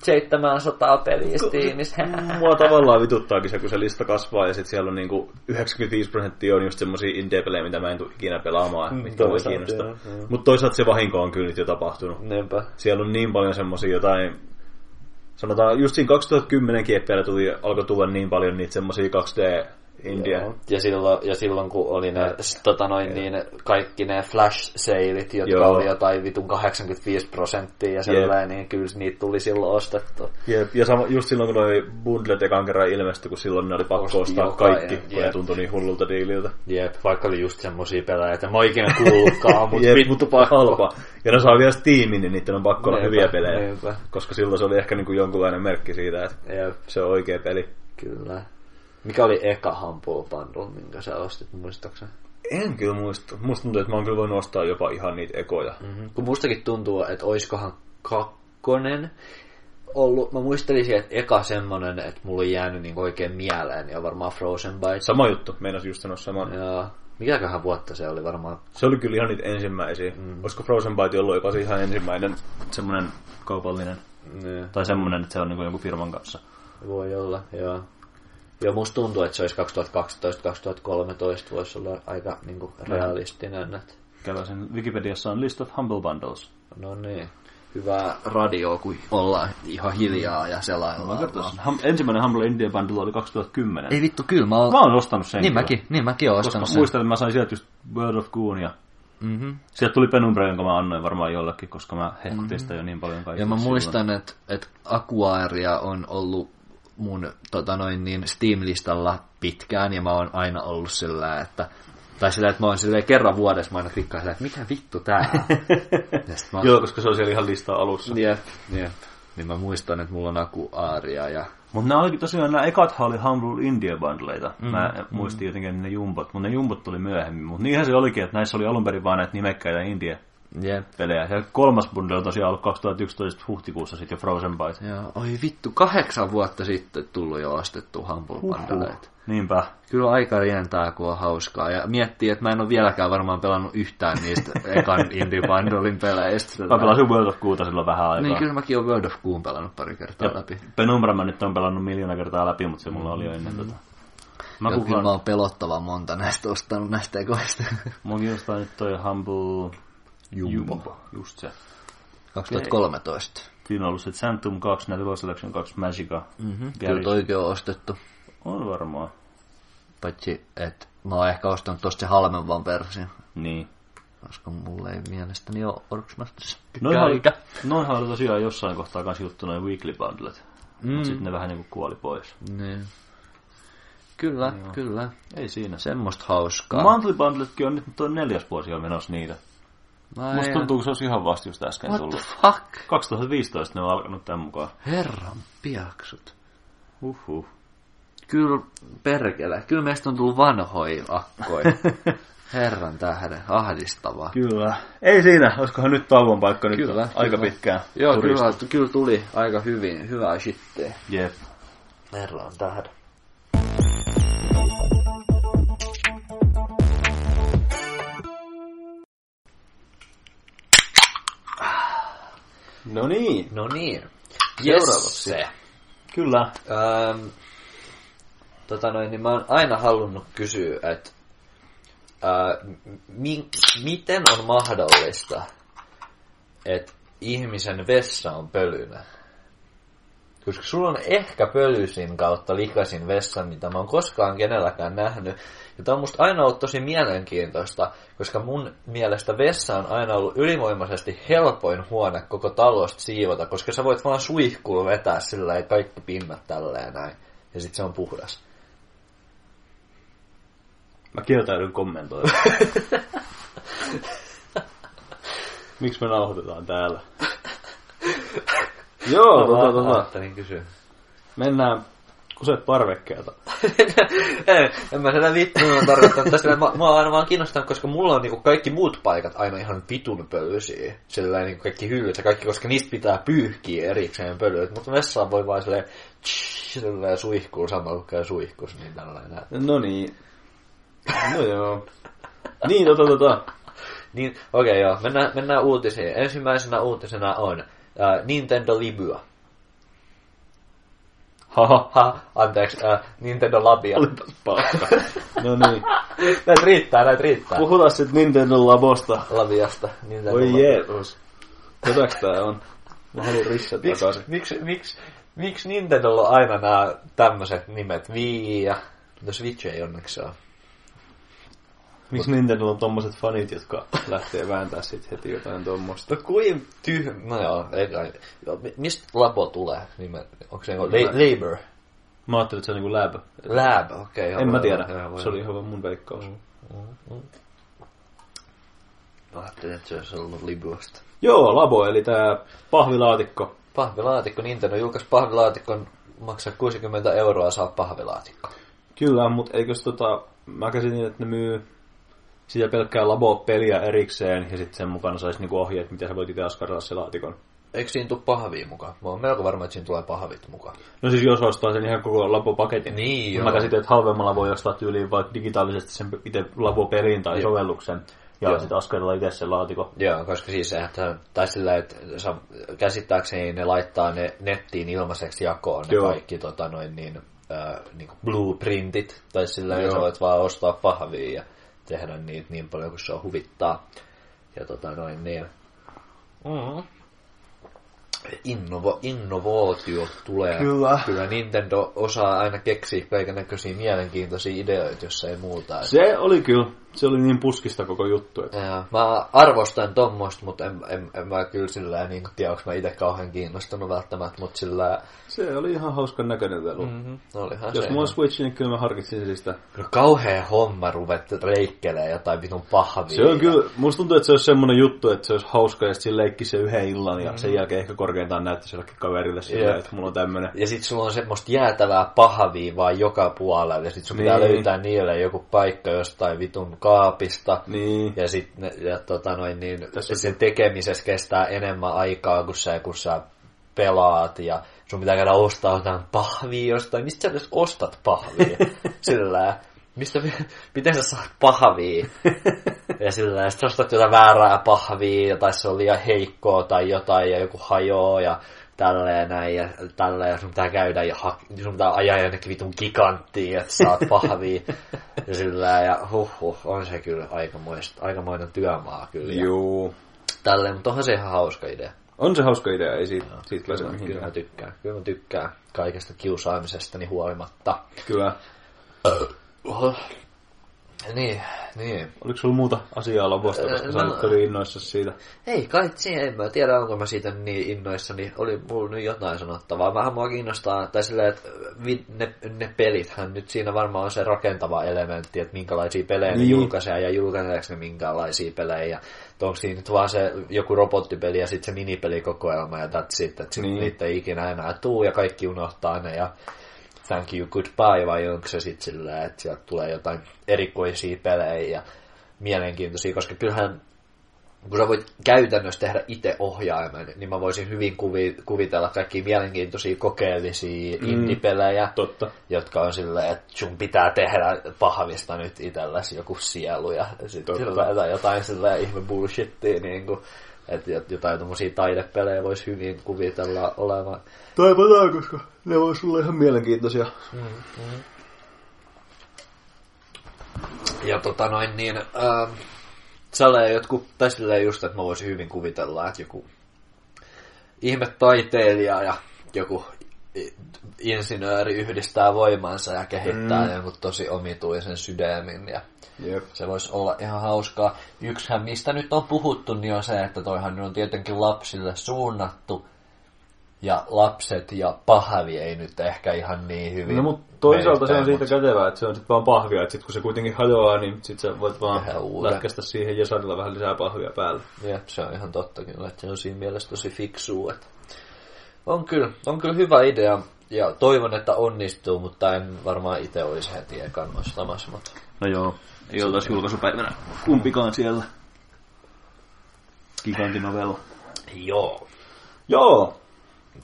700 peliä Steamissa. Mua tavallaan vituttaakin se, kun se lista kasvaa ja sitten siellä on niinku 95 prosenttia on just semmosia indie-pelejä, mitä mä en tule ikinä pelaamaan, Mm, mitkä voi kiinnostaa. Mutta toisaalta se vahinko on kyllä nyt jo tapahtunut. Niinpä. Siellä on niin paljon semmosia jotain, sanotaan just siinä 2010 kieppeillä tuli, alkoi tulla niin paljon niitä semmosia 2D India. Joo. Ja silloin, ja silloin kun oli ne, tota noin, niin, kaikki ne flash sailit, jotka Joo. oli jotain vitun 85 prosenttia ja sellainen, niin kyllä niitä tuli silloin ostettu. Jep, ja sama, just silloin kun noi bundlet ekan kerran ilmestyi, kun silloin ne oli pakko Osti ostaa jokainen, kaikki, kun jep. ne tuntui niin hullulta diililtä. Jep, vaikka oli just semmosia pelejä, että mä oon ikinä kuullutkaan, mutta vittu mutta pakko. halpa. Ja ne saa vielä Steamin, niin niiden on pakko olla hyviä pelejä. niinpä. Koska silloin se oli ehkä niinku jonkunlainen merkki siitä, että Jep, se on oikea peli. kyllä. Mikä oli eka Humble Bundle, minkä sä ostit, muistaakseni? En kyllä muista. Musta tuntuu, että mä oon kyllä voinut ostaa jopa ihan niitä ekoja. Mm-hmm. Kun mustakin tuntuu, että oiskohan kakkonen ollut, mä muistelisin, että eka semmonen, että mulla on jäänyt niin oikein mieleen, ja varmaan Frozen Byte. Sama juttu, meinas just sanoa saman. Ja mikäköhän vuotta se oli varmaan? Se oli kyllä ihan niitä ensimmäisiä. Mm. Olisiko Frozen Byte ollut jopa se ihan ensimmäinen semmoinen kaupallinen? Ne, Tai semmoinen, että se on niinku jonkun firman kanssa. voi olla, joo. Joo, musta tuntuu, että se olisi 2012-2013 voisi olla aika niin kuin, realistinen. Että, Käväsin Wikipediassa on list of humble bundles. no niin, hyvää radio, kun ollaan ihan hiljaa ja selaillaan. Hum- ensimmäinen Humble India Bundle oli 2010. Ei vittu, kyllä mä oon... Mä oon ostanut sen. Niin kyllä. mäkin, niin mäkin oon Koska ostanut sen. muistan, että mä sain sieltä just World of Goon ja Mm-hmm. sieltä tuli Penumbra, jonka mä annoin varmaan jollekin, koska mä hehkutin sitä jo niin paljon kaikille Ja mä muistan, että, että Aquaria on ollut mun tota noin, niin Steam-listalla pitkään, ja mä oon aina ollut sillä, että tai sillä, että mä oon silleen kerran vuodessa, mä aina klikkaan sillä, että mikä vittu tää on. Joo, koska se on siellä ihan listaa alussa. jep, jep. Niin mä muistan, että mulla on Aquaria ja... Mutta nämä olikin tosiaan, nämä ekathan oli Humble India Bundleita. Mm, mä muistin jotenkin ne jumbot, mutta ne jumbot tuli myöhemmin. Mutta niinhän se olikin, että näissä oli alun perin vaan näitä nimekkäitä India-pelejä. Jep. Ja kolmas bundle on tosiaan ollut 2011 huhtikuussa sitten jo Frozen Byte. Ja, oi vittu, kahdeksan vuotta sitten tullut jo ostettu Humble Bundleita. Niinpä. Kyllä aika rientää, kun on hauskaa. Ja miettii, että mä en ole vieläkään varmaan pelannut yhtään niistä ekan Indie Bundlein peleistä. Mä pelasin World of Goota silloin vähän aikaa. Niin, kyllä mäkin olen World of Goon pelannut pari kertaa Ja läpi. Penumbra mä nyt on pelannut miljoona kertaa läpi, mutta se mulla oli jo ennen tota. Mä Ja kyllä mä oon pelottavan monta näistä ostanut näistä ekoista. mua kiinnostaa nyt toi Humble Jumbo. Just se. 2013. Siinä on ollut se Santum 2, Natural Selection 2, Magica. Mm-hmm. Kyllä toikin on ostettu. On varmaan. Paitsi, että mä oon ehkä ostanut tosta se halvemman version. Niin. Koska mulla ei mielestäni ole Orksmastissa. Noihan oli, Eikä. noihan oli tosiaan jossain kohtaa kans juttu noin weekly bundlet. Mm. Mutta sitten ne vähän niinku kuoli pois. Niin. Kyllä, kyllä. Ei siinä. Semmoista hauskaa. Monthly bundletkin on nyt toi neljäs vuosi on menossa niitä. Mä Musta tuntuu, kun se olisi ihan vasta just äsken What the tullut. fuck? 2015 ne on alkanut tämän mukaan. Herran piaksut. Uhuh. Kyllä, perkele. Kyllä meistä on tullut vanhoja akkoja. Herran tähden, ahdistavaa. Kyllä. Ei siinä. Olisikohan nyt tauon paikka nyt Kyllä, aika kyllä. pitkään. Joo, kyllä, kyllä tuli aika hyvin, hyvää shittiä. Jep. Herran tähden. No niin. No niin. Seuraavaksi. Jesse. Kyllä. Ähm, tota noin, niin mä oon aina halunnut kysyä, että äh, mi- miten on mahdollista, että ihmisen vessa on pölyinen? Koska sulla on ehkä pölysin kautta likasin vessa, mitä mä oon koskaan kenelläkään nähnyt. Ja tää on musta aina ollut tosi mielenkiintoista, koska mun mielestä vessa on aina ollut ylivoimaisesti helpoin huone koko talosta siivota, koska sä voit vaan suihkulla vetää sillä ei kaikki pinnat tälleen näin. Ja sit se on puhdas. Mä kieltäydyn kommentoimaan. Miksi me nauhoitetaan täällä? Joo, tota, tota. Kysyä. Mennään kuse parvekkeelta. Ei, en mä sitä vittu mä tarkoittanut tästä. Mä, mä oon aina vaan kiinnostanut, koska mulla on niinku kaikki muut paikat aina ihan vitun pölyisiä. Sillä niinku kaikki hyllyt ja kaikki, koska niistä pitää pyyhkiä erikseen pölyt. Mutta vessaan voi vaan silleen, tsh, silleen suihkuun samalla kun käy suihkus, niin tällainen. No niin. No joo. Niin, tota, tota. Niin, okei okay, joo, mennään, mennään uutisiin. Ensimmäisenä uutisena on äh, Nintendo Libya. Haha. Ha, anteeksi, äh, Nintendo Labia. Olipa paska. No niin. näitä riittää, näitä riittää. Puhutaan sitten Nintendo Labosta. Labiasta. Nintendo Voi Labia. Jeesus. Tätäks tää on? Mä haluan Miksi, takaisin. miksi, miksi, miksi Nintendolla on aina nämä tämmöiset nimet? Wii ja Mutta Switch ei onneksi saa. Miksi Nintendo on tommoset fanit, jotka lähtee vääntää sit heti jotain tommosta? No kuin tyhmä, no joo, ei kai. Joo, mi- Mistä Labo tulee? Niin mä, onko se niinku la- Labor? Mä ajattelin, että se on niinku lab. Lab, okei. Okay, En mä tiedä. Se oli ihan vaan mun veikkaus. Mä ajattelin, että se olisi ollut Libuasta. Joo, labo, eli tää pahvilaatikko. Pahvilaatikko, Nintendo julkaisi pahvilaatikon, maksaa 60 euroa saa pahvilaatikko. Kyllä, mutta eikös tota, mä käsitin, että ne myy sitä pelkkää labo-peliä erikseen, ja sitten sen mukana saisi niinku ohjeet, miten sä voit itse askarrella se laatikon. Eikö siinä tule pahvia mukaan? Mä oon melko varma, että siinä tulee pahvit mukaan. No siis jos ostaa sen ihan koko labo-paketin. Niin, Mä joo. käsitin, että halvemmalla voi ostaa tyyliin vaikka digitaalisesti sen itse labo-pelin tai Joo. sovelluksen, ja sitten askarrella itse sen laatikon. Joo, koska siis että, tai sillä, että käsittääkseni ne laittaa ne nettiin ilmaiseksi jakoon ne Joo. kaikki tota, noin niin, äh, niin kuin blueprintit, tai sillä että sä voit vaan ostaa pahvia ja tehdä niitä niin paljon kuin se on huvittaa. Ja tota noin niin. Mm. Innovo, innovaatiot tulee. Kyllä. Kyllä Nintendo osaa aina keksiä kaikennäköisiä mielenkiintoisia ideoita, jos ei muuta. Se oli kyllä, se oli niin puskista koko juttu. Että... Ja, mä arvostan tommoista, mutta en, en, en mä kyllä sillä niin tiedä, onko mä itse kauhean kiinnostunut välttämättä, mutta sillä Se oli ihan hauskan näköinen velu. Mm. mm-hmm. olihan Jos se mulla Switch, niin kyllä mä harkitsin sitä. Kyllä kauhea homma ruvette reikkelee jotain vitun pahvia. Se on kyllä, musta tuntuu, että se olisi semmoinen juttu, että se olisi hauska ja sitten leikki se yhden illan ja sen jälkeen ehkä korkeintaan näyttäisi jollekin kaverille sillä, Jep. että mulla on tämmönen. Ja sit sulla on semmoista jäätävää pahvia vaan joka puolella, ja sit sun pitää Niin. löytää niille joku paikka jostain vitun kaapista. Niin. Ja sit ne, ja tota noin, niin Tässä sen tekemisessä kestää enemmän aikaa kuin se, kun sä pelaat ja sun pitää käydä ostaa jotain pahvia jostain. Mistä sä edes ostat pahvia? sillä mistä, miten sä saat pahvia? ja sillä ja sit sä ostat jotain väärää pahvia, tai se on liian heikkoa tai jotain, ja joku hajoaa, ja tälleen näin, ja tälleen, ja sun pitää käydä, ja ha- sun pitää ajaa jonnekin vitun giganttiin, että saat pahvia. ja sillä ja huh, huh, on se kyllä aikamoista, aikamoinen työmaa kyllä. Juu. tälleen, mutta onhan se ihan hauska idea. On se hauska idea, ei siitä, siitä pääse Kyllä, kyllä mä mihinkään. tykkään. Kyllä mä tykkään kaikesta kiusaamisestani huolimatta. Kyllä. Oho. Niin, niin. Oliko sulla muuta asiaa labosta, koska sä No- olit tosi innoissa siitä? Ei kai siihen, en mä tiedä onko mä siitä niin innoissani, oli mulla nyt jotain sanottavaa. Vähän mua kiinnostaa, tai silleen, että ne, ne pelithän nyt siinä varmaan on se rakentava elementti, että minkälaisia pelejä niin. ne Niin. julkaisee ja julkaiseeko ne minkälaisia pelejä. Että onko siinä nyt vaan se joku robottipeli ja sitten se minipelikokoelma ja that's it, että niin. Niin. niitä ei ikinä enää tuu ja kaikki unohtaa ne ja thank you, goodbye, vai onko se sitten sillä, että sieltä tulee jotain erikoisia pelejä ja mielenkiintoisia, koska kyllähän kun sä voit käytännössä tehdä itse ohjaimen, niin mä voisin hyvin kuvi, kuvitella kaikki mielenkiintoisia kokeellisia mm. indie-pelejä, Totta. jotka on silleen, että sun pitää tehdä pahvista nyt itselläsi joku sielu ja sitten tai jotain silleen ihme bullshittia, niin kuin, että jotain tommosia taidepelejä voisi hyvin kuvitella olevan. Taivataan, koska ne vois olla ihan mielenkiintoisia. Ja tota noin niin, ähm, sellainen jotkut, tai silleen just, että mä voisin hyvin kuvitella, että joku ihme taiteilija ja joku insinööri yhdistää voimansa ja kehittää mm. jonkun tosi omituisen sydämin ja Jep. se voisi olla ihan hauskaa. Yksihän mistä nyt on puhuttu, niin on se, että toihan on tietenkin lapsille suunnattu ja lapset ja pahvi ei nyt ehkä ihan niin hyvin. No mutta toisaalta se on siitä kätevää, että se on sitten vaan pahvia, että sit kun se kuitenkin hajoaa, niin sit sä voit vaan lätkästä siihen jesarilla vähän lisää pahvia päälle. Jep, se on ihan totta kyllä, että se on siinä mielessä tosi fiksua. Että on, kyllä, on kyllä hyvä idea ja toivon, että onnistuu, mutta en varmaan itse olisi heti ekan ostamassa. Mutta... No joo, ei oltaisi julkaisupäivänä kumpikaan siellä. Gigantinovella. Joo. Joo,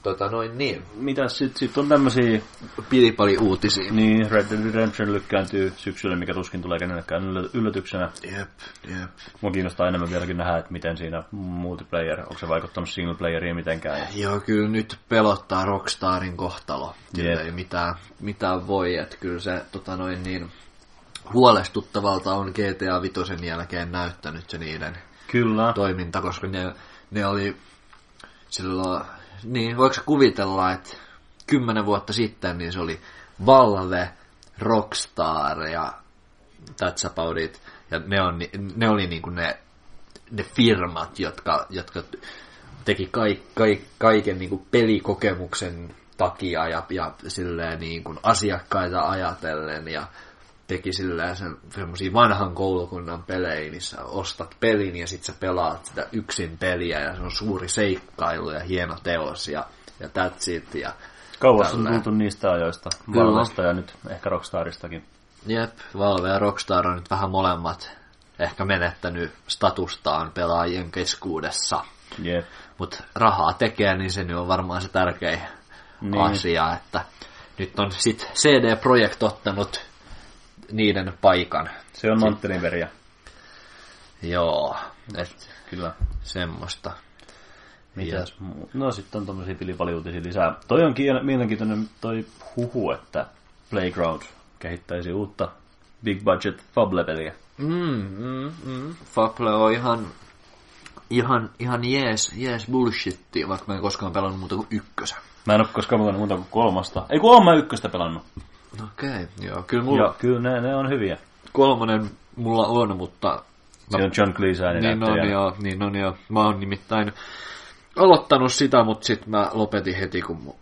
Tota noin niin. mitäs sit, sit on tämmösiä, Pilipali uutisia. niin Red Dead Redemption lykkääntyy syksyllä, mikä tuskin tulee kenellekään yllä- yllätyksenä. Jep, jep. Mua kiinnostaa enemmän vieläkin nähdä, että miten siinä multiplayer, onko se vaikuttanut single playeriin mitenkään. Joo, kyllä nyt pelottaa Rockstarin kohtalo. Jep. ei mitään, mitään voi, että kyllä se tota noin niin, huolestuttavalta on GTA Vitosen jälkeen näyttänyt se niiden Kyllä. toiminta, koska ne, ne oli silloin, niin voiko kuvitella, että kymmenen vuotta sitten niin se oli Valve, Rockstar ja That's About It. Ja ne, on, ne oli niinku ne, ne firmat, jotka, jotka teki kaik, kaik, kaiken niinku pelikokemuksen takia ja, ja silleen niinku asiakkaita ajatellen ja teki silleen sen semmosia vanhan koulukunnan pelejä, missä ostat pelin ja sit sä pelaat sitä yksin peliä ja se on suuri seikkailu ja hieno teos ja, ja that's it. Ja Kauas on tälleen. tultu niistä ajoista. Valvesta ja nyt ehkä Rockstaristakin. Jep, Valve ja Rockstar on nyt vähän molemmat ehkä menettänyt statustaan pelaajien keskuudessa. Jep. Mutta rahaa tekee, niin se nyt on varmaan se tärkein Niin. asia, että nyt on sit CD Projekt ottanut niiden paikan. Se on Manttelin veriä. Joo, et Kyllä. semmoista. Mitäs muu? No sitten on tommosia pilipaliuutisia lisää. Toi on kiel- mielenkiintoinen toi huhu, että Playground kehittäisi uutta big budget Fable-peliä. Mm, mm, mm. Fable on ihan, ihan, ihan jees, jees bullshitti, vaikka mä en koskaan pelannut muuta kuin ykkösen. Mä en oo koskaan pelannut muuta kuin kolmasta. Ei kun oon mä ykköstä pelannut. Okei, okay, joo, kyllä mulla Ja kyllä ne, ne on hyviä. kolmonen mulla on, mutta... Siinä on John Cleese ääni Niin on joo, niin on joo. Mä oon nimittäin aloittanut sitä, mutta sitten mä lopetin heti, kun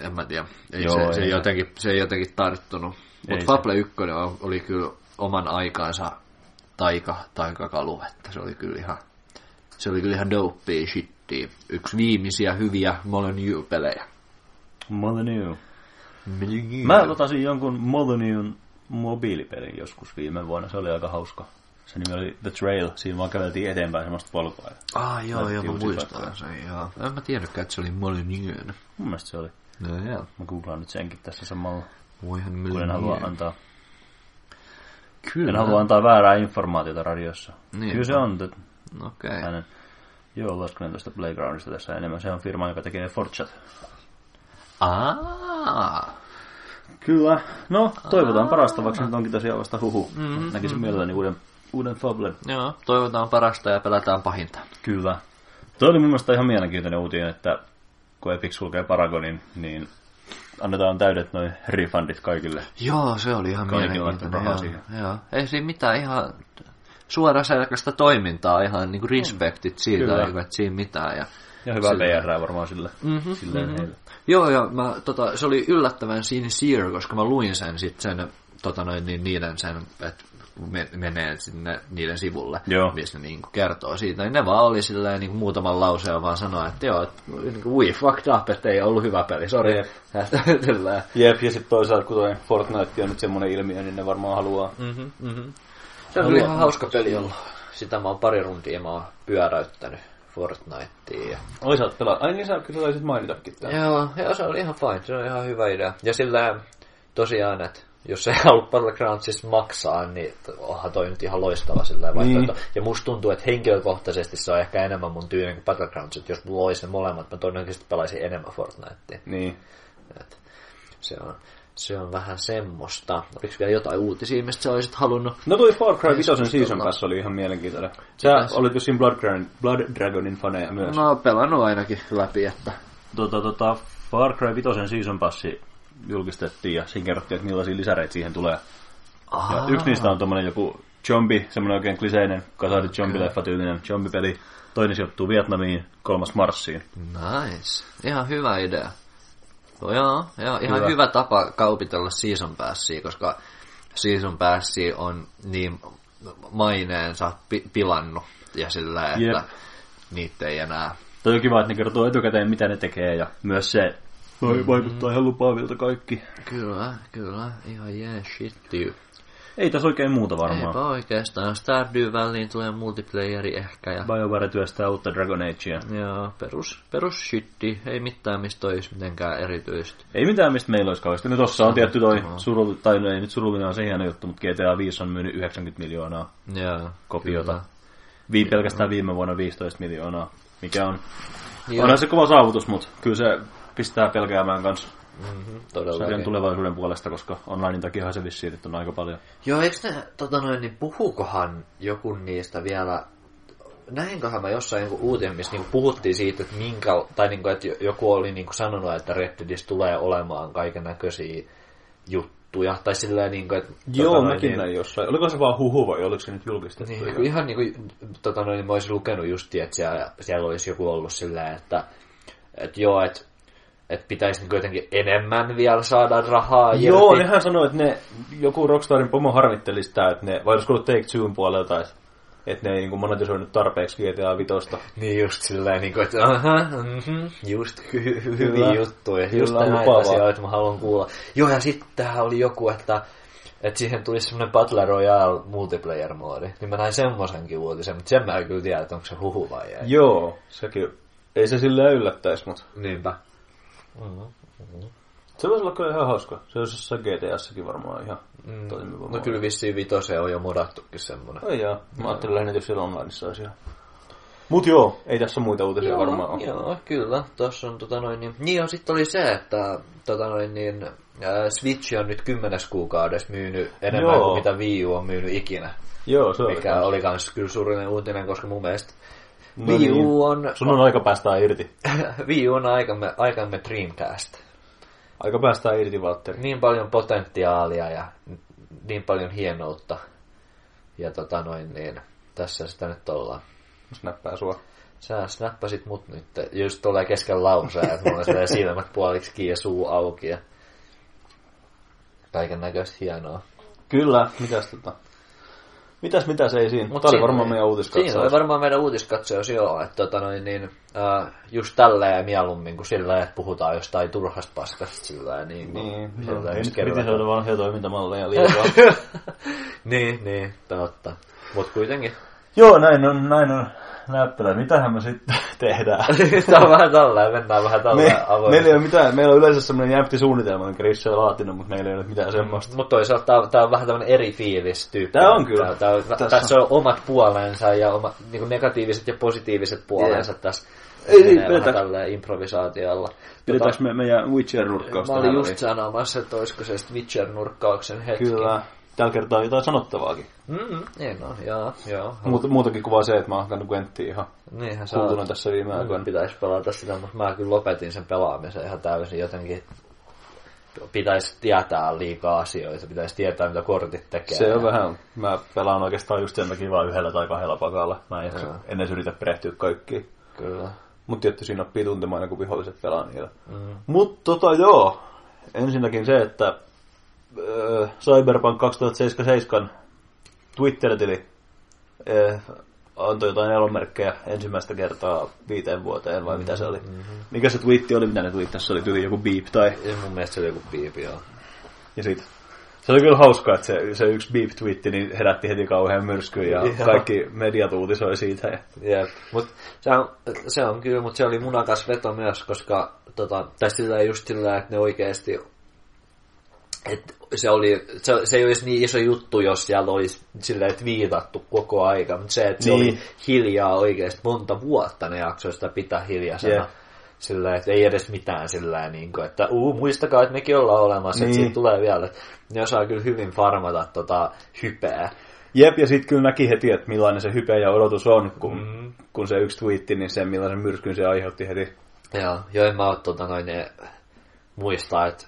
en mä tiedä. Ei Joo, se, ei se, se. ei jotenkin, se ei jotenkin tarttunut. Mutta se. Fable 1 on- oli kyllä oman aikaansa taika, taikakalu, että se oli kyllä ihan, se oli kyllä ihan dopea shittiä. Yksi viimeisiä hyviä Molyneux-pelejä. Molyneux. Mä latasin jonkun Molyneux mobiilipelin joskus viime vuonna. Se oli aika hauska. Se nimi oli The Trail. Siinä vaan käveltiin eteenpäin semmoista polkua. Ah, joo, joo, mä muistan sen, joo. En mä tiennytkään, että se oli Molyneux. mun mielestä se oli. No joo. Mä googlaan nyt senkin tässä samalla, Voihan kun en halua Molyneux. antaa, Kyllä. en halua antaa väärää informaatiota radiossa. Niin. Kyllä se on. että Okei. Okay. Hänen, joo, laskelen tuosta Playgroundista tässä enemmän. Se on firma, joka tekee Forchat. Aa. Kyllä. No, toivotaan parasta, vaikka nyt onkin tosiaan vasta huhu. Mm-hmm. Näkisin mielelläni uuden, uuden Fablen. Joo, toivotaan parasta ja pelätään pahinta. Kyllä. Toi oli mun mielestä ihan mielenkiintoinen uutinen, että kun Epic sulkee Paragonin, niin annetaan täydet noin refundit kaikille. Joo, se oli ihan Kaikilla mielenkiintoinen. Joo, siihen. joo. Ei siinä mitään ihan suoraselkäistä toimintaa, ihan niinku respektit siitä, Kyllä. eikä että siinä mitään. Ja, Ja Sillä- PR varmaan sille. Mm-hmm, silleen mm-hmm. heille. Joo, ja mä, tota, se oli yllättävän sincere, koska mä luin sen sit sen, tota noin, niin niiden sen, että me, menee sinne niiden sivulle, Joo. missä ne niin kertoo siitä. Niin ne vaan oli silleen niin muutaman lauseen vaan sanoa, että joo, että niin we fucked up, että ei ollut hyvä peli, sori. Jep. Jep, ja sitten toisaalta kun toi Fortnite on nyt semmoinen ilmiö, niin ne varmaan haluaa. Mm-hmm, mm-hmm. Se on ihan hauska peli ollut. Sitä mä oon pari runtia mä oon pyöräyttänyt Fortniteen. Ja... Oi sä oot pelaa. Ai niin sä kyllä taisit mainitakin tää. Joo, joo, se on ihan fine, se on ihan hyvä idea. Ja sillä tosiaan, että jos ei halua Battlegroundsista maksaa, niin onhan toi nyt ihan loistava sillä vaihtoehto. Niin. Ja musta tuntuu, että henkilökohtaisesti se on ehkä enemmän mun tyylinen kuin Battlegrounds, että jos mulla olisi ne molemmat, mä todennäköisesti pelaisin enemmän Fortnitea. Niin. Et se on, se on vähän semmoista. Oliko vielä jotain uutisia, mistä sä olisit halunnut? No toi Far Cry 5 Season. Pass oli ihan mielenkiintoinen. Sä olit vissiin Blood, Dragon, Blood Dragonin faneja myös. No, pelannut ainakin läpi, että... Tota, tota, Far Cry 5 Season Passi julkistettiin ja siinä kerrottiin, että millaisia lisäreitä siihen tulee. Ja yksi niistä on tommonen joku zombie, semmonen oikein kliseinen, kasadi zombie-leffa tyylinen zombie-peli. Toinen sijoittuu Vietnamiin, kolmas Marsiin. Nice. Ihan hyvä idea. No, joo, joo, ihan Hyvä. hyvä. tapa kaupitella Season Passia, koska Season Passi on niin maineensa pi- pilannut ja sillä, että Jep. niitä ei enää... Toi on kiva, että ne kertoo etukäteen, mitä ne tekee, ja myös se Toi vaikuttaa ihan lupaavilta kaikki. Kyllä, kyllä, ihan yeah, shit, dude. Ei tässä oikein muuta varmaan. Eipä oikeastaan. Stardew väliin tulee multiplayeri ehkä ja... BioWare työstää uutta Dragon Agea. Joo, perus, perus shitti. Ei mitään, mistä olisi mitenkään erityistä. Ei mitään, mistä meillä olisi kauheasti. No tossa on tietty toi surullinen, tai no ei nyt surullinen on se hieno juttu, mutta GTA 5 on myynyt 90 miljoonaa Joo, kopiota. kyllä. Vii, pelkästään viime vuonna 15 miljoonaa, mikä on... Joo. Onhan se kova saavutus, mutta kyllä se pistää pelkäämään kanssa Mm-hmm, sarjan todellakin. tulevaisuuden puolesta, koska online takia se vissiin nyt on aika paljon. Joo, eikö ne, tota noin, niin puhukohan joku niistä vielä, näinköhän mä jossain joku uutinen, missä niinku puhuttiin siitä, että, minkä, tai niinku, että joku oli niinku sanonut, että Red Deadissä tulee olemaan kaiken näköisiä juttuja, tai silleen niin kuin, että... Joo, tota, mäkin niin, näin jossain. Oliko se vaan huhu vai oliko se nyt julkistettu? Niin, jo? ihan niin kuin, tota noin, mä olisin lukenut just, että siellä, siellä olisi joku ollut silleen, että, että joo, että, että pitäisi niin jotenkin enemmän vielä saada rahaa Joo, irti. nehän sanoi, että ne, joku Rockstarin pomo harmitteli sitä, että ne, vai olisiko ollut Take Two'n puolelta, että, että ne ei niin monetisoinut tarpeeksi GTA Vitosta. Niin just silleen, niin kuin, että aha, mm-hmm, just hy- hy- hyviä juttuja. Just näitä asioita mä haluan kuulla. Joo, ja sitten tähän oli joku, että, että siihen tulisi semmoinen Battle Royale multiplayer-moodi. Niin mä näin semmoisenkin uutisen, mutta sen mä en kyllä tiedä, että onko se huhu vai ei. Joo, sekin, ei se silleen yllättäisi, mutta Niinpä. Se voisi olla kyllä ihan hauska. Se olisi jossain GTSsäkin varmaan ihan Mm. toimiva. No kyllä vissiin vitoseen on jo modattukin semmoinen. Ai jaa, mä ajattelin lähinnä, että jos siellä onlineissa olisi ihan. Mut joo, ei tässä muita uutisia Joo, varmaan ole. joo, kyllä. Tuossa on tota noin, niin, niin on sitten oli se, että tota noin, niin, ää, Switch on nyt kymmenes kuukaudessa myynyt enemmän Joo. kuin mitä Wii U on myynyt ikinä. Joo, se oli Mikä kans. oli kans kyllä surullinen uutinen, koska mun mielestä No Wii niin. U on, Sun on aika päästää irti. Wii U on aikamme, aikamme Dreamcast. Aika päästää irti, Valtteri. Niin paljon potentiaalia ja niin paljon hienoutta. Ja tota noin, niin tässä sitä nyt ollaan. Snappää sua. Sä snappasit mut nyt, just tulee kesken lauseen, että mulla on silmät puoliksi ja suu auki ja kaiken näköistä hienoa. Kyllä, mitäs tota... Mitäs, mitäs ei siinä. Mut Tää oli varmaan meidän uutiskatsaus. Siinä oli varmaan meidän uutiskatsaus, joo, että tota noin, niin, äh, just tälleen mieluummin kuin sillä että puhutaan jostain turhasta paskasta sillä niin, Niin, sillä no, just kerrotaan. kritisoida vanhoja toimintamalleja liikaa. niin, niin, totta. Mut kuitenkin. Joo, näin on, näin on näppälä. Mitähän me sitten tehdään? Tämä on vähän tälleen, mennään vähän Me, tälleen meillä ei ole mitään, meillä on yleensä semmoinen jämpti suunnitelma, minkä Risse on laatinut, mutta meillä ei ole mitään semmoista. Mutta toisaalta tää on vähän tämmönen eri fiilis tyyppi. Tää on kyllä. Tää, tää, Tässä- tässä on omat puolensa ja oma, niinku negatiiviset ja positiiviset puolensa tässä. Ei niin, vähän pidetä- tälleen improvisaatiolla. Pidetäänkö me meidän Witcher-nurkkaus Mä olin just sanomassa, että olisiko se sitten Witcher-nurkkauksen hetki. Kyllä. Tällä kertaa on jotain sanottavaakin. Mm, niin no, joo, joo. Muut, muutakin kuvaa se, että mä oon hakannut Gwenttiä ihan Niinhän se on. tässä viime aikoina. pitäisi pelata sitä, mutta mä kyllä lopetin sen pelaamisen ihan täysin jotenkin. Pitäisi tietää liikaa asioita, pitäisi tietää mitä kortit tekee. Se on vähän, mä pelaan oikeastaan just sen takia vaan yhdellä tai kahdella pakalla. Mä en, Joo. en edes yritä perehtyä kaikkiin. Kyllä. Mut tietty siinä oppii tuntemaan, kun viholliset pelaa niillä. Mm. Mut tota joo, ensinnäkin se, että äh, Cyberpunk 2077 Twitter-tili äh, antoi jotain elomerkkejä ensimmäistä kertaa viiteen vuoteen, vai mitä se oli? Mm-hmm. Mikä se twiitti oli, mitä ne twiittasi? Se oli tyyli joku beep tai... Ja mun mielestä se oli joku piipi, joo. Ja sit, se oli kyllä hauskaa, että se, se yksi beep-twiitti niin herätti heti kauhean myrskyn ja Joo. kaikki mediat uutisoi siitä. Ja... Jep. Mut se on, se on kyllä, mutta se oli munakas veto myös, koska tota, tai sillä just sillä, että ne oikeesti et se, oli, se, se ei olisi niin iso juttu, jos siellä olisi silleen viitattu koko aika, mutta se, että se Niin. oli hiljaa oikeasti monta vuotta ne jaksoi sitä pitää hiljaisena. Jep. Sillä että ei edes mitään sillä niin kuin, että uu, muistakaa, että mekin ollaan olemassa, Niin. että siitä tulee vielä. Ne osaa kyllä hyvin farmata tota hypeä. Jep, ja sitten kyllä näki heti, että millainen se hype ja odotus on, kun, mm. kun se yksi twiitti, niin se millaisen myrskyn se aiheutti heti. Joo, jo en mä oo tota noin ne, muistaa, että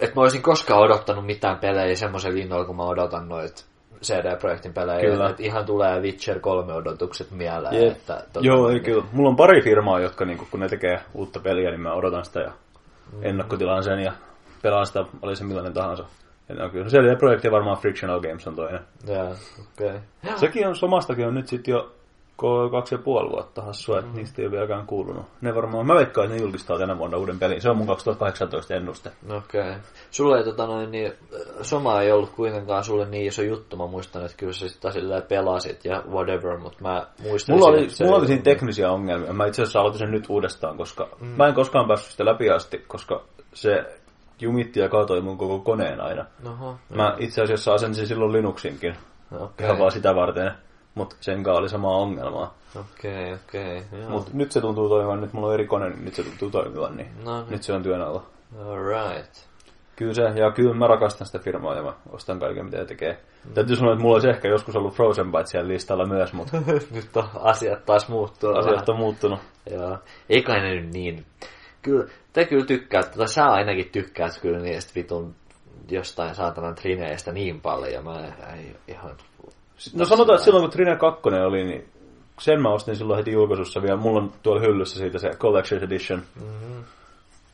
et mä olisin koskaan odottanut mitään pelejä semmoisen linnoilla, kun mä odotan noit CD-projektin pelejä. Kyllä. Et ihan tulee Witcher 3 odotukset mieleen. Jep. Että, tota, Joo, ei kyllä. Mulla on pari firmaa, jotka niinku, kun ne tekee uutta peliä, niin mä odotan sitä ja Mm. ennakkotilaan sen ja pelaan sitä, oli se millainen tahansa. Ja ne on kyllä projekteja, varmaan Frictional Games on toinen. Joo, okei. Okay. Sekin on, somastakin on nyt sitten jo kaksi ja puoli vuotta hassua, että niistä ei ole vieläkään kuulunut. Ne varmaan, mä veikkaan, että ne julkistaa tänä vuonna uuden pelin. Se on mun 2018 ennuste. Okei. Okay. Sulla ei tota noin, niin, Soma ei ollut kuitenkaan sulle niin iso juttu. Mä muistan, että kyllä sä sitä silleen pelasit ja whatever, mutta mä muistan Mulla oli, mulla oli siinä teknisiä ongelmia. Mä itse asiassa aloitin sen nyt uudestaan, koska mm. mä en koskaan päässyt sitä läpi asti, koska se jumitti ja kaatoi mun koko koneen aina. Oho, Mä itse asiassa asensin silloin Linuxinkin, okei, ihan vaan sitä varten, mutta senkaan oli sama ongelmaa. okei, okei. joo. Mutta nyt se tuntuu toimivan, nyt mulla on eri kone, niin nyt se tuntuu toimivan, niin No niin. nyt se on työn alla. Alright. Kyllä se, ja kyllä mä rakastan sitä firmaa ja mä ostan kaiken mitä tekee. Täytyy sanoa, että mulla olisi ehkä joskus ollut Frozen Byte siellä listalla myös, mutta nyt on asiat taas muuttuu. asiat on muuttunut. Joo. Ei kai ne nyt niin. Kyllä, te kyllä tykkäätte, tai sä ainakin tykkäät kyllä niistä vitun jostain saatanan trineistä niin paljon. Mä ei ihan... No sanotaan, että silloin kun Trine 2 oli, niin sen mä ostin silloin heti julkaisussa vielä. Mulla on tuolla hyllyssä siitä se Collector's Edition. Mm-hmm.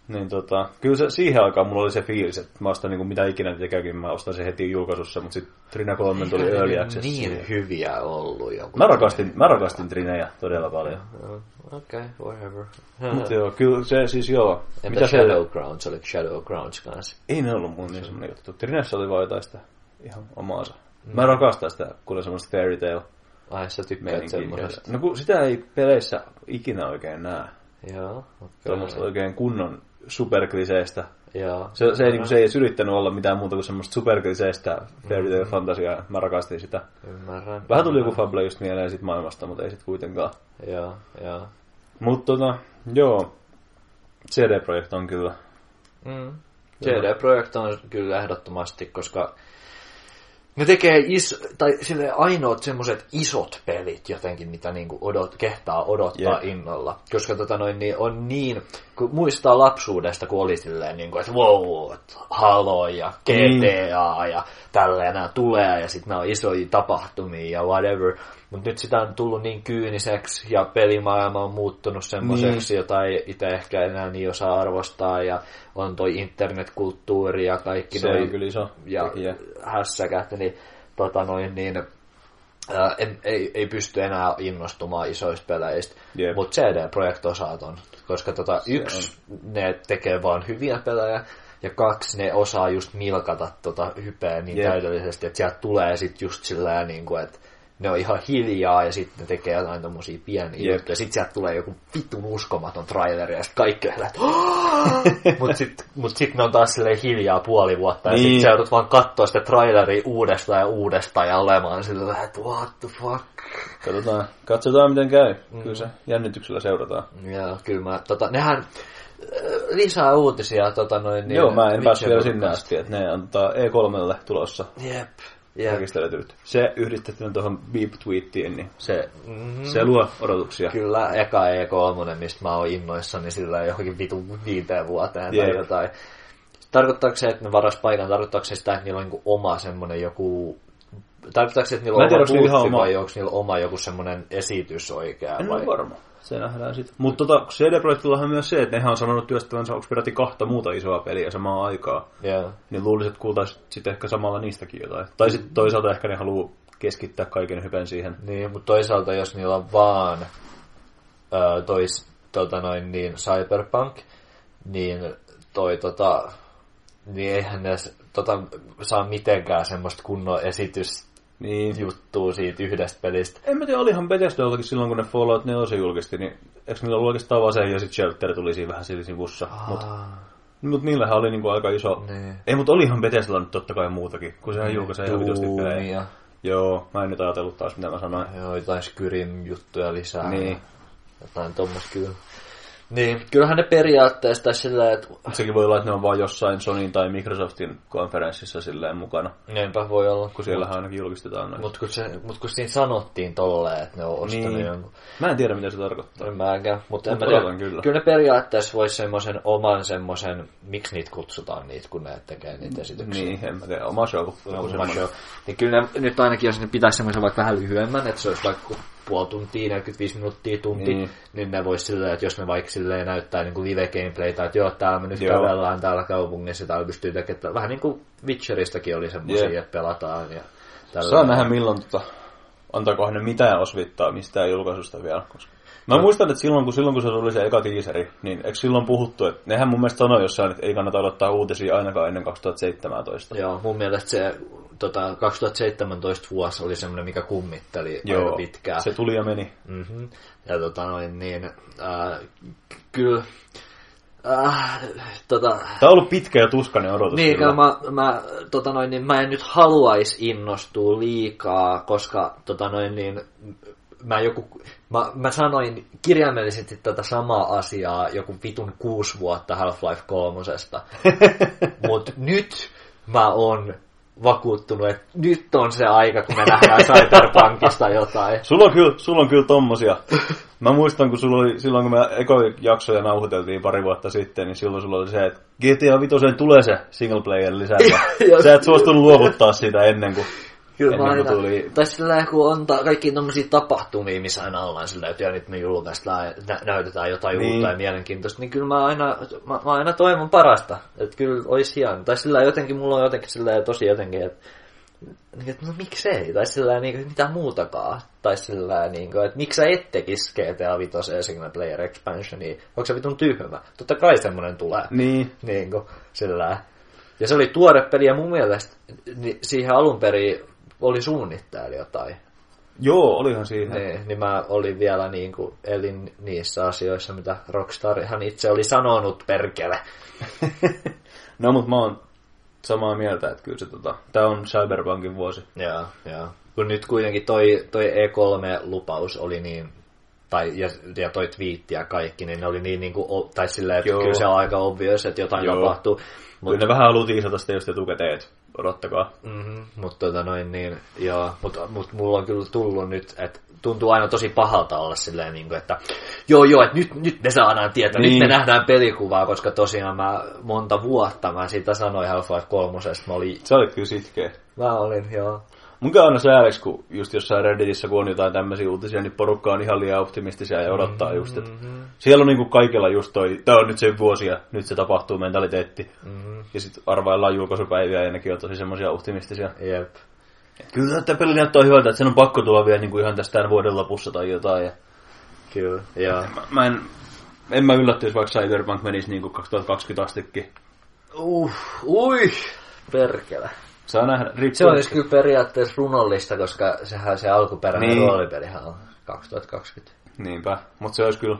Niin tota, kyllä se, siihen aikaan mulla oli se fiilis, että mä ostan niin mitä ikinä tekeekin, mä ostan sen heti julkaisussa, mutta sitten Trina 3 tuli Eikö Early niin Access. siihen. hyviä ollut joku. Mä rakastin, mä rakastin Trinejä todella paljon. Okei, okay, whatever. Mutta joo, kyllä se siis joo. Entä Shadowgrounds, oliko Shadowgrounds kanssa? Ei ne ollut mun niin semmoinen juttu. Trinessä oli vaan jotain sitä ihan omaansa. Mä rakastan sitä, kun on semmoista fairy tale Ai sä tykkäät semmoisesta. No kun sitä ei peleissä ikinä oikein näe. Joo, okei. Tuommoista oikein kunnon superkliseistä. Joo. Se, se, ei, niin se ei yrittänyt olla mitään muuta kuin semmoista superkliseistä fairy tale fantasiaa. Mä rakastin sitä. Ymmärrän. Vähän tuli joku Fable just mieleen sit maailmasta, mutta ei sit kuitenkaan. Joo, joo. Mutta tota, joo. CD-projekti on kyllä. Mm. CD Projekt on kyllä ehdottomasti, koska ne tekee is, tai sille ainoat semmoiset isot pelit jotenkin, mitä niinku odot, kehtaa odottaa Jep. innolla. Koska tota noin, niin on niin, kun muistaa lapsuudesta, kun oli silleen, niin kuin, että wow, Halo ja GTA ja tälleen nämä tulee ja sitten nämä on isoja tapahtumia ja whatever. Mutta nyt sitä on tullut niin kyyniseksi ja pelimaailma on muuttunut semmoiseksi, jota ei itse ehkä enää niin osaa arvostaa ja on toi internetkulttuuri ja kaikki Se noi on kyllä iso ja tekijä. hässäkät, niin, tota noin, niin ää, en, ei, ei pysty enää innostumaan isoista peleistä. Jep. Mutta CD Projekt osaat on, koska tota, yksi, ne tekee vaan hyviä pelejä, ja kaksi, ne osaa just milkata tota hypeä niin Jep. täydellisesti, että sieltä tulee sit just sillä niin kuin, että ne on ihan hiljaa ja sitten ne tekee jotain tommosia pieniä Jep. juttuja. Sitten sieltä tulee joku vitun uskomaton traileri ja sitten kaikki on että Mutta sitten mut sit ne on taas silleen hiljaa puoli vuotta ja Niin. sitten sä joudut vaan katsoa sitä traileria uudestaan ja uudestaan ja olemaan sillä että what the fuck. Katsotaan, katsotaan miten käy. Mm. Kyllä se jännityksellä seurataan. Ja kyllä mä, tota, nehän äh, lisää uutisia tota noin. Niin, Joo, mä en päässyt vielä sinne asti, että ne on tota E3 tulossa Jep, jep. rekisteröityt. Se yhdistettynä tuohon Beep-tweettiin, niin se, Mm-hmm. se luo odotuksia. Kyllä, eka E3, mistä mä oon innoissani sillä johonkin vitun viiteen vuoteen tai Jep. jotain. Tarkoittaako se, että ne varas paikan, tarkoittaako se sitä, että niillä on niin oma semmoinen joku... Tarkoittaako se, että niillä on tiedä, oma boothi oma- vai onko niillä oma joku semmoinen esitys oikea? En vai? ole varma. Se nähdään sitten. Mutta tota, CD-projektilla on myös se, että nehän on sanonut työstävänsä onko peräti kahta muuta isoa peliä samaan aikaan. Joo. Niin luulisin, että kuultaisiin sitten ehkä samalla niistäkin jotain. Tai sitten toisaalta ehkä ne haluaa keskittää kaiken hypen siihen. Niin, mutta toisaalta jos niillä on vaan ö, tois, tota noin, niin Cyberpunk, niin toi tota, niin eihän ne tota, saa mitenkään semmoista kunnon Niin. esitysjuttua siitä yhdestä pelistä. En mä tiedä, olihan Bethesdallakin silloin, kun ne Fallout 4 julkisti, niin eikö niillä ollut oikeastaan vaan se, ja sitten Shelter tuli siinä vähän siinä sivussa. Mutta mut niillähän oli niinku aika iso... Niin. Ei, mutta olihan Bethesdalla nyt totta kai muutakin, kun sehän julkaisee ihan vitusti pelejä. Joo, mä en nyt ajatellut taas, mitä mä sanoin. Joo, jotain Skyrim juttuja lisää. Niin. Jotain tommoista kyllä. Niin, kyllähän ne periaatteessa tai sillä, että sekin voi olla, että ne on vaan jossain Sonyin tai Microsoftin konferenssissa silleen mukana, niinpä voi olla. kun siellähän ainakin julkistetaan noin. Mutta kun, se, mut kun siinä sanottiin tolleen, että ne on ostanut Niin. jonkun. Mä en tiedä, mitä se tarkoittaa. En mäkään, mutta en Mut mä tiedä. kyllä. Kyllä ne periaatteessa vois semmoisen oman semmoisen, miksi niitä kutsutaan niitä, kun ne tekee niitä esityksiä. Niin, en mä tiedä. Oma show. Oma semmoinen. show. Niin kyllä ne, nyt ainakin, jos ne pitäisi semmoisen vaikka vähän lyhyemmän, että se olisi vaikka puoli tuntia, 45 minuuttia, tunti, Niin. niin, ne voisi silleen, että jos ne vaikka silleen näyttää niin kuin live gameplaytä, että joo, täällä me nyt Joo. kävellään täällä kaupungissa, täällä pystyy tekemään, vähän niin kuin Witcheristäkin oli semmoisia, Jep. että pelataan ja tällä Saa nähdä milloin tota, antaako ne mitään osvittaa mistään julkaisusta vielä. Koska... Mä no. muistan, että silloin kun, silloin kun se oli se eka teaseri, niin eikö silloin puhuttu, että nehän mun mielestä sanoi jossain, että ei kannata odottaa uutisia ainakaan ennen 2017. Joo, mun mielestä se tota, 2017 vuosi oli semmoinen, mikä kummitteli Joo, aika pitkään. se tuli ja meni. Mm-hmm. Ja tota noin, niin, äh, kyllä, äh, tota, Tämä on ollut pitkä ja tuskainen odotus. niin, kyllä. mä, mä, tota noin, niin, mä en nyt haluaisi innostua liikaa, koska tota noin, niin, mä, joku, mä, mä sanoin kirjaimellisesti tätä samaa asiaa joku vitun kuusi vuotta Half-Life 3. Mutta nyt mä oon vakuuttunut, että nyt on se aika, kun me nähdään Cyberpunkista jotain. Sulla on kyllä, sulla on kyllä tommosia Mä muistan, kun sulla oli, silloin kun me ekoja jaksoja nauhoiteltiin pari vuotta sitten, niin silloin sulla oli se, että GTA 5 tulee se single player. Jos- Sä et suostunut luovuttaa sitä ennen kuin, Kyllä mä kuin aina, tuli. tai sillä kun on ta- kaikki tommosia tapahtumia, missä aina ollaan sillä, että ja nyt me julkaistaan ja nä- näytetään jotain Niin. uutta ja mielenkiintoista, niin kyllä mä aina, mä, mä aina toivon parasta. Että kyllä olisi hieno. Tai sillä jotenkin, mulla on jotenkin sillä tosi jotenkin, että niin, että no miksei, tai sillä niin mitä muutakaan, tai sillä niin kuin, että miksi sä et tekisi GTA 5 single player expansionia, onko se vitun tyhmä? Totta kai semmonen tulee. Niin, Niin kuin, sillä. Ja se oli tuore peli ja mun mielestä niin siihen alun perin oli suunnitteilla jotain. joo, olihan siinä. Niin, niin mä olin vielä niin kuin, elin niissä asioissa, mitä Rockstar hän itse oli sanonut perkele. No, mutta mä oon samaa mieltä, että kyllä se tota, tää on Cyberpunkin vuosi. Joo, joo. Kun nyt kuitenkin toi, toi E3-lupaus oli niin, tai, ja, ja toi twiitti ja kaikki, niin ne oli niin, niin kuin, tai silleen, että Joo. kyllä se on aika obvious, että jotain Joo. tapahtuu. Mutta Mutta ne vähän haluaa tiisata sitä just etukäteen, että odottakaa. Mm-hmm, mutta tota noin niin, joo, mutta mut mulla on kyllä tullut nyt, että tuntuu aina tosi pahalta olla silleen, niin kuin, että joo joo, että nyt, nyt me saadaan tietää, niin. Niin. nyt me nähdään pelikuvaa, koska tosiaan mä monta vuotta mä siitä sanoin Half-Life 3, mä olin, Se oli kyllä sitkeä. mä olin, joo. Mun käy aina sääliks, kun just jossain Redditissä, kun on jotain tämmöisiä uutisia, niin porukka on ihan liian optimistisia ja odottaa just, että Mm-hmm. siellä on niinku kaikilla just toi, tää on nyt se vuosi ja nyt se tapahtuu mentaliteetti. Mm-hmm. Ja sit arvaillaan julkaisupäiviä ja nekin on tosi semmoisia optimistisia. Jep. Et kyllä tämä peli näyttää hyvältä, että sen on pakko tulla vielä niinku ihan tästä tämän vuoden lopussa tai jotain. Ja Kyllä, joo. mä, mä en, en mä yllättyisi, vaikka Cyberpunk menisi niinku 2020 astikin. Uh, ui, perkele. Saa nähdä. Riippuu. Se olisi kyllä periaatteessa runollista, koska sehän se alkuperäinen Niin. roolipelihän on 2020. Niinpä, mutta se olisi kyllä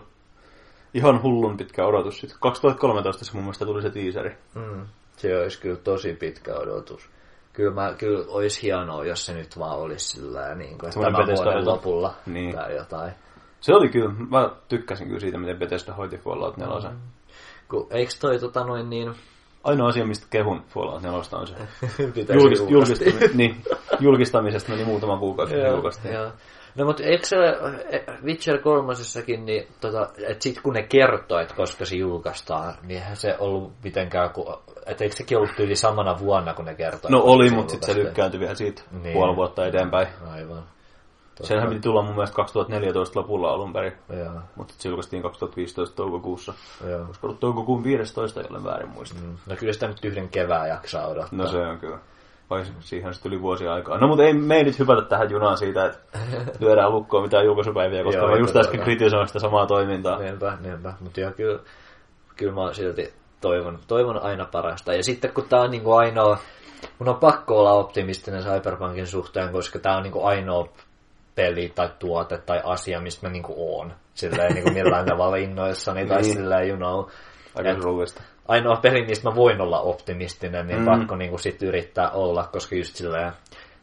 ihan hullun pitkä odotus. Sitten 2013 se mun mielestä tuli se teaseri. Mm. Se olisi kyllä tosi pitkä odotus. Kyllä, mä, kyllä olisi hienoa, jos se nyt vaan olisi sillä niin kuin, että tämän vuoden lopulla Niin. tai jotain. Se oli kyllä, mä tykkäsin kyllä siitä, miten Bethesda hoiti Fallout 4. Mm. Kun, eikö toi tota noin niin, Ainoa asia, mistä kehun Fallout 4 on se. Julkist, julkaista. julkistami, niin, julkistamisesta meni muutama kuukausi, kun Joo, julkaistiin. joo. No mutta eikö se eh, Witcher kolmosessakin, niin tota, että sit kun ne kertoo, että koska se julkaistaan, niin eihän se ollut mitenkään, ku, että eikö sekin ollut yli samana vuonna, kun ne kertoo? No oli, mutta sitten se lykkääntyi vielä siitä niin. puoli vuotta eteenpäin. Aivan. Senhän piti tulla mun mielestä 2014 lopulla alun perin, Joo, mutta se julkaistiin 2015 toukokuussa. joo. Olisiko ollut toukokuun 15, jolle väärin muista. Mm. No kyllä sitä nyt yhden kevään jaksaa odottaa. No se on kyllä. Vai siihen sitten yli vuosia aikaa. No mutta ei me ei nyt hypätä tähän junaan siitä, että lyödään lukkoon mitään julkaisupäiviä, koska Joo, mä just äsken kritisoin sitä samaa toimintaa. Niinpä, niinpä. Mutta joo, kyllä, kyllä mä silti toivon, toivon aina parasta. Ja sitten kun tää on niinku ainoa, mun on pakko olla optimistinen Cyberpunkin suhteen, koska tää on niinku ainoa peli tai tuote tai asia, mistä mä niinku oon. Silleen niinku millään tavalla innoissani tai Niin. silleen, you know. Aika surullista. ainoa peli, mistä mä voin olla optimistinen, niin mm. Pakko niinku sit yrittää olla, koska just silleen,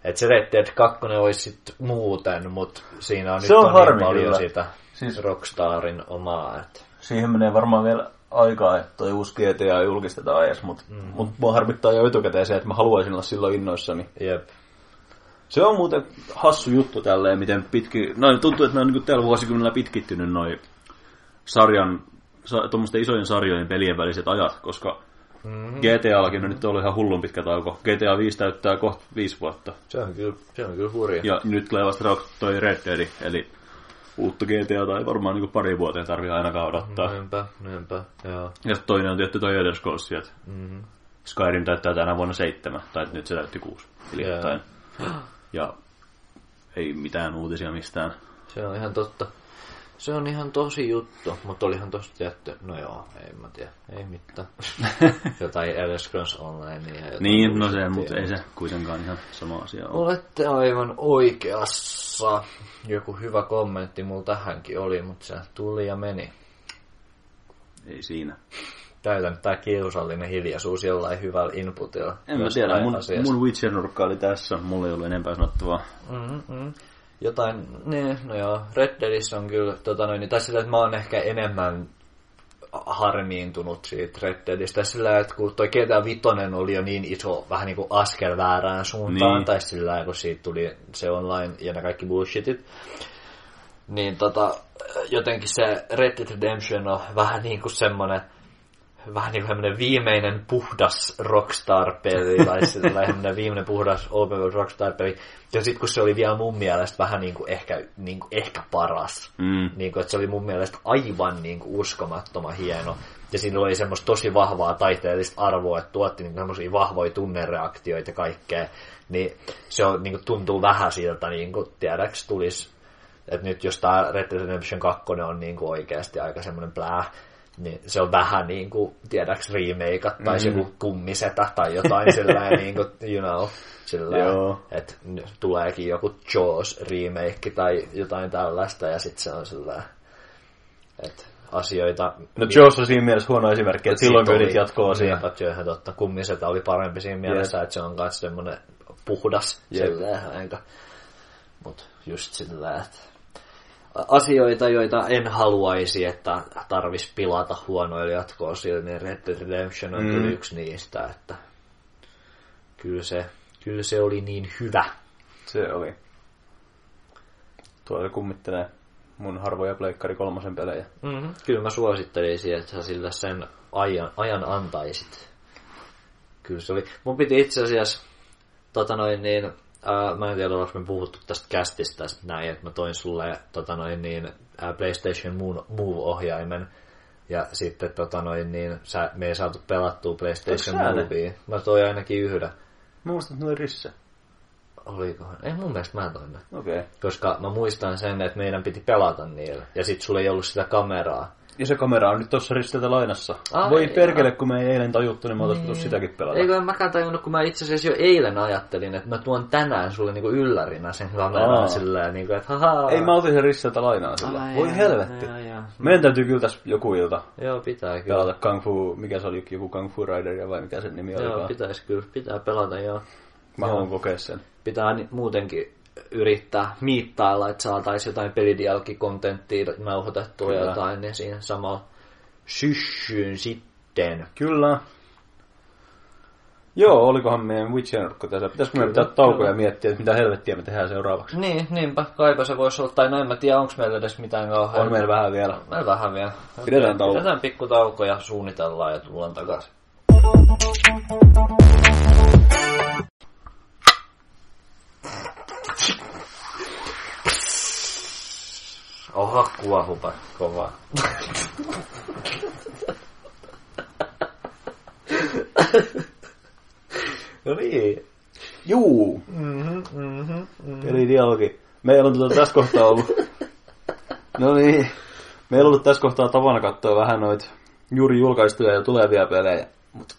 että se Red Dead 2 olisi sit muuten, mutta siinä on Se nyt on on niin paljon kyllä. sitä Siis- Rockstarin omaa, että Siihen menee varmaan vielä aikaa, että toi uusi GTA julkistetaan edes, mutta mm. mut mua harmittaa jo etukäteen se, että mä haluaisin olla silloin innoissani. jep. Se on muuten hassu juttu tälleen, miten pitki... No tuntuu, että ne on niin tällä vuosikymmenellä pitkittynyt noin sarjan, sa, tuommoisten isojen sarjojen pelien väliset ajat, koska mm-hmm. GTAllakin on nyt ollut ihan hullun pitkä tauko. GTA 5 täyttää kohta viisi vuotta. Se on kyllä, se on kyllä hurja. Ja nyt tulee vasta toi Red Dead, eli uutta GTA tai varmaan niin pari vuoteen tarvii ainakaan odottaa. Niinpä, niinpä, joo. Ja toinen on tietty toi Elder Scrolls, Mm-hmm. Skyrim täyttää tänä vuonna seitsemän, tai nyt se täytti kuusi hiljattain. Ja ei mitään uutisia mistään. Se on ihan totta. Se on ihan tosi juttu, mutta olihan tosta tietty, no joo, ei mä tiedä, ei mitään. jotain Elder Scrolls Online ja Niin, no se, mutta ei se kuitenkaan ihan sama asia ole. Olette aivan oikeassa. Joku hyvä kommentti mulla tähänkin oli, mutta se tuli ja meni. Ei siinä. Täytän tää kiusallinen hiljaisuus jollain hyvällä inputilla. En mä tiedä, mun, asiasta. mun Witcher-nurkka oli tässä, mulla ei ollut enempää sanottavaa. Mm-hmm. Jotain, niin, no joo, Red Deadissä on kyllä, tota noin, niin, tai sillä, että mä oon ehkä enemmän harmiintunut siitä Red Deadistä, sillä että kun toi GTA Vitoinen oli jo niin iso, vähän niin kuin askel väärään suuntaan, Niin. tai sillä kun siitä tuli se online ja ne kaikki bullshitit, niin tota, jotenkin se Red Dead Redemption on vähän niin kuin semmoinen vähän niin kuin viimeinen puhdas Rockstar-peli, tai semmoinen viimeinen puhdas Open World Rockstar-peli. Ja sitten kun se oli vielä mun mielestä vähän niin kuin ehkä, niin kuin ehkä paras. Mm. Niin kuin, että se oli mun mielestä aivan niin kuin uskomattoman hieno. Ja siinä oli semmoista tosi vahvaa taiteellista arvoa, että tuotti niin semmoisia vahvoja tunnereaktioita ja kaikkea. Niin se on, niin kuin, tuntuu vähän siltä, niin kuin, tiedäks, tulisi että nyt jos tämä Red Dead Redemption 2 on niin kuin oikeasti aika semmoinen plää, niin se on vähän niin kuin, tiedäks, remake tai mm. joku kummisetä tai jotain sellainen, niin kuin, you know, sillä että tuleekin joku Jaws remake tai jotain tällaista ja sitten se on sillä että asioita... No Jaws on siinä mielessä huono esimerkki, että silloin kun jatkoa siihen. Niinpä, totta. Kummisetä oli parempi siinä mielessä, yes. että se on myös semmoinen puhdas, yep. sillä enkä... Mutta just sillä, että asioita, joita en haluaisi, että tarvis pilata huonoilla jatkoa niin Red Dead Redemption on mm. kyllä yksi niistä, että kyllä se, kyllä se oli niin hyvä. Se oli. Tuolla kummittelee mun harvoja Pleikkari kolmosen pelejä. Mm-hmm. Kyllä mä suosittelisin, että sä sillä sen ajan, ajan antaisit. Kyllä se oli. Mun piti itse asiassa tota noin niin, Uh, mä en tiedä, onko me puhuttu tästä kästistä näin, että mä toin sulle tota noin, niin, uh, PlayStation Move-ohjaimen, ja sitten tota noin, niin, sä, me ei saatu pelattua PlayStation Movea. Mä toin ainakin yhden. Mä muistan, että ne oli Risse. Olikohan? Ei mun mielestä mä toin Okei. Okay. Koska mä muistan sen, että meidän piti pelata niillä. Ja sit sulla ei ollut sitä kameraa. Ja se kamera on nyt tuossa ristiltä lainassa. Ai, Voi perkele, kun me ei eilen tajuttu, niin mä otan niin. sitäkin pelata. Eikö mäkään tajunnut, kun mä itse asiassa jo eilen ajattelin, että mä tuon tänään sulle niinku yllärinä sen kameran silleen, niinku, että haha. Ei mä otin sen ristiltä lainaa sillä. Ai, Voi helvetti. Meidän täytyy kyllä tässä joku ilta. Joo, pitää kyllä. Pelata Kung Fu, mikä se oli, joku Kung Fu Rider vai mikä sen nimi oli. Joo, pitäisi kyllä, pitää pelata joo. Mä haluan kokea sen. Pitää muutenkin yrittää miittailla, että saataisiin jotain pelidialkikontenttia nauhoitettua ja jotain, niin siinä samalla syssyyn sitten. Kyllä. Joo, olikohan meidän Witcher tässä. Pitäisikö meidän pitää taukoja miettiä, että mitä helvettiä me tehdään seuraavaksi? Niin, niinpä. Kaipa se voisi olla. Tai no en mä tiedä, onko meillä edes mitään kauhean. On meillä vähän vielä. Meillä vähän vielä. Pidetään tauko. Pidetään pikku tauko ja suunnitellaan ja tullaan takaisin. Oha, kuohupa kova. no niin. Juu. Mm-hmm, mm-hmm, mm-hmm. Eli dialogi. Meillä on tuota tässä kohtaa ollut... no niin. Meillä on ollut tässä kohtaa tavana katsoa vähän noita juuri julkaistuja ja tulevia pelejä. Mutta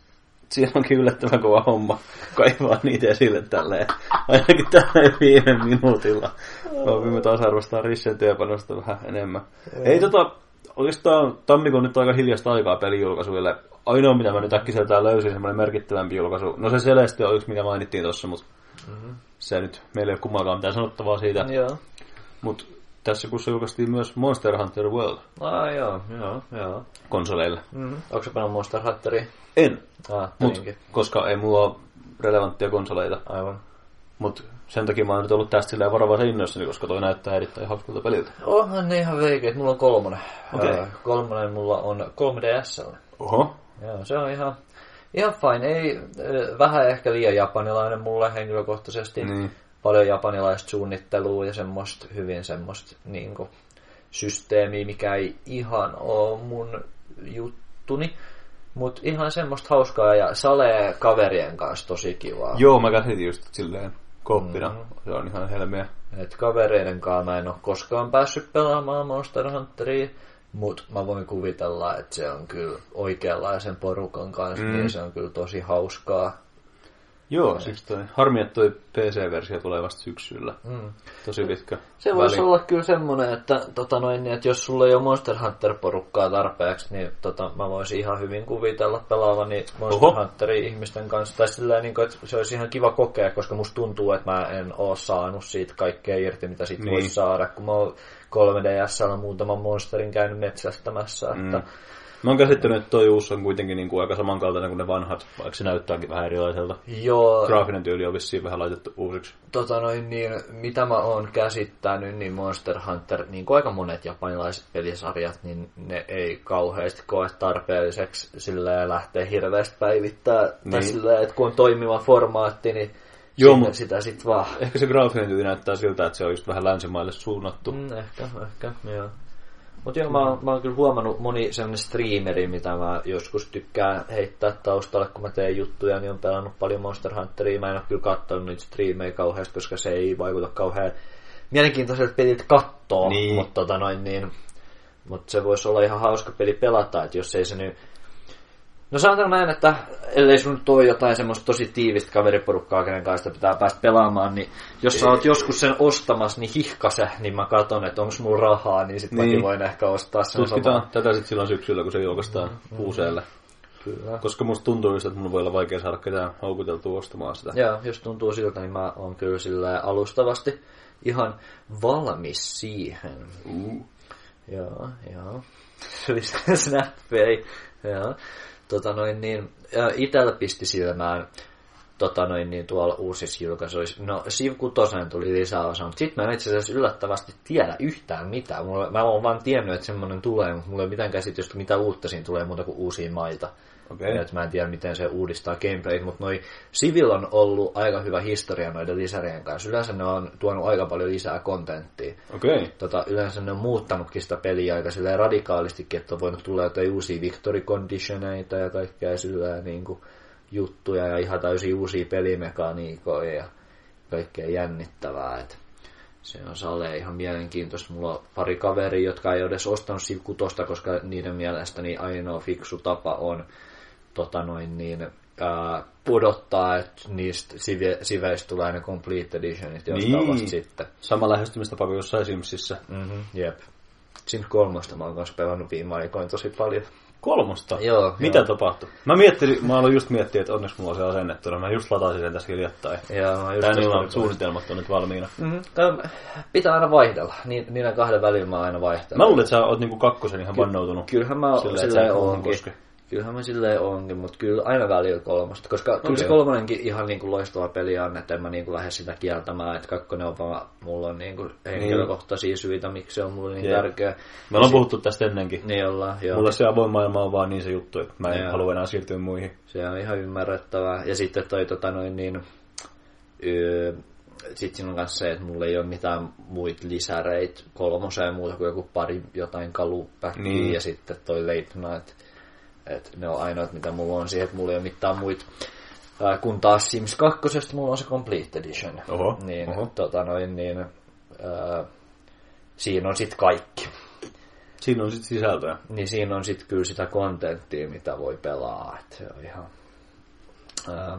siinä onkin yllättävän kova homma kaivaa niitä esille tälleen. Ainakin tällä viime minuutilla. Opimme taas arvostaa Rissen työpanosta vähän enemmän. Ei tota, oikeastaan tammikuun nyt aika hiljasta aikaa pelijulkaisuille. Ainoa mitä mä nyt äkkiseltään löysin, semmoinen merkittävämpi julkaisu. No se Celeste on yksi, mikä mainittiin tuossa, mutta mm-hmm. se nyt meillä ei ole kummallakaan mitään sanottavaa siitä. Joo. Mutta tässä kuussa julkaistiin myös Monster Hunter World. Ah, joo, joo, joo. Konsoleille. Mm-hmm. Onko se pelannut Monster Hunteria? En. Ah, Mut, koska ei mulla ole relevanttia konsoleita. Aivan. Mutta sen takia mä oon nyt ollut tästä silleen varovaisen innoissani, koska toi näyttää erittäin hauskalta peliltä. Onhan ne ihan veikeet. Mulla on kolmonen. Okay. kolmonen mulla on 3DS. Oho. Joo, se on ihan, ihan fine. Ei, vähän ehkä liian japanilainen mulle henkilökohtaisesti. Niin. Paljon japanilaista suunnittelua ja semmoista, hyvin semmoista niin kuin, systeemiä, mikä ei ihan ole mun juttuni. Mutta ihan semmoista hauskaa ja salee kaverien kanssa tosi kivaa. Joo, mä käsitin just silleen kooppina. Mm-hmm. Se on ihan helmeä. Et kavereiden kanssa mä en ole koskaan päässyt pelaamaan Monster Hunteria, mutta mä voin kuvitella, että se on kyllä oikeanlaisen porukan kanssa, mm. niin se on kyllä tosi hauskaa. Joo, siis toi, harmi, että toi PC-versio tulee vasta syksyllä. Mm. Tosi pitkä Se väli. voisi olla kyllä semmoinen, että, tota noin, niin, että jos sulla ei ole Monster Hunter-porukkaa tarpeeksi, niin tota, mä voisin ihan hyvin kuvitella pelaavani Monster Oho. Hunterin ihmisten kanssa. Tai sillä niin kuin, että se olisi ihan kiva kokea, koska musta tuntuu, että mä en oo saanut siitä kaikkea irti, mitä siitä niin. voisi saada. Kun mä oon 3 ds muutaman monsterin käynyt metsästämässä, mm. Mä oon käsittänyt, että toi uusi on kuitenkin niin kuin aika samankaltainen kuin ne vanhat, vaikka se näyttääkin vähän erilaiselta. Joo, Graafinen tyyli on vissiin vähän laitettu uusiksi. tota noin, niin, mitä mä oon käsittänyt, niin Monster Hunter, niin kuin aika monet japanilaiset pelisarjat, niin ne ei kauheasti koe tarpeelliseksi sillä lähteä hirveästi päivittää. Niin. Tai sillä että kun on toimiva formaatti, niin Joo, sinne sitä sit vaan. Ehkä se graafinen tyyli näyttää siltä, että se on just vähän länsimaille suunnattu. Mm, ehkä, ehkä, joo. Mutta joo, mä, oon- mä oon kyllä huomannut moni sellainen streameri, mitä mä joskus tykkään heittää taustalle, kun mä teen juttuja, niin on pelannut paljon Monster Hunteria. Mä en ole kyllä katsonut niitä streamejä kauheasti, koska se ei vaikuta kauhean mielenkiintoiselta peliltä kattoo, Niin. mutta tota noin niin, mutta se voisi olla ihan hauska peli pelata, että jos ei se nyt... No sanotaan näin, että ellei sun nyt ole jotain semmoista tosi tiivistä kaveriporukkaa, kenen kanssa pitää päästä pelaamaan, niin jos sä oot joskus sen ostamassa, niin hihkase, niin mä katson, että onko mulla rahaa, niin sit Niin. mäkin voin ehkä ostaa sen Tutkitaan saman. tätä sitten silloin syksyllä, kun se julkaistaan mm. uuseelle. Kyllä. Koska musta tuntuu just, että mun voi olla vaikea saada ketään houkuteltua ostamaan sitä. Joo, jos tuntuu siltä, niin mä oon kyllä sillä alustavasti ihan valmis siihen. Uh. Joo, joo. Se oli se snappi, joo. Tota noin niin, itellä pisti silmään tota noin niin tuolla uusissa julkaisuissa. No, Siv 6 tuli lisäosa, mutta sit mä en itse asiassa yllättävästi tiedä yhtään mitään. Mulla, mä oon vaan tiennyt, että semmonen tulee, mutta mulla ei ole mitään käsitystä, mitä uutta siinä tulee muuta kuin uusia maita. Okay. mä en tiedä, miten se uudistaa gameplayt, mutta noi Civil on ollut aika hyvä historia noiden lisärien kanssa. Yleensä ne on tuonut aika paljon lisää kontenttia. Okei. Tota, yleensä ne on muuttanutkin sitä peliä aika silleen radikaalistikin, että on voinut tulla jotain uusia victory conditioneita ja kaikkea silleen niin kuin, juttuja ja ihan täysin uusia pelimekaniikoja ja kaikkea jännittävää. Et se on Sale ihan mielenkiintoista. Mulla on pari kaveria, jotka ei ole edes ostanut Civ 6, koska niiden mielestäni ainoa fiksu tapa on tota noin niin, ää, pudottaa, että niistä sive, siveistä tulee ne complete editionit jostain Niin. vasta sitten. Sama lähestymistapa kuin jossain Simsissä. Mm-hmm, jep. Sims kolmosta mä oon kanssa pelannut viime aikoina tosi paljon. Kolmosta? Joo, Mitä joo. tapahtui? Mä miettin, mä aloin just miettiä, että onneksi mulla on se asennettuna. Mä just latasin sen tässä hiljattain. Ja mä just Tää niillä on suunnitelmat on nyt valmiina. Mm-hmm. Pitää aina vaihdella. Niin, niiden kahden välillä mä aina vaihtelen. Mä luulen, että sä oot niinku kakkosen ihan vannoutunut. Kyllähän mä Silleen, silleen oonkin. koske. Kyllähän mä silleen oonkin, mutta kyllä aina välillä kolmosta. Koska kyllä se kolmonenkin ihan niin kuin loistava peli on, että en mä niin kuin lähde sitä kieltämään. Että kakkonen on vaan, mulla on niin kuin henkilökohtaisia syitä, miksi se on mulle niin Jep. tärkeä. Me ollaan puhuttu tästä ennenkin. Niin ollaan, joo. Mulla se avoin maailma on vaan niin se juttu, että mä en Joo. halua enää siirtyä muihin. Se on ihan ymmärrettävää. Ja sitten toi tota noin niin... Öö, sitten siinä on myös se, että mulla ei ole mitään muita lisäreit kolmoseen muuta kuin joku pari jotain kalupäkkiä Niin. ja sitten toi late night. Et ne on ainoat, mitä mulla on siihen, että mulla ei ole mitään muita. Ää, kun taas Sims 2 mulla on se Complete Edition. Oho, niin, oho. Tota noin, niin ää, siinä on sitten kaikki. Siinä on sitten sisältöä. Niin siinä on sitten kyllä sitä kontenttia, mitä voi pelaa. Et se on ihan... Ää,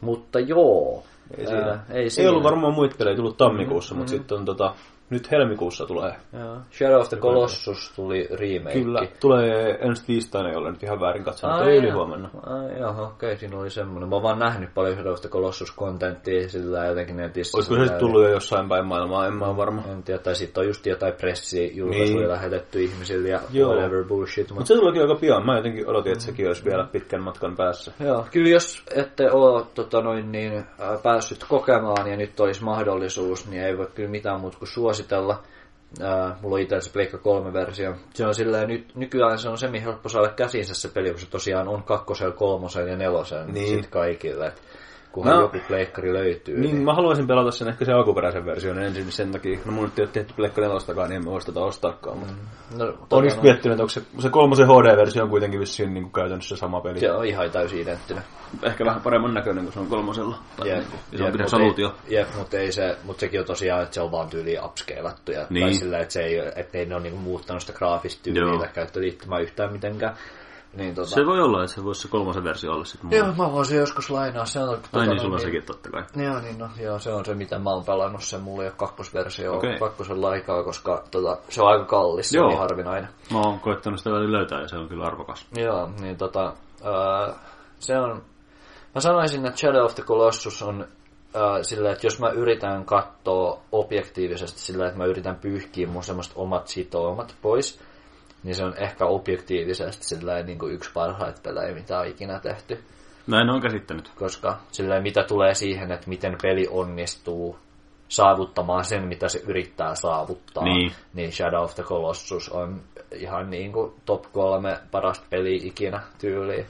mutta joo. Ei, siinä. Ää, ei, ei siinä. ollut varmaan muita pelejä tullut tammikuussa, mm-hmm. mutta sitten on tota, nyt helmikuussa tulee. Joo. Shadow of the Colossus tuli remake. Kyllä, tulee ensi tiistaina, jolle nyt ihan väärin katsonut, Ai ei yli huomenna. Ai joo, okei, siinä oli semmoinen. Mä oon vaan nähnyt paljon Shadow of the Colossus-kontenttia sillä jotenkin netissä. Olisiko se tullut jo jossain päin maailmaa, en mä ole varma. En tiedä, tai sitten on just jotain pressijulkaisuja Niin. lähetetty ihmisille ja Joo. whatever bullshit. Mutta se tulikin aika pian. Mä jotenkin odotin, että sekin olisi vielä pitkän matkan päässä. Joo, kyllä jos ette ole tota noin, niin, ää, päässyt kokemaan ja nyt olisi mahdollisuus, niin ei voi kyllä mitään muuta kuin suositella. Ää, mulla on itse se Pleikka 3-versio. Se on silleen, nyt, nykyään se on semi helppo saada käsinsä se peli, kun se tosiaan on kakkosella, kolmosella ja nelosella Niin. sit kaikille. Et kunhan No. joku pleikkari löytyy. Niin, mä haluaisin pelata sen ehkä sen alkuperäisen version ensin sen takia. No mun nyt ei ole tehty Pleikka nelostakaan, niin en mä voisi tätä ostaakaan. Mutta no, Olen tota, just miettinyt, että onko se, se kolmosen HD-versio on kuitenkin vissiin niin kuin käytännössä sama peli. se on ihan täysin identtinen. Ehkä vähän paremman näköinen kuin se on kolmosella. Tai Jep, niin jep, isompi mut resoluutio. ei- Jep, mutta ei se, mutta sekin on tosiaan, että se on vaan tyyli upscalattu. Ja, Niin. Tai sillä, että, se ei, että ei ne ole niinku muuttanut sitä graafista tyyliä tai käyttöliittymää yhtään mitenkään. Niin, tota, Se voi olla, että se voisi se kolmosen versio olla sitten Joo, mä voisin joskus lainaa. Se on, tota, Ai niin, sulla on sekin totta kai. Joo, niin no, joo, se on se, mitä mä oon pelannut. Se mulla ei ole kakkosversio okay. kakkosella aikaa, koska tota, se on aika kallis, se Joo. on niin harvinainen. Mä oon koittanut sitä välillä löytää ja se on kyllä arvokas. Joo, niin tota, ää, se on, mä sanoisin, että Shadow of the Colossus on sillä, että jos mä yritän katsoa objektiivisesti sillä, että mä yritän pyyhkiä mun semmoista omat sitoumat pois, niin se on ehkä objektiivisesti sillä niin kuin yksi parhaita pelejä, mitä on ikinä tehty. Näin on käsittänyt. Koska sillä mitä tulee siihen, että miten peli onnistuu saavuttamaan sen, mitä se yrittää saavuttaa, Niin. niin Shadow of the Colossus on ihan niin kuin top kolme parasta peliä ikinä tyyliin.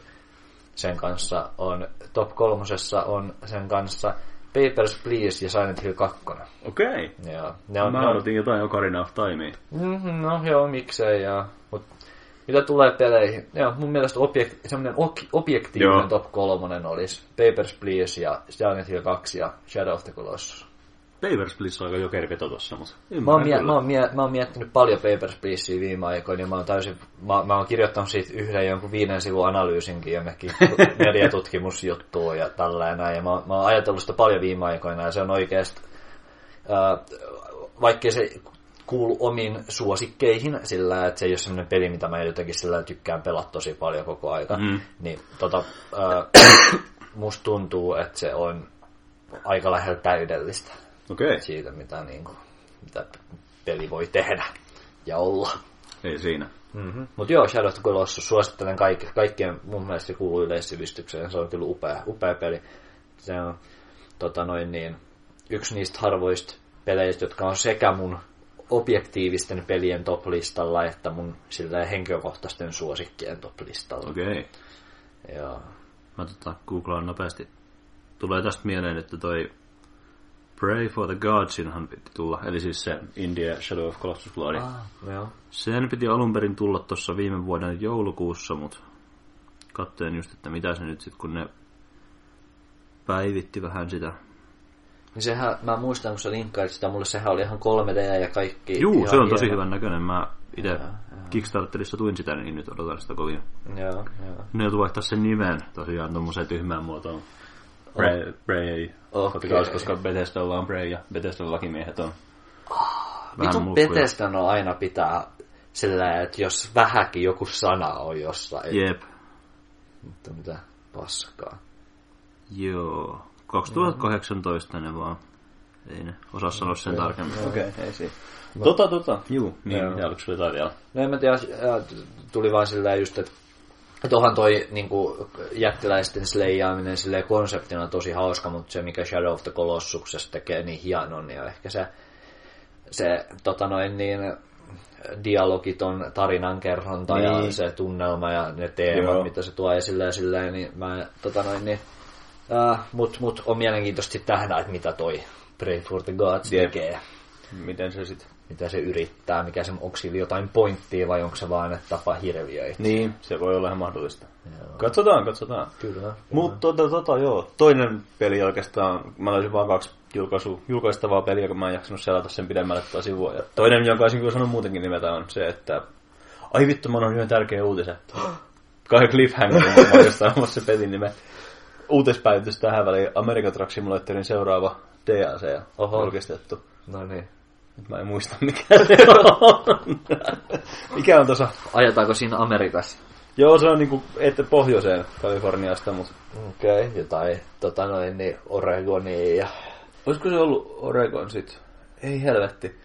Sen kanssa on, top kolmosessa on sen kanssa Papers, Please ja Silent Hill 2. Okei. Joo. Ne on, Mä ne on, odotin jotain Ocarina of Timea. Mhm, no joo, miksei. Ja, mitä tulee peleihin, joo, mun mielestä objek, semmoinen ok- objektiivinen Joo. top kolmonen olisi Papers, Please ja Silent Hill 2 ja Shadow of the Colossus. Papers, Please on aika jokerveto tossa, mutta Mä oon, mie- mä, oon mie- mä oon miettinyt paljon Papers, Pleasea viime aikoina, ja mä oon täysin, mä, mä oon kirjoittanut siitä yhden jonkun viiden sivun analyysinkin jonnekin mediatutkimusjuttuun ja tällainen, näin, ja mä, oon- mä oon ajatellut sitä paljon viime aikoina, ja se on oikeasti, ää, vaikkei se kuulu omiin suosikkeihin sillä, että se ei ole sellainen peli, mitä mä jotenkin sillä tykkään pelata tosi paljon koko aika, Mm. niin tota, ää, musta tuntuu, että se on aika lähellä täydellistä Okei. siitä, mitä, niin kuin, mitä peli voi tehdä ja olla. Ei siinä. Mm-hmm. Mutta joo, Shadow of the Colossus, suosittelen kaik- kaikkien, mun mielestä se kuuluu yleissivistykseen, se on kyllä upea, upea peli. Se on tota noin niin, yksi niistä harvoista peleistä, jotka on sekä mun objektiivisten pelien top-listalla, että mun sillä henkilökohtaisten suosikkien top-listalla. Okei. Joo. Mä tota googlaan nopeasti. Tulee tästä mieleen, että toi Pray for the Godsinhan piti tulla, eli siis se India Shadow of Colossus. Ah. Ah, joo. Sen piti alun perin tulla tuossa viime vuoden joulukuussa, mutta katsoin just, että mitä se nyt sitten, kun ne päivitti vähän sitä. Niin sehän, mä muistan, kun sä linkkailit sitä mulle, sehän oli ihan 3D ja kaikki. Juu, se on tosi hieno. hyvän näköinen. Mä itse. Kickstarterissa tuin sitä, niin nyt odotan sitä kovin. Joo, joo. Ne joutuu vaihtaa sen nimen tosiaan tuommoiseen tyhmään muotoon. Bray, Bray, Okei. okay. koska Bethesdalla on Bray ja Bethesdan lakimiehet on Vitun mulkkuja. Bethesdan on aina pitää sillä, että jos vähäkin joku sana on jossain. Jep, Mutta mitä paskaa. joo. 2018 ne vaan. Ei ne osaa sanoa sen tarkemmin. Okei, okay, ei siinä. Tota, tota. Juu, niin, Joo. ja oliko sulla jotain vielä? No en mä tiedä, ja tuli vaan sillä just, että että onhan toi niin kuin, jättiläisten sleijaaminen silleen konseptina on tosi hauska, mutta se mikä Shadow of the Colossuksessa tekee niin hienon, niin on ehkä se, se tota noin niin, dialogiton tarinankerronta niin. ja se tunnelma ja ne teemat, Joo. mitä se tuo esille silleen, niin mä tota noin niin, äh, mut, mut on mielenkiintoista nähdä, että mitä toi Pray for the Gods Jep. tekee Miten se sitten? mitä se yrittää, mikä se, onko sillä jotain pointtia vai onko se vaan, että tapa hirviöitä. Niin, se voi olla ihan mahdollista. Joo. Katsotaan, katsotaan. Kyllä. Mutta tota, tota, joo. Toinen peli oikeastaan, mä löysin vaan kaksi julkaisu, julkaistavaa peliä, kun mä en jaksanut selata sen pidemmälle tätä sivua. Ja toinen, jonka olisin kyllä sanonut muutenkin nimetä, on se, että ai vittu, mä annan yhden tärkeän uutisen. Kai Cliffhanger, mä oikeastaan omassa se pelin nime. Uutispäivitys tähän väliin. American Truck Simulatorin seuraava DLC Oho. julkistettu. No niin. Nyt mä en muista, mikä se on. mikä on tuossa? Ajetaanko siinä Amerikassa? Joo, se on niinku, että pohjoiseen Kaliforniasta, mutta Okei, okay, jotain tota noin, niin Oregonia ja... Olisiko se ollut Oregon sit? Ei helvetti.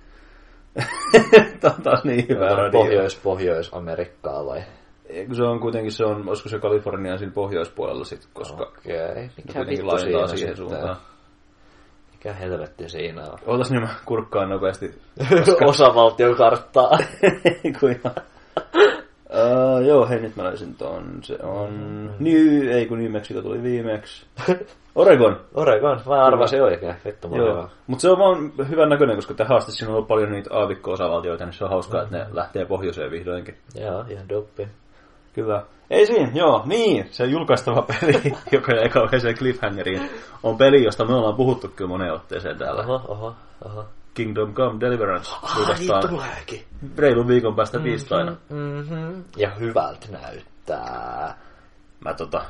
Tämä on taas niin hyvä radio. Pohjois, Pohjois-Amerikkaa vai? Se on kuitenkin, se on, olisiko se Kalifornian siinä pohjoispuolella sit, koska okay. mikä vittu siinä siihen sitten? suuntaan. Mikä helvetti siinä on? Ootas niin mä kurkkaan nopeasti. Osavaltion karttaa. Kun ihan... Uh, joo, hei nyt mä löysin ton. Se on... New, ei kun New Mexico tuli viimeksi. Oregon. Oregon, mä arvasin oikein. Vittu, mä Joo. Mutta se on vaan hyvän näköinen, koska tähän asti siinä on ollut paljon niitä aavikko-osavaltioita, niin se on hauskaa, että ne lähtee pohjoiseen vihdoinkin. Joo, ihan doppi. Kyllä. Ei siinä, joo, niin, se julkaistava peli, joka jäi kauheeseen cliffhangeriin, on peli, josta me ollaan puhuttu kyllä moneen otteeseen täällä. Oho, oho, oho. Kingdom Come Deliverance Ai, julkaistaan tuleekin. reilun viikon päästä tiistaina. Mm-hmm. Ja hyvältä näyttää. Mä tota,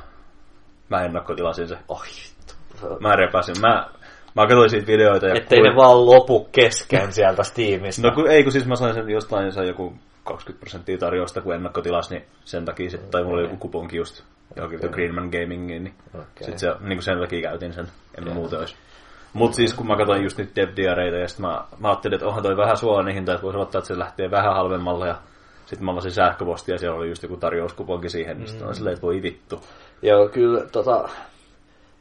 mä ennakkotilasin se. Oi vittu. Mä repäsin, mä, mä katsoin siitä videoita ja Ettei ne vaan lopu kesken sieltä Steamista. No kun, ei kun siis mä sain sen jostain se joku 20 prosenttia tarjousta, kun ennakkotilas, niin sen takia sitten, tai mulla oli joku kuponki just johonkin okay. Greenman Gamingiin, niin Okei. sitten se, niin kuin sen takia käytin sen, en mä muuten olisi. Mutta siis kun mä katsoin just nyt dev ja sitten mä, mä ajattelin, että onhan toi vähän suolainen hinta, että voisi odottaa, että se lähtee vähän halvemmalla ja Sitten mä avasin sähköpostia ja siellä oli just joku tarjouskuponki siihen, niin sitten mm. silleen, että voi vittu. Joo, kyllä tota,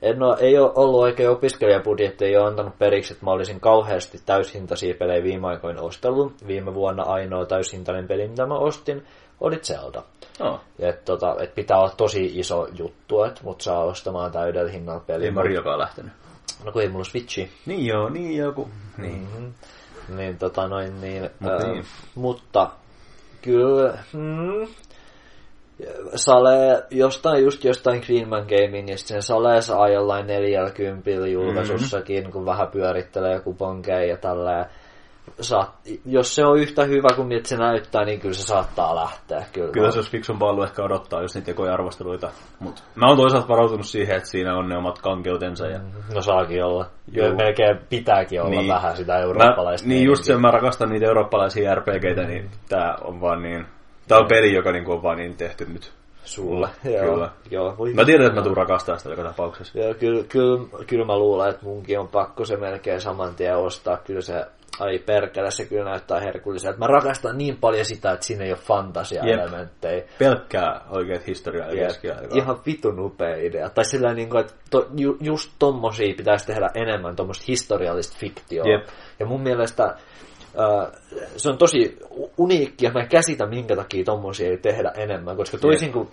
en ole, ei ole ollut oikein opiskelijabudjetti, ei ole antanut periksi, että mä olisin kauheasti täyshintaisia pelejä viime aikoina ostellut. Viime vuonna ainoa täyshintainen peli, mitä mä ostin, oli Zelda. Oh. Et, tota, et pitää olla tosi iso juttu, että mut saa ostamaan täydellä hinnalla peliä. Ei Mariokaan lähtenyt. No kun ei mulla Switchi. Niin joo, niin joku. Niin. Mm-hmm. Niin tota noin niin. Mut ää, niin. Mutta kyllä, mm, Sale, jostain, just jostain Greenman Gamingista, sen Sale saa jollain 40 julkaisussakin, mm-hmm. kun vähän pyörittelee kuponkeja ja tälleen. Saat, jos se on yhtä hyvä kuin miltä se näyttää, niin kyllä se saattaa lähteä. Kyllä, Kyllä se olisi fiksumpaa ollut ehkä odottaa, jos niitä ekoja arvosteluita. Mutta mä oon toisaalta varautunut siihen, että siinä on ne omat kankeutensa. Ja... No saakin olla. Joo. Melkein pitääkin olla Niin. niin. vähän sitä Mä, eurooppalaista. niin just sen, mä rakastan niitä eurooppalaisia RPGitä, niin tää on vaan niin... Tää on peli, joka niinku on vaan niin tehty nyt. Sulle. Kyllä. Joo. Joo. Voi Mä tiedän, että mä tuun rakastaa sitä joka tapauksessa. Joo, kyllä, kyllä, kyllä mä luulen, että munkin on pakko se melkein saman tien ostaa. Kyllä se, ai perkele, se kyllä näyttää herkulliselta. Mä rakastan niin paljon sitä, että siinä ei ole fantasia-elementtejä. Pelkkää oikeat historiaa. Ihan vitun upea idea. Tai sillä niin kuin, että to, ju, just tommosia pitäisi tehdä enemmän, tommoista historiallista fiktioa. Jep. Ja mun mielestä se on tosi uniikki, ja mä en käsitä, minkä takia tommosia ei tehdä enemmän, koska toisin kuin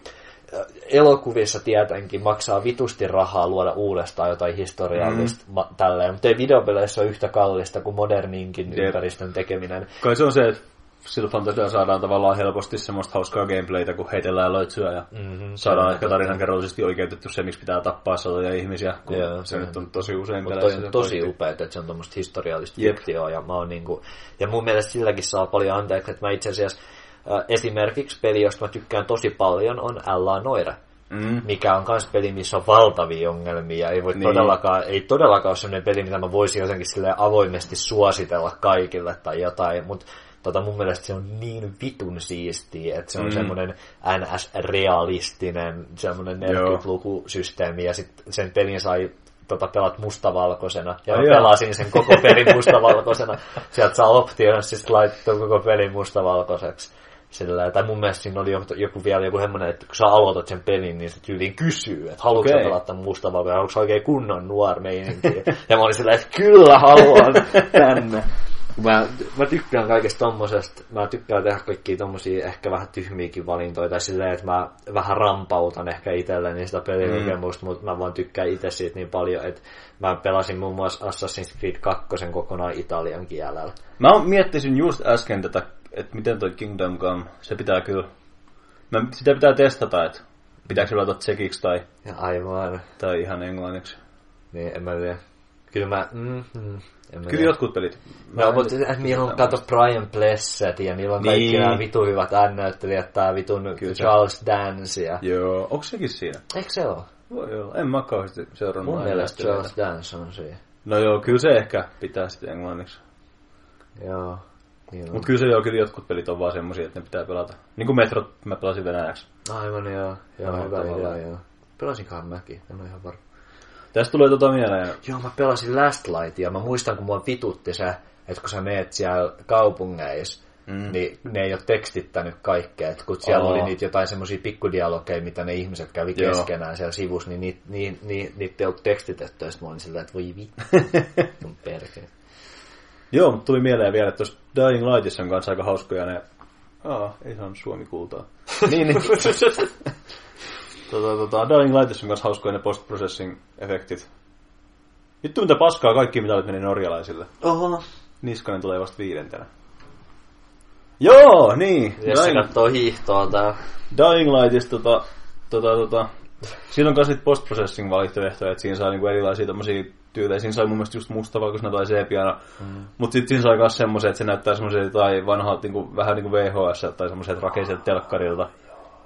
elokuvissa tietenkin maksaa vitusti rahaa luoda uudestaan jotain historiallista mm. tälleen, mutta ei videopeleissä ole yhtä kallista kuin moderninkin Jep. ympäristön tekeminen. Kai se on se, että sillä fantasialla saadaan tavallaan helposti semmoista hauskaa gameplaytä, kun heitellään loitsuja ja Mm-hmm. saadaan ehkä tarinankerrollisesti oikeutettu se, miksi pitää tappaa satoja ihmisiä, kun Joo, se se- nyt on tosi usein Mutta toi on se tosi upeaa, että se on tuommoista historiallista Jep. fiktioa. Ja, mä oon niinku, ja mun mielestä silläkin saa paljon anteeksi, että mä itse asiassa äh, esimerkiksi peli, josta mä tykkään tosi paljon, on Ella Noire. Mm. Mikä on myös peli, missä on valtavia ongelmia. Ei, voi Niin. todellakaan, ei todellakaan ole sellainen peli, mitä mä voisin jotenkin avoimesti suositella kaikille tai jotain. Mutta tota, mun mielestä se on niin vitun siistiä, että se on Mm. mm. semmoinen NS-realistinen semmoinen Joo. 40-lukusysteemi ja sitten sen pelin sai tota, pelat mustavalkoisena. Ja Ai joo. pelasin sen koko pelin mustavalkoisena. Sieltä saa option siis laittaa koko pelin mustavalkoiseksi. Sillä, tai mun mielestä siinä oli joku, joku vielä joku semmoinen, että kun sä aloitat sen pelin, niin se tyyliin kysyy, että haluatko okay. pelata mustavalkoisen, haluatko sä oikein kunnon nuor meininkiä. ja mä olin sillä, että kyllä haluan tänne. Mä, mä tykkään kaikesta tommosesta. Mä tykkään tehdä kaikkia tommosia ehkä vähän tyhmiäkin valintoja. Tai silleen, että mä vähän rampautan ehkä itselleni sitä pelikokemusta, mm. mutta mä vaan tykkään itse siitä niin paljon, että mä pelasin muun muassa Assassin's Creed 2 kokonaan italian kielellä. Mä miettisin just äsken tätä, että miten toi Kingdom Come, se pitää kyllä, mä, sitä pitää testata, että pitääkö se pelata tsekiksi tai, Ja aivan. tai ihan englanniksi. Niin, en mä tiedä. Kyllä mä... Mm, mm, en Kyllä tiedä. jotkut pelit. Mä No, mutta niillä on, kato Brian Blessed ja niillä on kaikki Niin. nämä vitu hyvät äänäyttelijät, tää vitun Kyllä Charles Dance ja... Joo, onko sekin siinä? Eikö se ole? Voi olla, en mä kauheasti seurannut. Mun mielestä. Charles Dance on siinä. No joo, kyllä se ehkä pitää sitten englanniksi. Joo. Niin Mutta kyllä se joo, kyllä jotkut pelit on vaan semmosia, että ne pitää pelata. Niin kuin Metro, mä pelasin venäjäksi. Aivan joo. Joo, hyvä idea, joo. Pelasinkohan mäkin, en ole ihan varma. Tästä tulee tota mieleen. Joo, mä pelasin Last Lightia. Mä muistan, kun mua vitutti se, että kun sä meet siellä kaupungeissa, Mm. niin ne ei ole tekstittänyt kaikkea. Et kun siellä Aa. oli niitä jotain semmoisia pikkudialogeja, mitä ne ihmiset kävi Joo. keskenään siellä sivussa, niin niitä ni, ni, niitä ei ollut tekstitetty. Ja mä olin sillä, että voi vittu, mun perkele. Joo, mutta tuli mieleen vielä, että tuossa Dying Lightissa on kanssa aika hauskoja ne... Aa, ei saanut Suomi kultaa. niin, niin. tota, tota, Dying Lightissa on kanssa hauskoja ne post-processing efektit. Vittu mitä paskaa kaikki mitä nyt meni norjalaisille. Oho. Niskanen tulee vasta viidentenä. Joo, niin. Jesse Dying, kattoo hiihtoa tää. Dying Lightista tota, tota, tota, siinä on myös niitä post-processing vaihtoehtoja, että siinä saa niinku erilaisia tommosia tyylejä. Siinä sai mun mielestä just mustavalkoisena tai sepiana. Mm. Mutta sitten siinä sai myös semmoisen, että se näyttää semmoisen tai vanhaa niinku, vähän niinku VHS tai semmoiset rakeiset telkkarilta.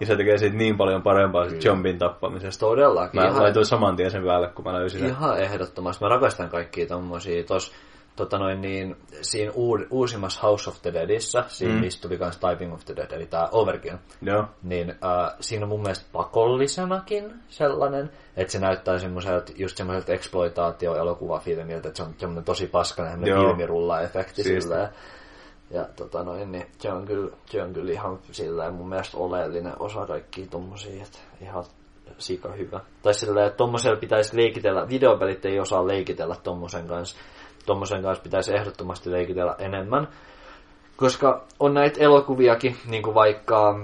Ja se tekee siitä niin paljon parempaa siitä jumpin tappamisesta. Todellakin. Mä ihan, laitoin saman tien sen päälle, kun mä löysin sen. ihan ehdottomasti. Mä rakastan kaikkia tommosia. Tos, tota noin niin, siinä uud, uusimmassa House of the Deadissä, siinä Mm. tuli kans Typing of the Dead, eli tää Overkill, Joo. niin äh, siinä on mun mielestä pakollisenakin sellainen, että se näyttää semmoiselta, just semmoiselta exploitaatio-elokuvafilmiltä, että se on semmoinen tosi paskainen Joo. filmirulla-efekti Siisti. Ja tota noin, niin se on kyllä, se on kyllä ihan sillä mun mielestä oleellinen osa kaikkia tommosia, että ihan sika hyvä. Tai sillä että tommosella pitäisi leikitellä, videopelit ei osaa leikitellä tommosen kanssa. Tommosen kanssa pitäisi ehdottomasti leikitellä enemmän. Koska on näitä elokuviakin, niin kuin vaikka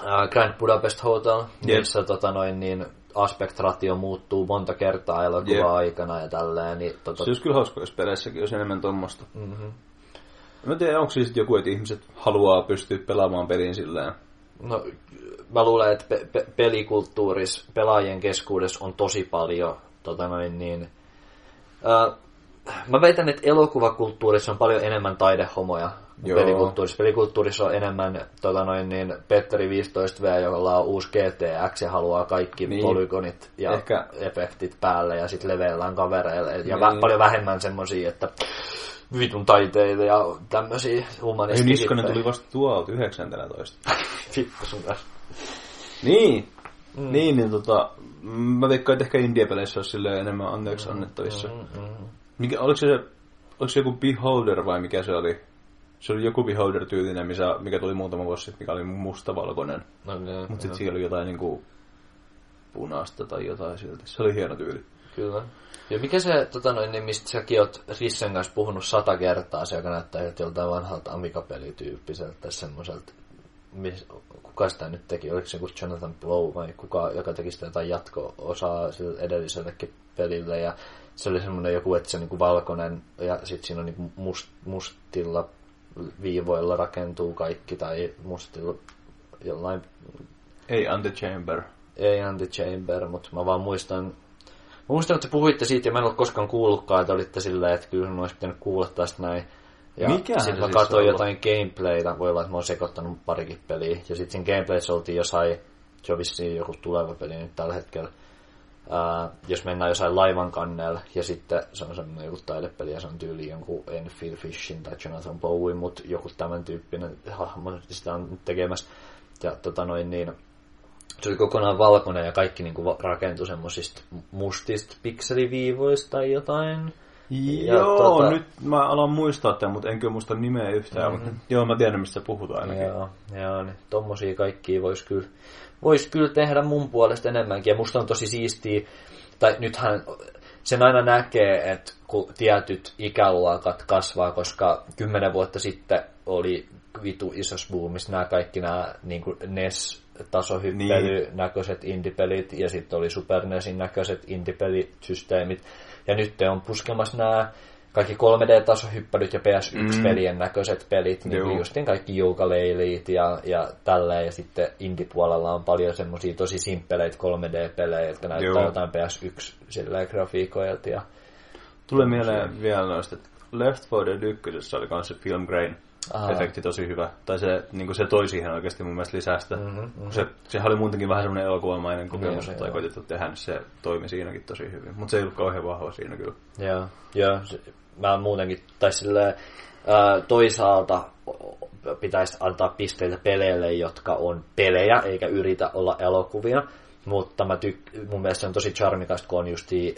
äh, Grand Budapest Hotel, Jep. missä tota noin, niin aspektratio muuttuu monta kertaa elokuvan Jep. aikana ja tälleen. Niin, tota, Se olisi kyllä hauska, jos peleissäkin olisi enemmän tommosta. mm-hmm. Mä en tiedä, onko siis joku, että ihmiset haluaa pystyä pelaamaan pelin silleen. No, mä luulen, että pe- pe- pelikulttuurissa, pelaajien keskuudessa on tosi paljon tota noin niin... Ää, mä väitän, että elokuvakulttuurissa on paljon enemmän taidehomoja kuin Joo. pelikulttuurissa. Pelikulttuurissa on enemmän tota noin niin, Petteri 15V, jolla on uusi GTX ja haluaa kaikki Niin. polygonit ja Ehkä- efektit päälle ja sitten leveillään kavereille. Ja Niin. vä- paljon vähemmän semmosia, että vitun taiteita ja tämmöisiä Ei humanistisia. Niskanen tuli vasta tuolta 19. Vittu sun kanssa. Niin. Mm. Niin, niin tota, mä veikkaan, että ehkä indie-peleissä olisi silleen enemmän anteeksi annettavissa. Mm, mm. Mikä, oliko, se, oliko se joku Beholder vai mikä se oli? Se oli joku Beholder-tyylinen, missä, mikä tuli muutama vuosi sitten, mikä oli mustavalkoinen. No, niin, Mutta sitten joo, siellä oli jotain niinku punaista tai jotain silti. Se oli hieno tyyli. Kyllä. Ja mikä se, tota noin, niin mistä säkin oot Rissen kanssa puhunut sata kertaa, se joka näyttää että joltain vanhalta Amiga-pelityyppiseltä tai semmoiselta, mis, kuka sitä nyt teki, oliko se joku Jonathan Blow vai kuka, joka teki sitä jotain jatko-osaa sille edellisellekin pelille ja se oli semmoinen joku, että se on niinku valkoinen ja sitten siinä on niinku must, mustilla viivoilla rakentuu kaikki tai mustilla jollain Ei Antechamber. ei Antichamber, mutta mä vaan muistan, mä muistan, että te puhuitte siitä ja mä en ole koskaan kuullutkaan, että olitte silleen, että kyllä mun olisi pitänyt kuulla tästä näin. Ja Mikähän sitten mä siis katsoin on jotain gameplaytä, voi olla, että mä oon sekoittanut parikin peliä. Ja sitten siinä gameplayssä oltiin jossain, se on vissiin joku tuleva peli nyt tällä hetkellä. Ää, jos mennään jossain laivan kannella ja sitten se on semmoinen joku taidepeli ja se on tyyli jonkun Enfield Fishin tai Jonathan Bowie, mutta joku tämän tyyppinen hahmo sitä on nyt tekemässä. Ja tota noin niin, se oli kokonaan valkoinen ja kaikki niinku va- rakentui semmosista mustista pikseliviivoista tai jotain. Ja Joo, tota- nyt mä alan muistaa tämän, mutta en kyllä muista nimeä yhtään. Mm-hmm. Mutta joo, mä tiedän, mistä puhutaan ainakin. Joo, joo niin tommosia kaikkia vois kyllä, vois kyllä tehdä mun puolesta enemmänkin. Ja musta on tosi siistiä, tai nythän sen aina näkee, että kun tietyt ikäluokat kasvaa, koska kymmenen vuotta sitten oli vitu isos boomissa nämä kaikki nämä niin NES tasohyppely näköiset indie-pelit ja sitten oli Super NESin näköiset indie-pelisysteemit. Ja nyt on puskemassa nämä kaikki 3D-tasohyppelyt ja PS1-pelien näköiset pelit, niin Joo. kuin justiin kaikki Joukaleilit ja, ja tälleen, ja sitten indie-puolella on paljon semmosia tosi simppeleitä 3D-pelejä, jotka näyttää Joo. jotain PS1 silleen grafiikoilta. Ja, Tulee mieleen vielä noista, että Left 4 Dead 1 oli kanssa se film grain Aha. efekti tosi hyvä. Tai se, niin se toi siihen oikeasti mun mielestä lisää sitä. Mhm, mhm. Se, sehän oli muutenkin vähän semmoinen elokuvamainen kokemus, se tai joo. koitettu tehdä, niin se toimi siinäkin tosi hyvin. Mutta se ei ollut kauhean vahva siinä kyllä. Joo, joo mä muutenkin, tai silleen, toisaalta pitäisi antaa pisteitä peleille, jotka on pelejä, eikä yritä olla elokuvia. Mutta mä tyk- mun mielestä se on tosi charmikasta, kun on justi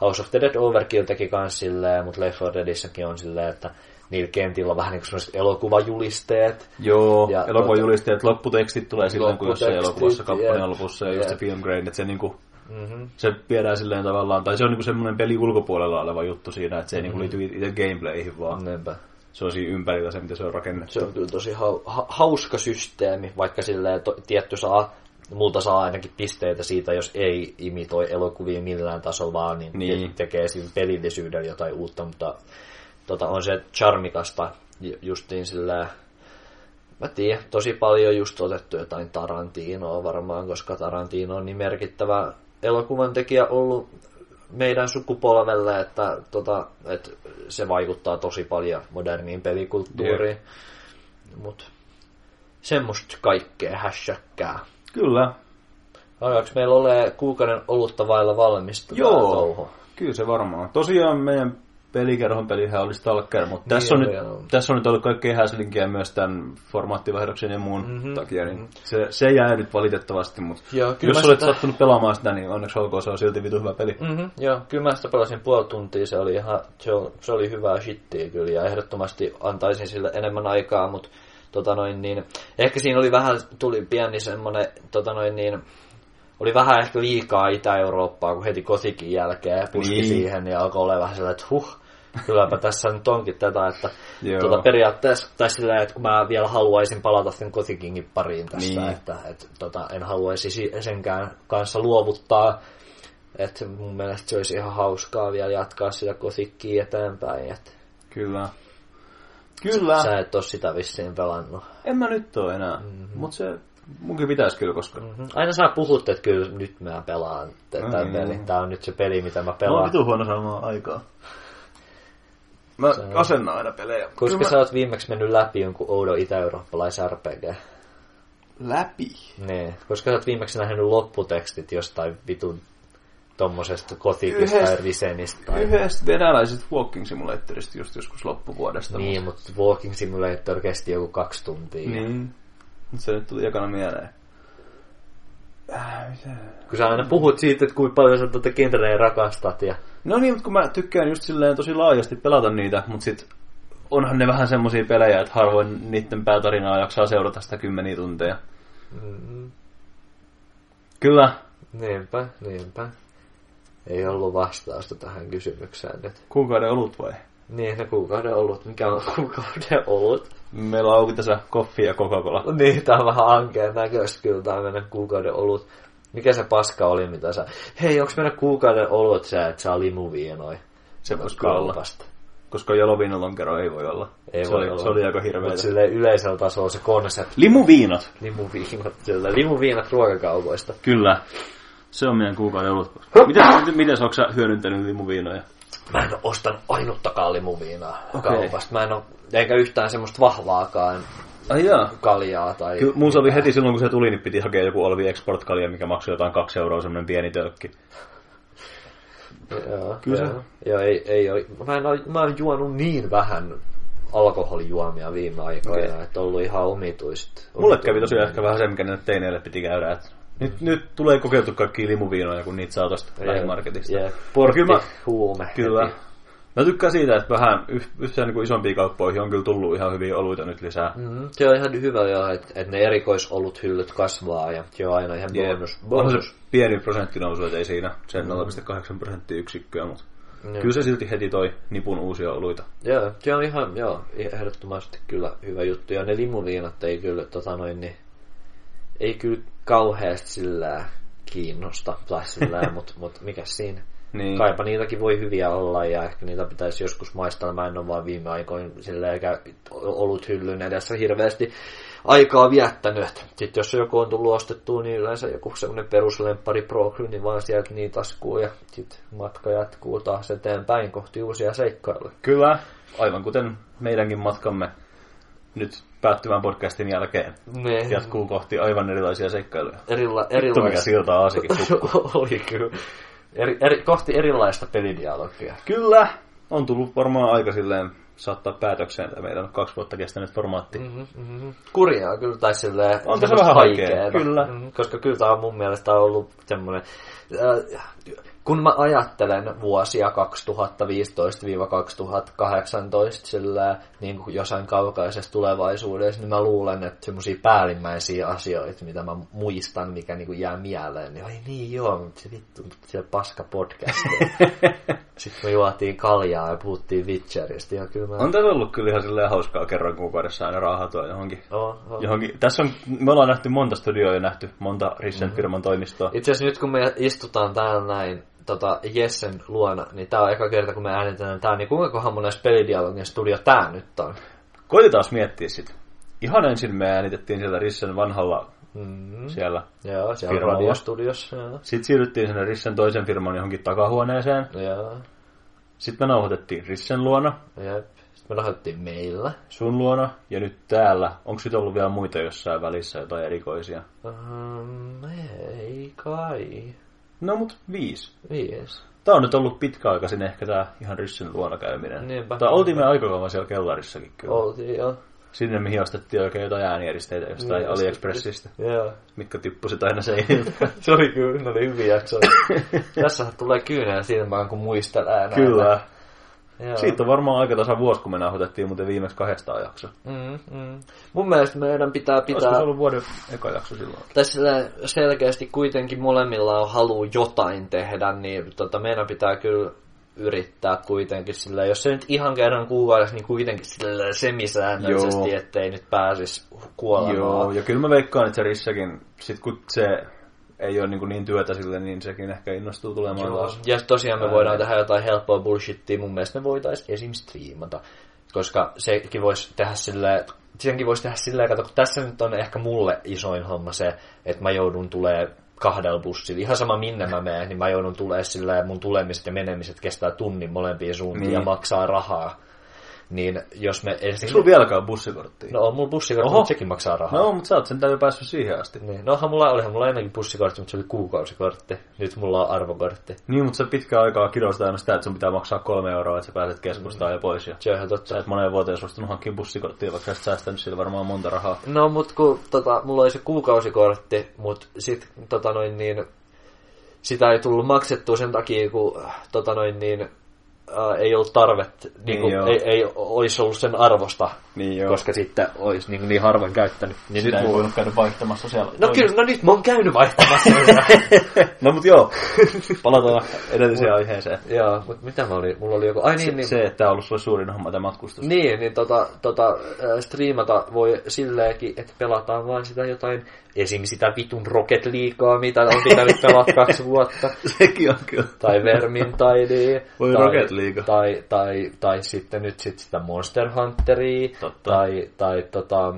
House of the Dead Overkill teki kans silleen, mutta Left 4 Deadissäkin on silleen, että niillä kentillä on vähän niin kuin elokuvajulisteet. Joo, Ja elokuvajulisteet, lopputekstit tulee silloin, kun jossain elokuvassa kampanjan lopussa, ja just se film grain, että se niinku Mm-hmm. se viedään silleen tavallaan, tai se on niinku semmoinen peli ulkopuolella oleva juttu siinä, että se ei niinku Mhm. liity itse gameplayhin, vaan Niinpä. se on siinä ympärillä se, mitä se on rakennettu. Se on kyllä tosi hau- ha- hauska systeemi, vaikka silleen to- tietty saa, multa saa ainakin pisteitä siitä, jos ei imitoi elokuvia millään tasolla, vaan niin, Niin. niin. tekee sillä pelillisyydellä jotain uutta, mutta tota, on se charmikasta ju- justiin sillä Mä tiedän, tosi paljon just otettu jotain Tarantinoa varmaan, koska Tarantino on niin merkittävä elokuvan tekijä ollut meidän sukupolvelle, että, tota, että se vaikuttaa tosi paljon moderniin pelikulttuuriin. Mut semmoista kaikkea hässäkkää. Kyllä, Alkaako meillä ole kuukauden olutta vailla valmista tää Joo. touhu? kyllä se varmaan. Tosiaan meidän pelikerhon pelihän oli Stalker, mutta Niin tässä, on nyt, joo. tässä on nyt ollut kaikkea häslinkiä myös tämän formaattivaihdoksen ja muun Mhm, mm-hmm. takia, niin se, se jää nyt valitettavasti, mutta kyllä jos olet sitä- sattunut pelaamaan sitä, niin onneksi olkoon, se on silti vitu hyvä peli. Mm-hmm, joo, kyllä mä sitä pelasin puoli tuntia, se oli, ihan, se, on, se oli hyvää shittiä kyllä, ja ehdottomasti antaisin sille enemmän aikaa, mutta tota noin, niin, ehkä siinä oli vähän, tuli pieni semmonen, tota noin, niin, oli vähän ehkä liikaa Itä-Eurooppaa, kun heti kotikin jälkeen puski Niin. niin. siihen, ja alkoi olla vähän sellainen, että huh, kylläpä tässä nyt onkin tätä, että tota, periaatteessa, tai sillä että kun mä vielä haluaisin palata sen Kotikingin pariin tästä, Niin. että et, tota, en haluaisi si- senkään kanssa luovuttaa, että mun mielestä se olisi ihan hauskaa vielä jatkaa sitä Kotikkiä eteenpäin, että Kyllä. Kyllä. sä et ole sitä vissiin pelannut. En mä nyt oo enää, mm-hmm. mutta se munkin pitäisi kyllä, koska Mm-hmm. Aina sä puhut, että kyllä nyt mä pelaan tätä Mm. pelin. Tää on nyt se peli, mitä mä mä oon pelaan. huono saamaan aikaa. Mä on- asennan aina pelejä. Koska Kyllä sä oot viimeksi mennyt läpi jonkun oudon itä-eurooppalais RPG. mä... Läpi. Niin, koska sä oot viimeksi nähnyt lopputekstit jostain vitun tommosesta kotikista tai risenistä. Tai... Yhdestä venäläisestä Walking Simulatorista just joskus loppuvuodesta. Niin, mutta Walking Simulator kesti joku kaksi tuntia. Niin. Mut se nyt tuli ekana mieleen. Äh, mitä? Kun sä aina puhut siitä, että kuinka paljon sä tuota genreä rakastat. Ja... No niin, mutta kun mä tykkään just silleen tosi laajasti pelata niitä, mutta sit onhan ne vähän semmosia pelejä, että harvoin niiden päätarinaa jaksaa seurata sitä kymmeniä tunteja. Mm, Kyllä, niinpä, niinpä. Ei ollut vastausta tähän kysymykseen nyt. kuukauden olut vai? Niin, ne kuukauden olut. Mikä on kuukauden olut? Meillä on tässä koffi ja Coca-Cola. Niin, tää on vähän ankeen näköistä kyllä, tää meidän kuukauden olut. Mikä se paska oli, mitä sä... Hei, onks meidän kuukauden olut se, että saa limuviinoi Se voisi kyllä olla. kaupasta? Koska Joloviinon lonkero ei voi olla. Ei se, voi oli, olla. se oli aika Mutta hirveetä. silleen yleisellä tasolla se konsepti, Limuviinot. limuviinat, sillä limuviinat ruokakaupoista. Kyllä. Se on meidän kuukauden olut. Miten, miten, miten onko sä hyödyntänyt limuviinoja? Mä en oo ostanut ainuttakaan limuviinaa Okei. kaupasta. Mä en oo, eikä yhtään semmoista vahvaakaan Ai jaa. kaljaa tai... Kyllä mun se oli heti silloin, kun se tuli, niin piti hakea joku Olvi Export kalja, mikä maksoi jotain kaksi euroa, semmoinen pieni tölkki. Joo, Kyllä se- joo. Joo, ei, ei ole. Mä, en ole, mä oon juonut niin vähän alkoholijuomia viime aikoina, Okei. että on ollut ihan omituista. Mulle kävi tosiaan ehkä vähän se, mikä näille teineille piti käydä. Että nyt, nyt tulee kokeiltu kaikki limuviinoja, kun niitä saa tosta lähimarketista. Jep, portti, Kyllä mä- huume. Kyllä. heti. Mä tykkään siitä, että vähän yh- yhtään niin isompiin kauppoihin on kyllä tullut ihan hyviä oluita nyt lisää. Mm, se on ihan hyvä jo, että, että ne erikoisolut hyllyt kasvaa ja se on aina ihan Jep. bonus. On se pieni prosenttinousu, että ei siinä sen 0,8 prosenttiyksikköä, mutta Joo. kyllä se silti heti toi nipun uusia oluita. Joo, se on ihan, joo, ehdottomasti kyllä hyvä juttu. Ja ne limuviinat ei kyllä, tota noin, niin, ei kyllä kauheasti sillä kiinnosta, tai sillä, mutta mut mikä siinä. Niin. Kaipa niitäkin voi hyviä olla ja ehkä niitä pitäisi joskus maistaa. Mä en ole vaan viime aikoina sillä eikä ollut hyllyn edessä hirveästi aikaa viettänyt. Sitten jos joku on tullut ostettua, niin yleensä joku semmoinen peruslemppari Pro niin vaan sieltä niin taskuu ja sitten matka jatkuu taas eteenpäin kohti uusia seikkailuja. Kyllä, aivan kuten meidänkin matkamme nyt päättyvän podcastin jälkeen Ne, jatkuu kohti aivan erilaisia seikkailuja. erilla, Vittu mikä siltaa Aasikin hukkuu. Oli kyllä. Eri, eri, kohti erilaista pelidialogia. Kyllä, on tullut varmaan aika silleen saattaa päätökseen tämä meidän kaksi vuotta kestänyt formaatti. Mm. Mm-hmm, mm-hmm. Kurjaa kyllä, tai silleen... On tässä semmoista vähän haikea, haikeeta. kyllä. Mm, koska kyllä tämä on mun mielestä ollut semmoinen... Äh, kun mä ajattelen vuosia 2015-2018 sillä niin kuin jossain kaukaisessa tulevaisuudessa, niin mä luulen, että semmoisia päällimmäisiä asioita, mitä mä muistan, mikä niin kuin jää mieleen, niin ai niin joo, mutta se vittu, mutta se paska podcast. Sitten me juotiin kaljaa ja puhuttiin Witcheristä, ja kyllä mä... On tässä ollut kyllä ihan silleen hauskaa kerran kuukaudessa aina raahatua johonkin. Oh, oh. johonkin. Tässä on, me ollaan nähty monta studioa ja nähty monta Rissent-firman toimistoa. Itse asiassa nyt kun me istutaan täällä näin tota Jessen luona, niin tää on eka kerta kun me äänitetään tää, niin kuinka kohan monessa pelidialogin studio tää nyt on? Koitetaan miettiä sit. Ihan ensin me äänitettiin siellä Rissen vanhalla Mm-hmm. siellä. Joo, siellä Firmalla. Joo. Sitten siirryttiin sinne Rissen toisen firman johonkin takahuoneeseen. Joo, Sitten me nauhoitettiin Rissen luona, jep. Sitten me lähdettiin meillä. sun luona ja nyt täällä. Onko sitten ollut vielä muita jossain välissä jotain erikoisia? Um, ei kai. No mut viisi. Viisi. Tää on nyt ollut pitkäaikaisin ehkä tää ihan Rissyn luona käyminen. Niinpä. Tai oltiin me aika siellä kellarissakin kyllä. Oltiin, joo. Sinne mihin ostettiin oikein jotain äänieristeitä jostain Niin, AliExpressistä, Joo. mitkä tippusit aina seiniltä. Se oli kyllä, ne oli hyviä jaksoja. Tässä tulee kyynel silmään, kun muistelee näitä. kyllä. Joo. Siitä on varmaan aika tasa vuosi, kun me nauhoitettiin muuten viimeksi kahdestaan jakso. Mm, mm. Mun mielestä meidän pitää Olisiko pitää... se ollut vuoden eka jakso silloin? Tässä selkeästi kuitenkin molemmilla on halu jotain tehdä, niin tota, meidän pitää kyllä yrittää kuitenkin sillä, jos se nyt ihan kerran kuukaudessa, niin kuitenkin sillä semisäännöllisesti, Joo. ettei nyt pääsisi kuolemaan. Joo, ja kyllä mä veikkaan, että se Rissäkin, sit kun se ei ole niin, niin työtä sille, niin sekin ehkä innostuu tulemaan Joo. taas. Ja tosiaan me voidaan tehdä jotain helppoa bullshittia. Mun mielestä me voitaisiin esim. striimata. Koska sekin voisi tehdä silleen, senkin voisi tehdä silleen, kato, kun tässä nyt on ehkä mulle isoin homma se, että mä joudun tulee kahdella bussilla. Ihan sama minne mä menen, niin mä joudun tulee silleen, mun tulemiset ja menemiset kestää tunnin molempiin suuntiin Niin. ja maksaa rahaa. Niin jos me Eikö sulla vieläkään bussikorttia? No on mulla bussikortti, Oho. mutta sekin maksaa rahaa. no mutta sä oot sen täytyy päässyt siihen asti. Niin. Nohan mulla olihan mulla ennenkin bussikortti, mutta se oli kuukausikortti. Nyt mulla on arvokortti. Niin, mutta sä pitkään aikaa kirjoitat aina sitä, että sun pitää maksaa kolme euroa, että sä pääset keskustaan ja pois. Ja Se on ihan totta. sä et moneen vuoteen suostunut hankkimaan bussikorttia, vaikka sä säästänyt sillä varmaan monta rahaa. No, mut kun tota, mulla oli se kuukausikortti, mut sit tota noin niin, sitä ei tullut maksettua sen takia, kun tota noin niin, ää, ei ollut tarvet, niin kuin, joo. ei, ei olisi ollut sen arvosta, Niin joo. koska sitten olisi niin, niin harvoin käyttänyt. Niin Sitä nyt ei voinut käydä vaihtamassa siellä. No kyllä, no nyt mä oon käynyt vaihtamassa. no mut joo, palataan edelliseen aiheeseen. Joo, mutta mitä mä olin? Mulla oli joku... Ai niin, Se, niin, se että tämä on ollut sulle suurin homma tämä matkustus. Niin, niin tota, tota, äh, striimata voi silleenkin, että pelataan vaan sitä jotain, esim. sitä vitun Rocket Leaguea, mitä on pitänyt pelata kaksi vuotta, Sekin on kyllä. tai Vermintidea, Voi tai, Rocket League. tai, tai, tai, sitten nyt sit sitä Monster Hunteria, Totta. tai, tai tota,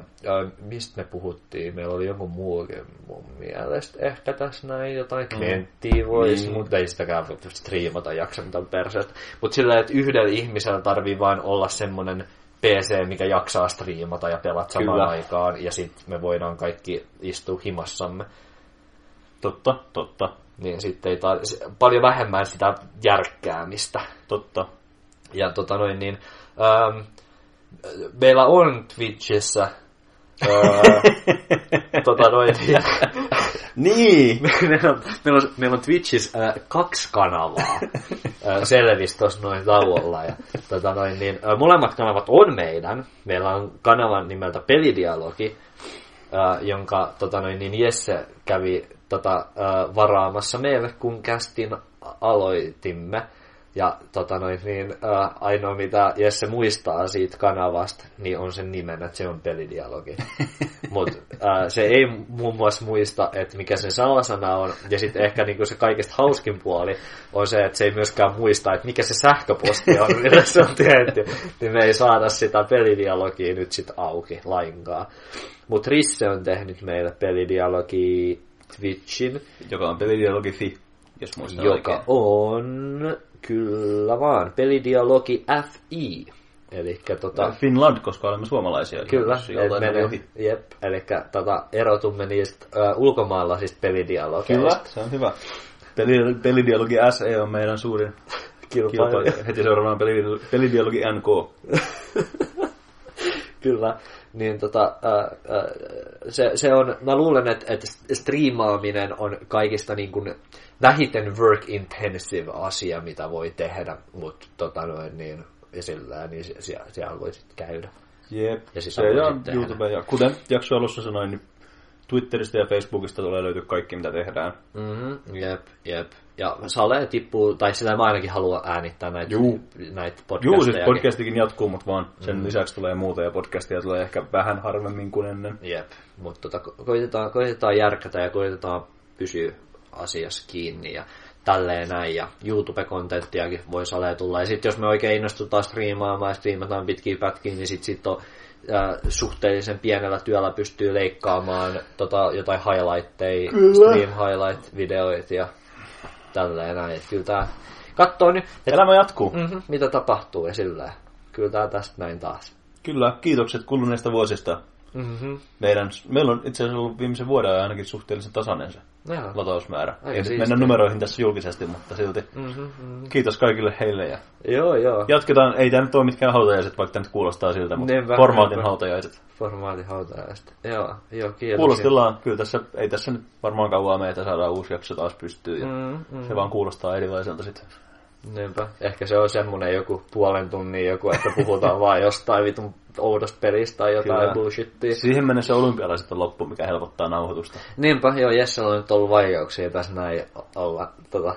mistä me puhuttiin, meillä oli joku muukin mun mielestä ehkä tässä näin, jotain Kventtiä voisi, Niin. mutta ei sitäkään voi striimata jaksa mitään perseestä. Mutta sillä että yhdellä ihmisellä tarvii vain olla semmoinen PC, mikä jaksaa striimata ja pelata samaan Kyllä. aikaan, ja sitten me voidaan kaikki istua himassamme. Totta, totta, Niin sitten ei tar- paljon vähemmän sitä järkkäämistä. totta. Ja tota noin niin, ähm, meillä on Twitchissä äh, tota noin, niin, Niin! meillä, on, meillä, on, meillä on Twitchissä äh, kaksi kanavaa. äh, selvisi tuossa noin tauolla. Ja, tota noin, niin, äh, molemmat kanavat on meidän. Meillä on kanavan nimeltä Pelidialogi, äh, jonka tota noin, niin Jesse kävi tota, äh, varaamassa meille, kun kästin aloitimme. Ja tota noin, niin, äh, ainoa mitä Jesse muistaa siitä kanavasta, niin on sen nimen, että se on pelidialogi. Mutta äh, se ei muun muassa muista, että mikä sen salasana on. Ja sitten ehkä niinku se kaikista hauskin puoli on se, että se ei myöskään muista, että mikä se sähköposti on, millä se on tehty. Niin me ei saada sitä pelidialogia nyt sit auki lainkaan. Mutta Risse on tehnyt meille pelidialogi Twitchin, Joka on pelidialogi.fi, jos muistan joka oikein. on kyllä vaan pelidialogi FI. Eli tota, Finland, koska olemme suomalaisia. Kyllä, jep, eli tota, erotumme niistä ö, ulkomaalaisista pelidialogeista. Kyllä, se on hyvä. Peli, pelidialogi SE on meidän suurin Kilpailija. kilpailija. Heti seuraavana peli, pelidialogi NK. Kyllä, niin tota, ää, ää, se, se on, mä luulen, että, että striimaaminen on kaikista niin kuin vähiten work intensive asia, mitä voi tehdä, mutta tota noin, niin, sillä, niin siellä, siellä voi sitten käydä. Jep, Ja sitä se ja. YouTube. Ja kuten jakso alussa sanoin, niin Twitteristä ja Facebookista tulee löytyä kaikki, mitä tehdään. Mm-hmm, jep, jep. Ja Sale tippuu, tai sitä mä ainakin haluan äänittää näitä, Juu. näitä Juu, podcasteja. siis podcastikin jatkuu, mutta vaan sen lisäksi tulee muuta ja podcastia tulee ehkä vähän harvemmin kuin ennen. Jep, mutta tota, ko- koitetaan, koitetaan järkätä ja koitetaan pysyä asiassa kiinni ja tälleen näin. Ja YouTube-kontenttiakin voi salee tulla. Ja sitten jos me oikein innostutaan striimaamaan ja striimataan pitkiä pätkiä, niin sitten sit on äh, suhteellisen pienellä työllä pystyy leikkaamaan tota, jotain highlightteja, stream highlight-videoita ja tälleen näin. Et kyllä tää kattoo nyt, Elämä jatkuu. mm-hmm, mitä tapahtuu ja sillä Kyllä tää tästä näin taas. Kyllä, kiitokset kuluneista vuosista. Mm-hmm. Meidän, meillä on itse asiassa ollut viimeisen vuoden ainakin suhteellisen tasainen se Joo. latausmäärä. Aika Ei siistiä. mennä numeroihin tässä julkisesti, mutta silti Mm-hmm, mm-hmm. kiitos kaikille heille. Ja Joo, joo. jatketaan, ei tämä nyt ole mitkään hautajaiset, vaikka tämä nyt kuulostaa siltä, mutta Niinpä, formaatin niinpä. hautajaiset. Formaatin hautajaiset. Joo, joo, kiitos. Kuulostellaan, kyllä tässä, ei tässä nyt varmaan kauaa meitä saadaan uusi jakso taas pystyyn. Ja Mm, mm. Se vaan kuulostaa erilaiselta sitten. Niinpä. Ehkä se on semmonen joku puolen tunnin joku, että puhutaan vaan jostain vitun oudosta pelistä tai jotain Kyllä. bullshittia. Siihen mennessä olympialaiset on loppu, mikä helpottaa nauhoitusta. Niinpä, joo, Jessellä on nyt ollut vaikeuksia tässä näin olla tota,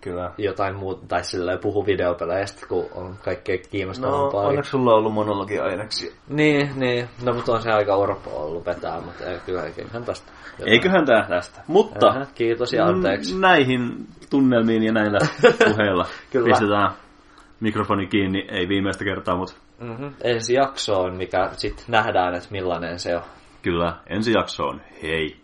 Kyllä. jotain muuta, tai silleen puhu videopeleistä, kun on kaikkea No, kiinnostavampaa. onneksi sulla on ollut monologia-aineksia. Niin, niin. No, mutta on se aika orpo ollut vetää, mutta ei, kyllä eiköhän tästä. jotain. Eiköhän tää tästä. Mutta Ähä, kiitos ja anteeksi. näihin tunnelmiin ja näillä puheilla Kyllä. pistetään mikrofoni kiinni. Ei viimeistä kertaa, mutta Mm-hmm. Ensi jaksoon, mikä sitten nähdään, että millainen se on. kyllä ensi jaksoon. Hei!